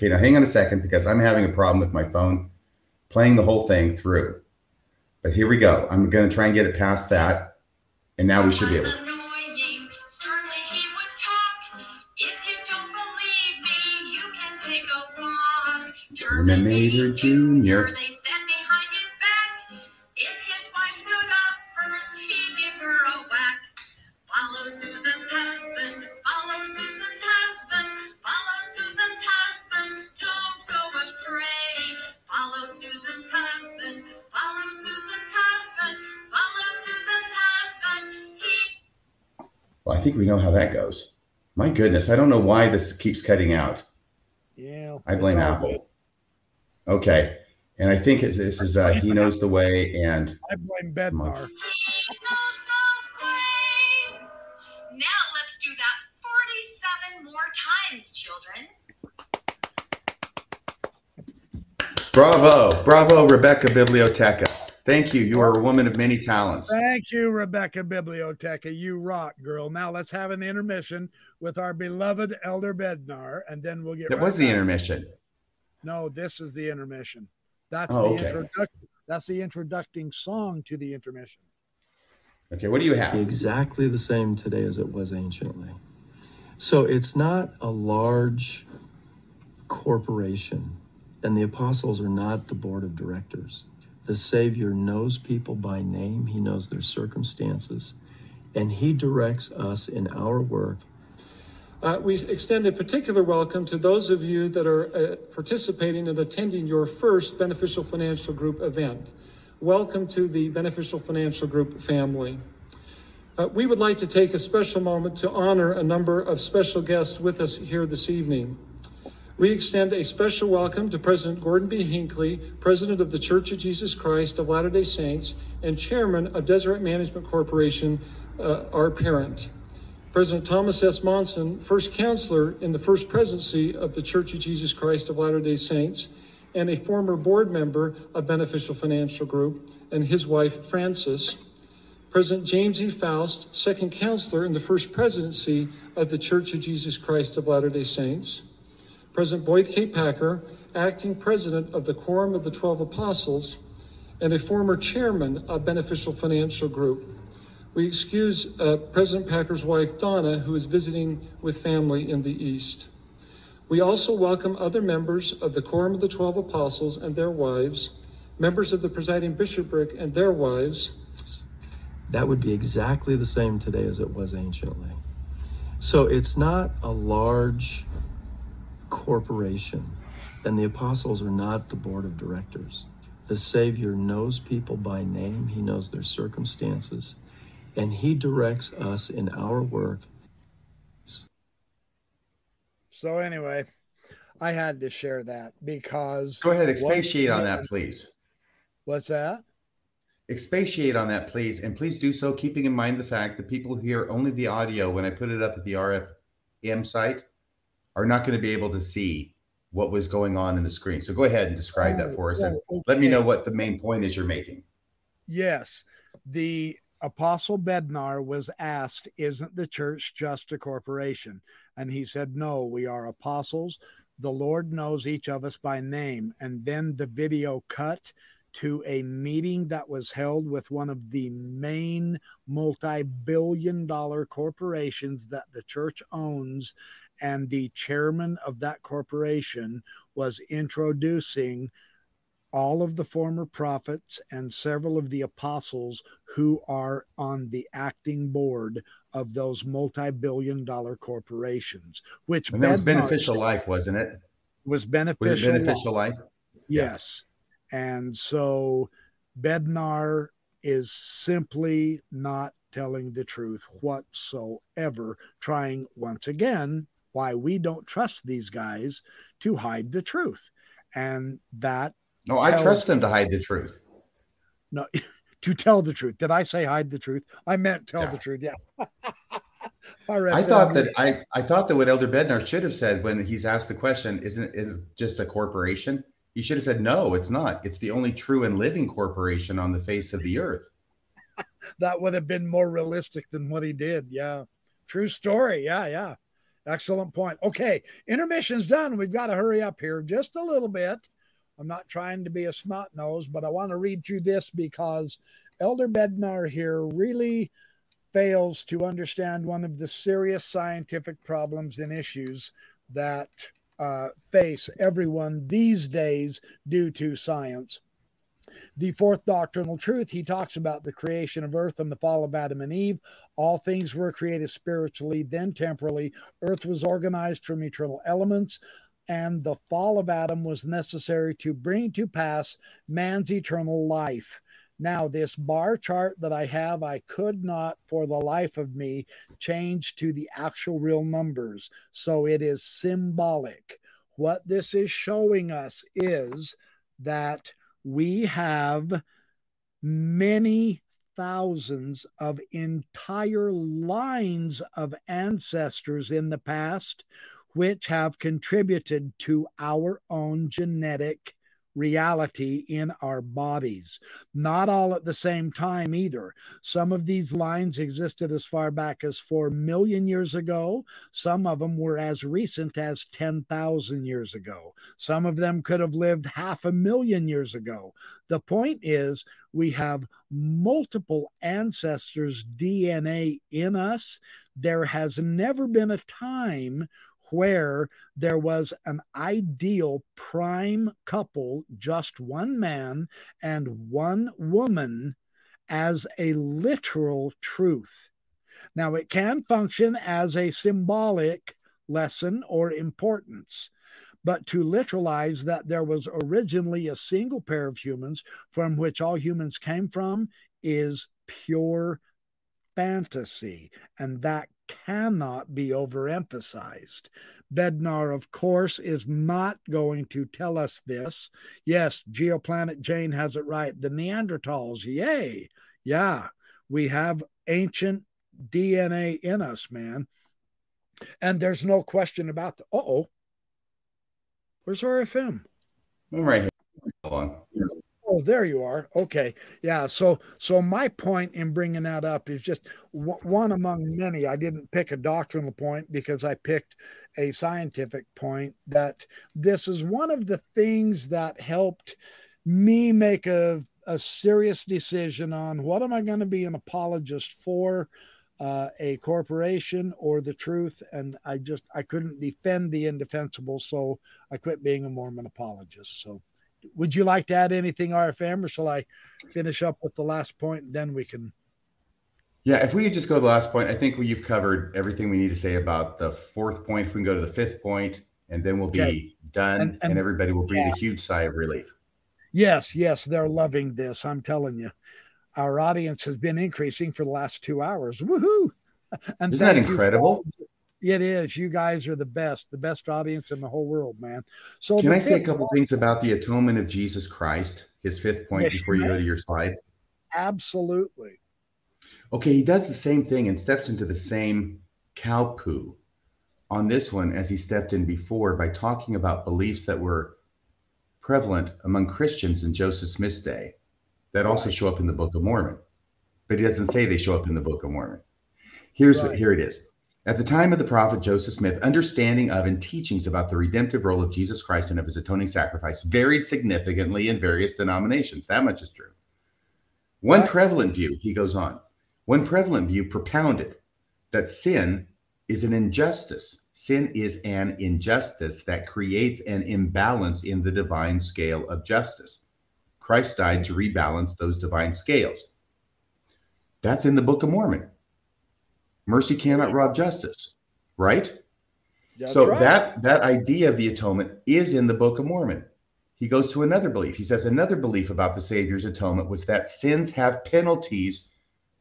Okay, now hang on a second because I'm having a problem with my phone playing the whole thing through. But here we go. I'm going to try and get it past that. And now we should be able to. Terminator Jr. know how that goes. My goodness, I don't know why this keeps cutting out. Yeah. I blame Apple. Good. Okay. And I think this is uh, He Knows the Way and I blame Bednar. Now let's do that 47 more times, children. Bravo. Bravo, Rebecca Biblioteca. Thank you. You are a woman of many talents. Thank you, Rebecca Biblioteca. You rock, girl. Now let's have an intermission with our beloved Elder Bednar, and then we'll get. That right was the intermission. No, this is the intermission. That's oh, the okay. introduction. That's the introducing song to the intermission. Okay, what do you have? Exactly the same today as it was anciently. So it's not a large corporation, and the apostles are not the board of directors. The Savior knows people by name, He knows their circumstances, and He directs us in our work. Uh, we extend a particular welcome to those of you that are uh, participating and attending your first Beneficial Financial Group event. Welcome to the Beneficial Financial Group family. Uh, we would like to take a special moment to honor a number of special guests with us here this evening. We extend a special welcome to President Gordon B. Hinckley, President of the Church of Jesus Christ of Latter day Saints and Chairman of Deseret Management Corporation, uh, our parent. President Thomas S. Monson, First Counselor in the First Presidency of the Church of Jesus Christ of Latter day Saints, and a former board member of Beneficial Financial Group, and his wife, Frances. President James E. Faust, Second Counselor in the First Presidency of the Church of Jesus Christ of Latter day Saints. President Boyd K. Packer, acting president of the Quorum of the Twelve Apostles, and a former chairman of Beneficial Financial Group. We excuse uh, President Packer's wife, Donna, who is visiting with family in the East. We also welcome other members of the Quorum of the Twelve Apostles and their wives, members of the presiding bishopric and their wives. That would be exactly the same today as it was anciently. So it's not a large corporation, and the apostles are not the board of directors. The Savior knows people by name, He knows their circumstances, and He directs us in our work. So, anyway, I had to share that because. Go ahead, expatiate on that, please. What's that? Expatiate on that, please. And please do so keeping in mind the fact that people hear only the audio when I put it up at the RFM site are not going to be able to see what was going on in the screen. So go ahead and describe that for us and okay. let me know what the main point is you're making. Yes. The Apostle Bednar was asked, Isn't the church just a corporation? And he said, No, we are apostles. The Lord knows each of us by name. And then the video cut to a meeting that was held with one of the main multi billion dollar corporations that the church owns. And the chairman of that corporation was introducing all of the former prophets and several of the apostles who are on the acting board of those multi-billion dollar corporations which And that was beneficial life, wasn't it? was Was beneficial, it beneficial life? yes and so bednar is simply not telling the truth whatsoever trying once again why we don't trust these guys to hide the truth and that No, I Well- trust them to hide the truth. no to tell the truth did i say hide the truth i meant tell Yeah. the truth yeah all right I thought that I, I thought that what Elder Bednar should have said when he's asked the question, isn't is just a corporation? He should have said, No, it's not. It's the only true and living corporation on the face of the earth. that would have been more realistic than what he did yeah true story yeah yeah excellent point. Okay intermission's done. We've got to hurry up here just a little bit. I'm not trying to be a snot nose but i want to read through this because elder bednar here really fails to understand one of the serious scientific problems and issues that uh, face everyone these days due to science the fourth doctrinal truth, he talks about the creation of earth and the fall of Adam and Eve. All things were created spiritually, then temporally. Earth was organized from eternal elements, and the fall of Adam was necessary to bring to pass man's eternal life. Now, this bar chart that I have, I could not for the life of me change to the actual real numbers. So it is symbolic. What this is showing us is that we have many thousands of entire lines of ancestors in the past which have contributed to our own genetic reality in our bodies. Not all at the same time either. Some of these lines existed as far back as 4 million years ago. Some of them were as recent as 10,000 years ago. Some of them could have lived half a million years ago. The point is, we have multiple ancestors' DNA in us. There has never been a time where there was an ideal prime couple, just one man and one woman, as a literal truth. Now, it can function as a symbolic lesson or importance, but to literalize that there was originally a single pair of humans from which all humans came from is pure fantasy, and that cannot be overemphasized. Bednar, of course, is not going to tell us this. Yes, Geoplanet Jane has it right. The Neanderthals, yay. Yeah, we have ancient DNA in us, man. And there's no question about the. Uh oh. Where's RFM? I'm right here. Hold on. Oh, there you are. Okay. Yeah. So, so my point in bringing that up is just one among many. I didn't pick a doctrinal point because I picked a scientific point that this is one of the things that helped me make a, a serious decision on what am I going to be an apologist for uh, a corporation or the truth. And I just, I couldn't defend the indefensible. So I quit being a Mormon apologist. So would you like to add anything, RFM, or shall I finish up with the last point? And then we can. Yeah, if we just go to the last point, I think you've covered everything we need to say about the fourth point. If we can go to the fifth point, and then we'll okay. be done, and, and, and, everybody will breathe yeah. a huge sigh of relief. Yes, yes, they're loving this. I'm telling you, our audience has been increasing for the last two hours. Woohoo! And Isn't that incredible? It is. You guys are the best, the best audience in the whole world, man. So can I say a couple point, things about the atonement of Jesus Christ? His fifth point yes, before you go to your slide. Absolutely. Okay, he does the same thing and steps into the same cow poo on this one as he stepped in before by talking about beliefs that were prevalent among Christians in Joseph Smith's day that also right. show up in the Book of Mormon. But he doesn't say they show up in the Book of Mormon. Here's right. what here it is. At the time of the prophet Joseph Smith, understanding of and teachings about the redemptive role of Jesus Christ and of his atoning sacrifice varied significantly in various denominations. That much is true. One prevalent view, he goes on, one prevalent view propounded that sin is an injustice. Sin is an injustice that creates an imbalance in the divine scale of justice. Christ died to rebalance those divine scales. That's in the Book of Mormon. Mercy cannot rob justice, right? That's so right. that that idea of the atonement is in the Book of Mormon. He goes to another belief. He says another belief about the Savior's atonement was that sins have penalties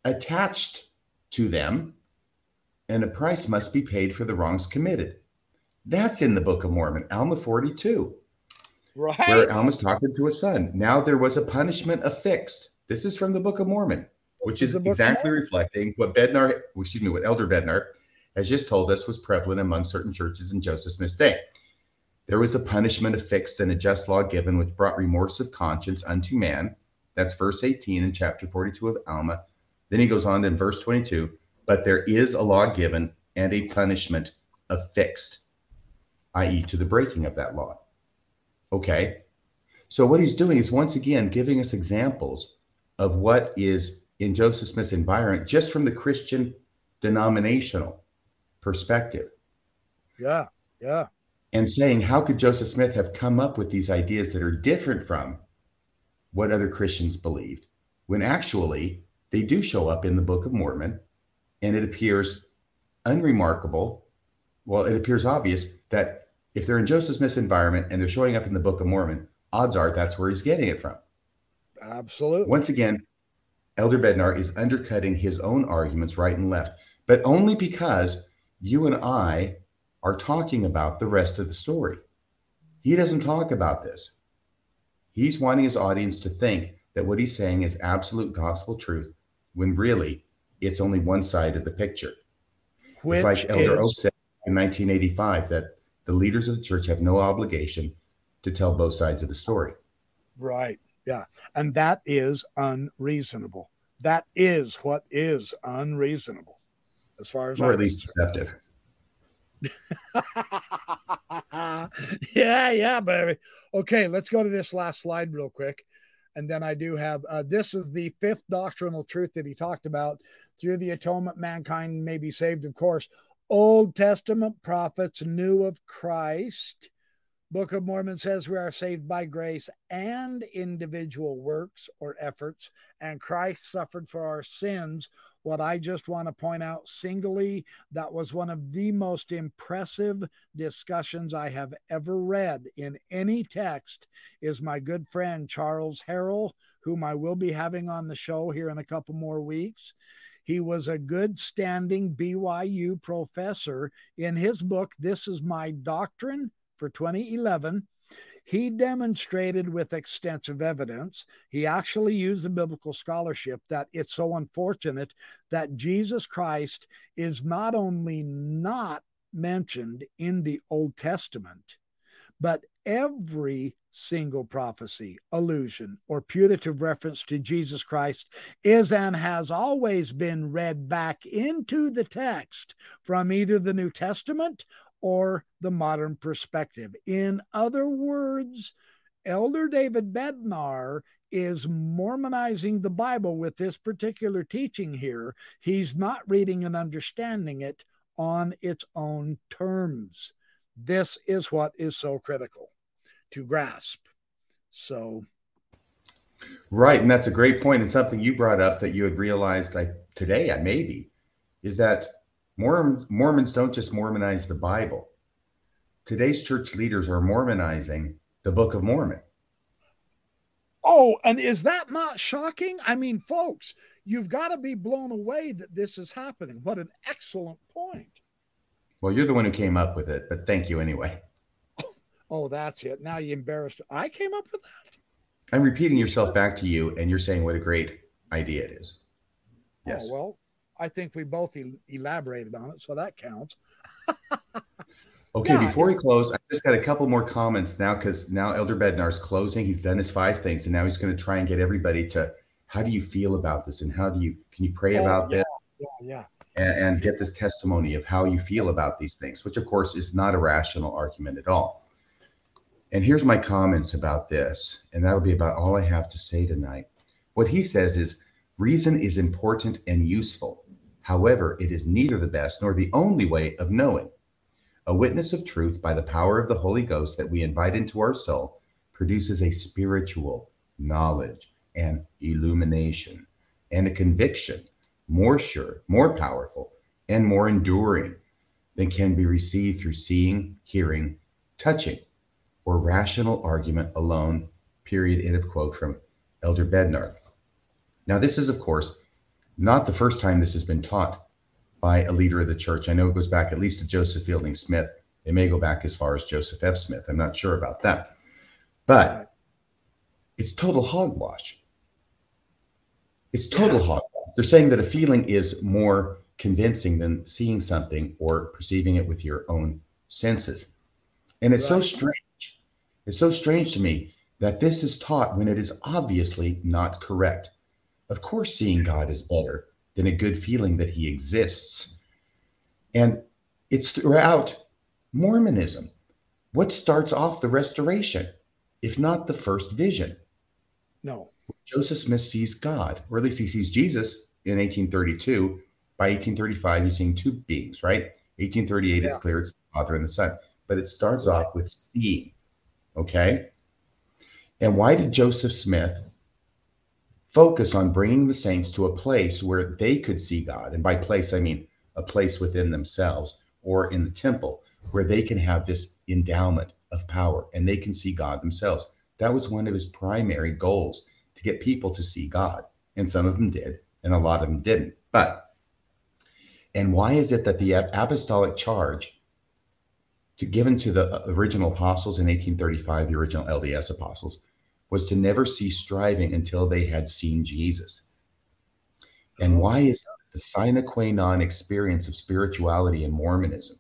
attached to them, and a price must be paid for the wrongs committed. That's in the Book of Mormon, Alma 42. Right. Where Alma's talking to his son. Now there was a punishment affixed. This is from the Book of Mormon which is exactly reflecting what Bednar, excuse me, what Elder Bednar has just told us was prevalent among certain churches in Joseph Smith's day. There was a punishment affixed and a just law given which brought remorse of conscience unto man. That's verse 18 in chapter 42 of Alma. Then he goes on in verse 22 but there is a law given and a punishment affixed, i.e., to the breaking of that law. Okay. So what he's doing is once again giving us examples of what is in Joseph Smith's environment just from the Christian denominational perspective. Yeah, yeah. And saying, how could Joseph Smith have come up with these ideas that are different from what other Christians believed when actually they do show up in the Book of Mormon and it appears unremarkable. Well, it appears obvious that if they're in Joseph Smith's environment and they're showing up in the Book of Mormon, odds are that's where he's getting it from. Absolutely. Once again, Elder Bednar is undercutting his own arguments right and left, but only because you and I are talking about the rest of the story. He doesn't talk about this. He's wanting his audience to think that what he's saying is absolute gospel truth when really it's only one side of the picture. Which it's like Elder is... said in 1985 that the leaders of the church have no obligation to tell both sides of the story. Right. Yeah. And that is unreasonable. That is what is unreasonable as far as or at least deceptive. yeah, yeah, baby. Okay, let's go to this last slide real quick. And then I do have uh, this is the fifth doctrinal truth that he talked about through the atonement, mankind may be saved, of course. Old Testament prophets knew of Christ Book of Mormon says we are saved by grace and individual works or efforts, and Christ suffered for our sins. What I just want to point out singly, that was one of the most impressive discussions I have ever read in any text, is my good friend Charles Harrell, whom I will be having on the show here in a couple more weeks. He was a good standing BYU professor. In his book, This is My Doctrine for 2011, he demonstrated with extensive evidence, he actually used the biblical scholarship that it's so unfortunate that Jesus Christ is not only not mentioned in the Old Testament, but every single prophecy, allusion, or putative reference to Jesus Christ is and has always been read back into the text from either the New Testament or the modern perspective. In other words, Elder David Bednar is Mormonizing the Bible with this particular teaching here. He's not reading and understanding it on its own terms. This is what is so critical to grasp. So, right. And that's a great point. And something you brought up that you had realized like today, I maybe, is that Mormons, Mormons don't just Mormonize the Bible. Today's church leaders are Mormonizing the Book of Mormon. Oh, and is that not shocking? I mean, folks, you've got to be blown away that this is happening. What an excellent point. Well, you're the one who came up with it, but thank you anyway. Oh, that's it. Now you embarrassed. I came up with that. I'm repeating yourself back to you, and you're saying what a great idea it is. Oh, yes. Oh, well, I think we both el- elaborated on it, so that counts. okay, yeah, before we close, I just got a couple more comments now because now Elder Bednar's closing. He's done his five things, and now he's going to try and get everybody to how do you feel about this, and how do you can you pray oh, about yeah, this? Yeah, yeah. And, and get this testimony of how you feel about these things, which of course is not a rational argument at all. And here's my comments about this, and that'll be about all I have to say tonight. What he says is reason is important and useful However, it is neither the best nor the only way of knowing. A witness of truth by the power of the Holy Ghost that we invite into our soul produces a spiritual knowledge and illumination and a conviction more sure, more powerful, and more enduring than can be received through seeing, hearing, touching, or rational argument alone. Period. End of quote from Elder Bednar. Now, this is, of course, not the first time this has been taught by a leader of the church. I know it goes back at least to Joseph Fielding Smith. It may go back as far as Joseph F. Smith. I'm not sure about that. But it's total hogwash. It's total yeah. hogwash. They're saying that a feeling is more convincing than seeing something or perceiving it with your own senses. And it's right. so strange. It's so strange to me that this is taught when it is obviously not correct. Of course, seeing God is better than a good feeling that he exists. And it's throughout Mormonism. What starts off the restoration, if not the first vision? No. Joseph Smith sees God, or at least he sees Jesus in 1832. By 1835, he's seeing two beings, right? 1838, yeah. it's clear it's the Father and the Son. But it starts off with seeing. Okay. And why did Joseph Smith focus on bringing the saints to a place where they could see God. And by place, I mean a place within themselves or in the temple where they can have this endowment of power and they can see God themselves. That was one of his primary goals to get people to see God. And some of them did, and a lot of them didn't. But, and why is it that the apostolic charge to, given to the uh, original apostles in 1835, the original LDS apostles, was to never cease striving until they had seen Jesus. And oh. why is the sine qua non experience of spirituality in Mormonism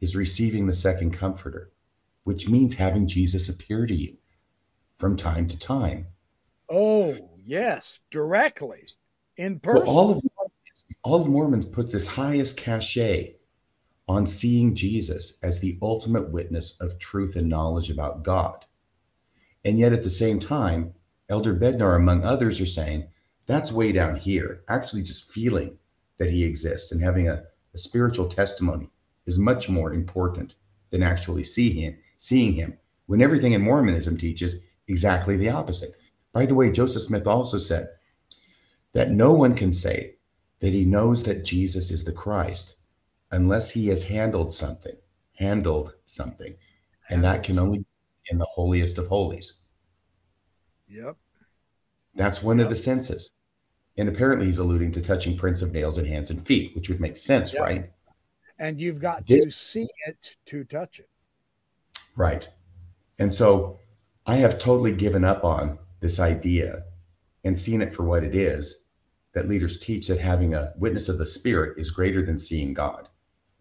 is receiving the second comforter, which means having Jesus appear to you. from time to time. Oh, yes, directly in person. So all of all of Mormons put this highest cachet on seeing Jesus as the ultimate witness of truth and knowledge about God. And yet at the same time, Elder Bednar, among others, are saying that's way down here. Actually, just feeling that he exists and having a, a spiritual testimony is much more important than actually see him, seeing him, when everything in Mormonism teaches exactly the opposite. By the way, Joseph Smith also said that no one can say that he knows that Jesus is the Christ unless he has handled something, handled something. And that can only in the holiest of holies. Yep. That's one yep. of the senses. And apparently he's alluding to touching prints of nails and hands and feet, which would make sense, yep. right? And you've got this, to see it to touch it. Right. And so I have totally given up on this idea and seen it for what it is that leaders teach that having a witness of the spirit is greater than seeing God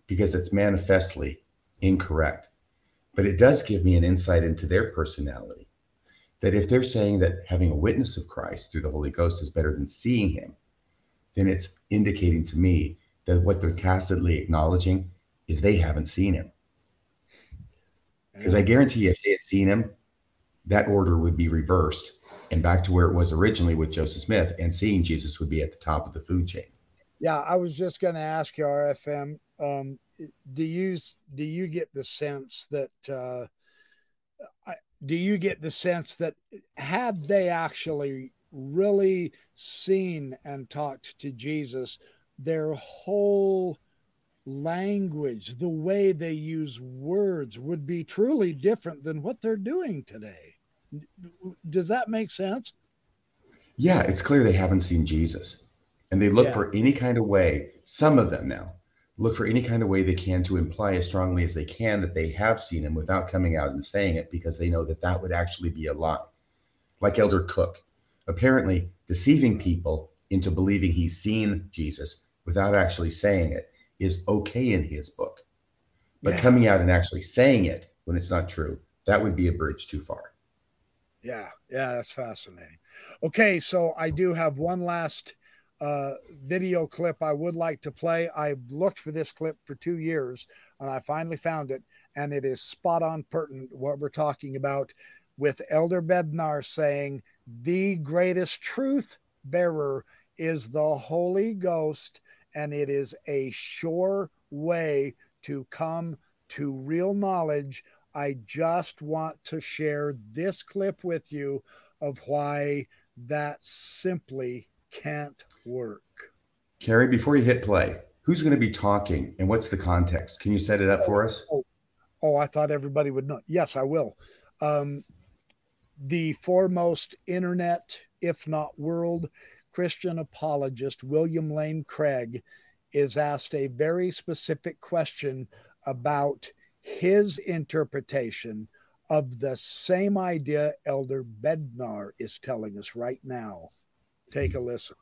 because it's manifestly incorrect. But it does give me an insight into their personality. That if they're saying that having a witness of Christ through the Holy Ghost is better than seeing him, then it's indicating to me that what they're tacitly acknowledging is they haven't seen him. Because I guarantee you, if they had seen him, that order would be reversed and back to where it was originally with Joseph Smith, and seeing Jesus would be at the top of the food chain. Yeah, I was just going to ask you, RFM, um, do you do you get the sense that uh, do you get the sense that had they actually really seen and talked to Jesus, their whole language, the way they use words would be truly different than what they're doing today. Does that make sense? Yeah, it's clear they haven't seen Jesus. And they look yeah. for any kind of way, some of them now, look for any kind of way they can to imply as strongly as they can that they have seen him without coming out and saying it because they know that that would actually be a lie. Like Elder Cook, apparently deceiving people into believing he's seen Jesus without actually saying it is okay in his book. But yeah. coming out and actually saying it when it's not true, that would be a bridge too far. Yeah, yeah, that's fascinating. Okay, so I do have one last uh, video clip I would like to play. I've looked for this clip for two years and I finally found it, and it is spot on pertinent what we're talking about with Elder Bednar saying the greatest truth bearer is the Holy Ghost, and it is a sure way to come to real knowledge. I just want to share this clip with you of why that simply can't work. Kerry, before you hit play, who's going to be talking and what's the context? Can you set it up for us? Oh, oh I thought everybody would know. Yes, I will. Um, the foremost internet, if not world, Christian apologist, William Lane Craig, is asked a very specific question about his interpretation of the same idea Elder Bednar is telling us right now. Take a listen.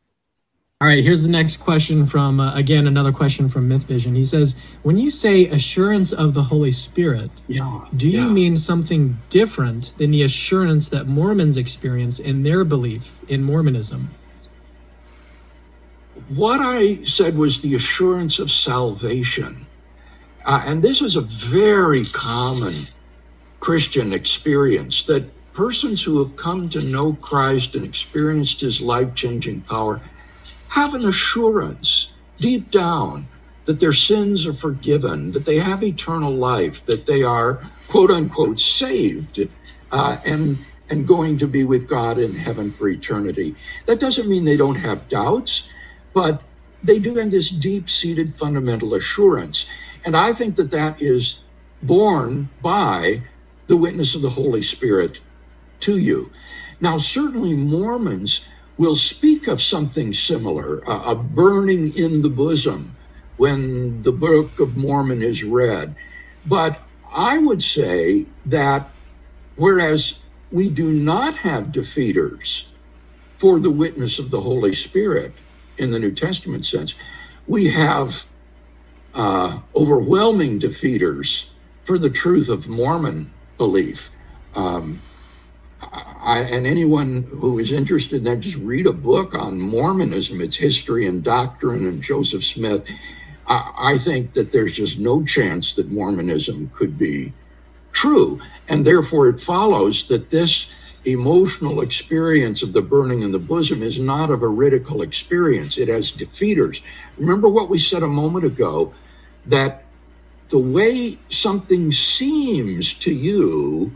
All right, here's the next question from, uh, again, another question from Myth Vision. He says, When you say assurance of the Holy Spirit, yeah, do you yeah. mean something different than the assurance that Mormons experience in their belief in Mormonism? What I said was the assurance of salvation. Uh, and this is a very common Christian experience that persons who have come to know Christ and experienced his life changing power have an assurance deep down that their sins are forgiven, that they have eternal life, that they are quote unquote saved uh, and and going to be with God in heaven for eternity. That doesn't mean they don't have doubts, but they do have this deep seated fundamental assurance. And I think that that is born by the witness of the Holy Spirit to you. Now, certainly Mormons will speak of something similar, a burning in the bosom when the Book of Mormon is read. But I would say that whereas we do not have defeaters for the witness of the Holy Spirit in the New Testament sense, we have uh, overwhelming defeaters for the truth of Mormon belief. Um, I, and anyone who is interested in that, just read a book on Mormonism, its history and doctrine, and Joseph Smith. I, I think that there's just no chance that Mormonism could be true. And therefore, it follows that this emotional experience of the burning in the bosom is not a veridical experience. It has defeaters. Remember what we said a moment ago that the way something seems to you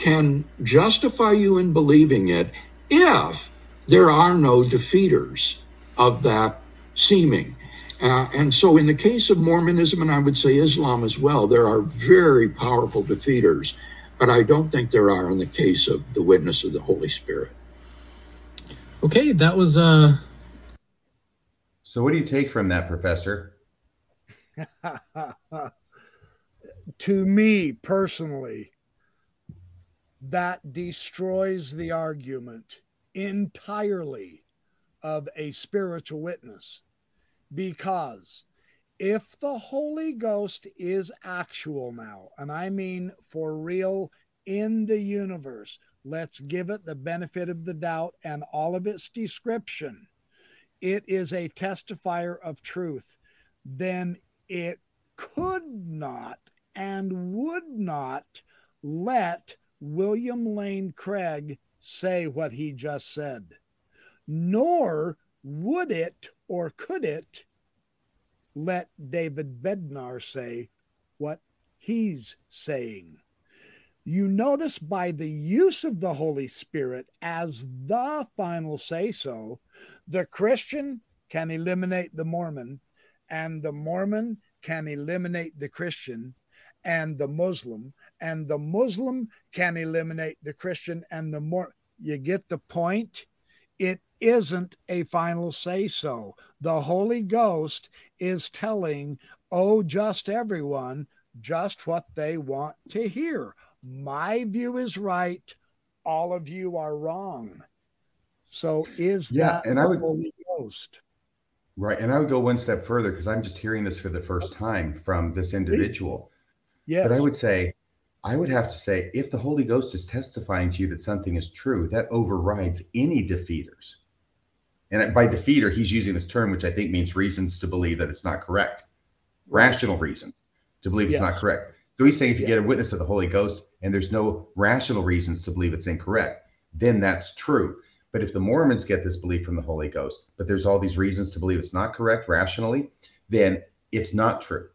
can justify you in believing it if there are no defeaters of that seeming. Uh, and so, in the case of Mormonism, and I would say Islam as well, there are very powerful defeaters but I don't think there are in the case of the witness of the Holy Spirit. Okay, that was uh So what do you take from that, professor? to me personally, that destroys the argument entirely of a spiritual witness because if the Holy Ghost is actual now, and I mean for real in the universe, let's give it the benefit of the doubt and all of its description. It is a testifier of truth, then it could not and would not let William Lane Craig say what he just said, nor would it or could it let David Bednar say what he's saying. You notice by the use of the Holy Spirit as the final say so, the Christian can eliminate the Mormon, and the Mormon can eliminate the Christian and the Muslim, and the Muslim can eliminate the Christian and the more. You get the point? It isn't a final say so. The Holy Ghost is telling, oh, just everyone, just what they want to hear. My view is right. All of you are wrong. So is yeah, that and I would, Holy Ghost? Right. And I would go one step further because I'm just hearing this for the first time from this individual. Yes. But I would say, I would have to say, if the Holy Ghost is testifying to you that something is true, that overrides any defeaters. And by defeater, he's using this term, which I think means reasons to believe that it's not correct, rational reasons to believe it's yes. not correct. So he's saying if you yeah. get a witness of the Holy Ghost and there's no rational reasons to believe it's incorrect, then that's true. But if the Mormons get this belief from the Holy Ghost, but there's all these reasons to believe it's not correct rationally, then it's not true.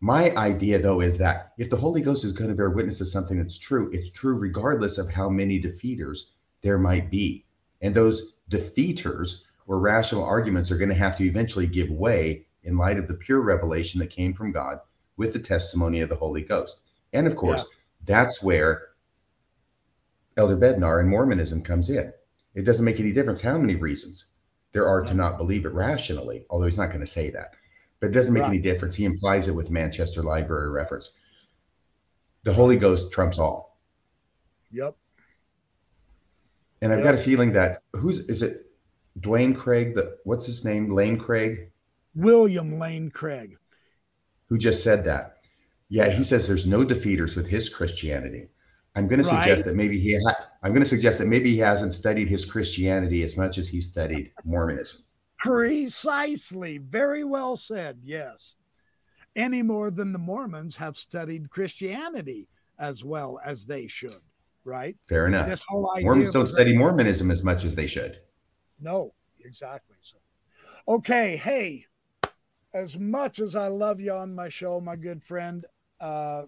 My idea, though, is that if the Holy Ghost is going to bear witness to something that's true, it's true regardless of how many defeaters there might be. And those defeaters or rational arguments are going to have to eventually give way in light of the pure revelation that came from God with the testimony of the Holy Ghost. And of course, yeah. that's where Elder Bednar and Mormonism comes in. It doesn't make any difference how many reasons there are to not believe it rationally, although he's not going to say that. But it doesn't make right. any difference. He implies it with Manchester Library reference. The Holy Ghost trumps all. Yep. And I've yep. got a feeling that who's is it Dwayne Craig, the what's his name? Lane Craig? William Lane Craig. Who just said that. Yeah, he says there's no defeaters with his Christianity. I'm going to right. suggest that maybe he ha- I'm going to suggest that maybe he hasn't studied his Christianity as much as he studied Mormonism. Precisely. Very well said. Yes. Any more than the Mormons have studied Christianity as well as they should, right? Fair enough. This whole idea Mormons don't study Mormonism as much as they should. No, exactly. So, okay. Hey, as much as I love you on my show, my good friend, uh,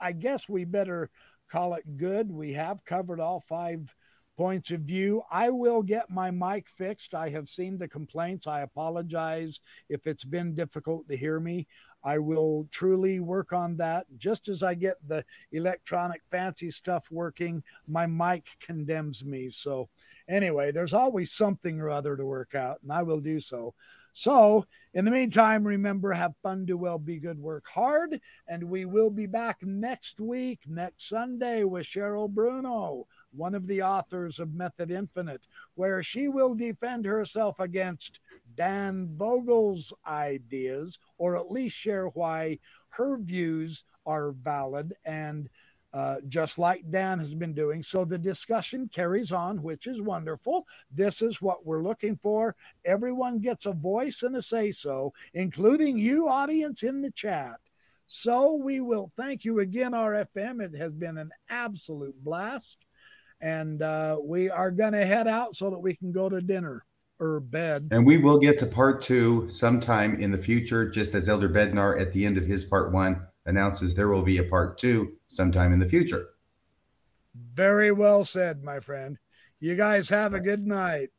I guess we better call it good. We have covered all five points of view. I will get my mic fixed. I have seen the complaints. I apologize if it's been difficult to hear me. I will truly work on that. Just as I get the electronic fancy stuff working, my mic condemns me. So anyway, there's always something or other to work out, and I will do so. So, in the meantime, remember have fun, do well, be good, work hard. And we will be back next week, next Sunday, with Cheryl Bruno, one of the authors of Method Infinite, where she will defend herself against Dan Vogel's ideas, or at least share why her views are valid and uh, just like Dan has been doing. So the discussion carries on, which is wonderful. This is what we're looking for. Everyone gets a voice and a say so, including you, audience, in the chat. So we will thank you again, RFM. It has been an absolute blast. And uh, we are going to head out so that we can go to dinner or bed. And we will get to part two sometime in the future, just as Elder Bednar at the end of his part one announces there will be a part two sometime in the future. Very well said, my friend. You guys have a good night.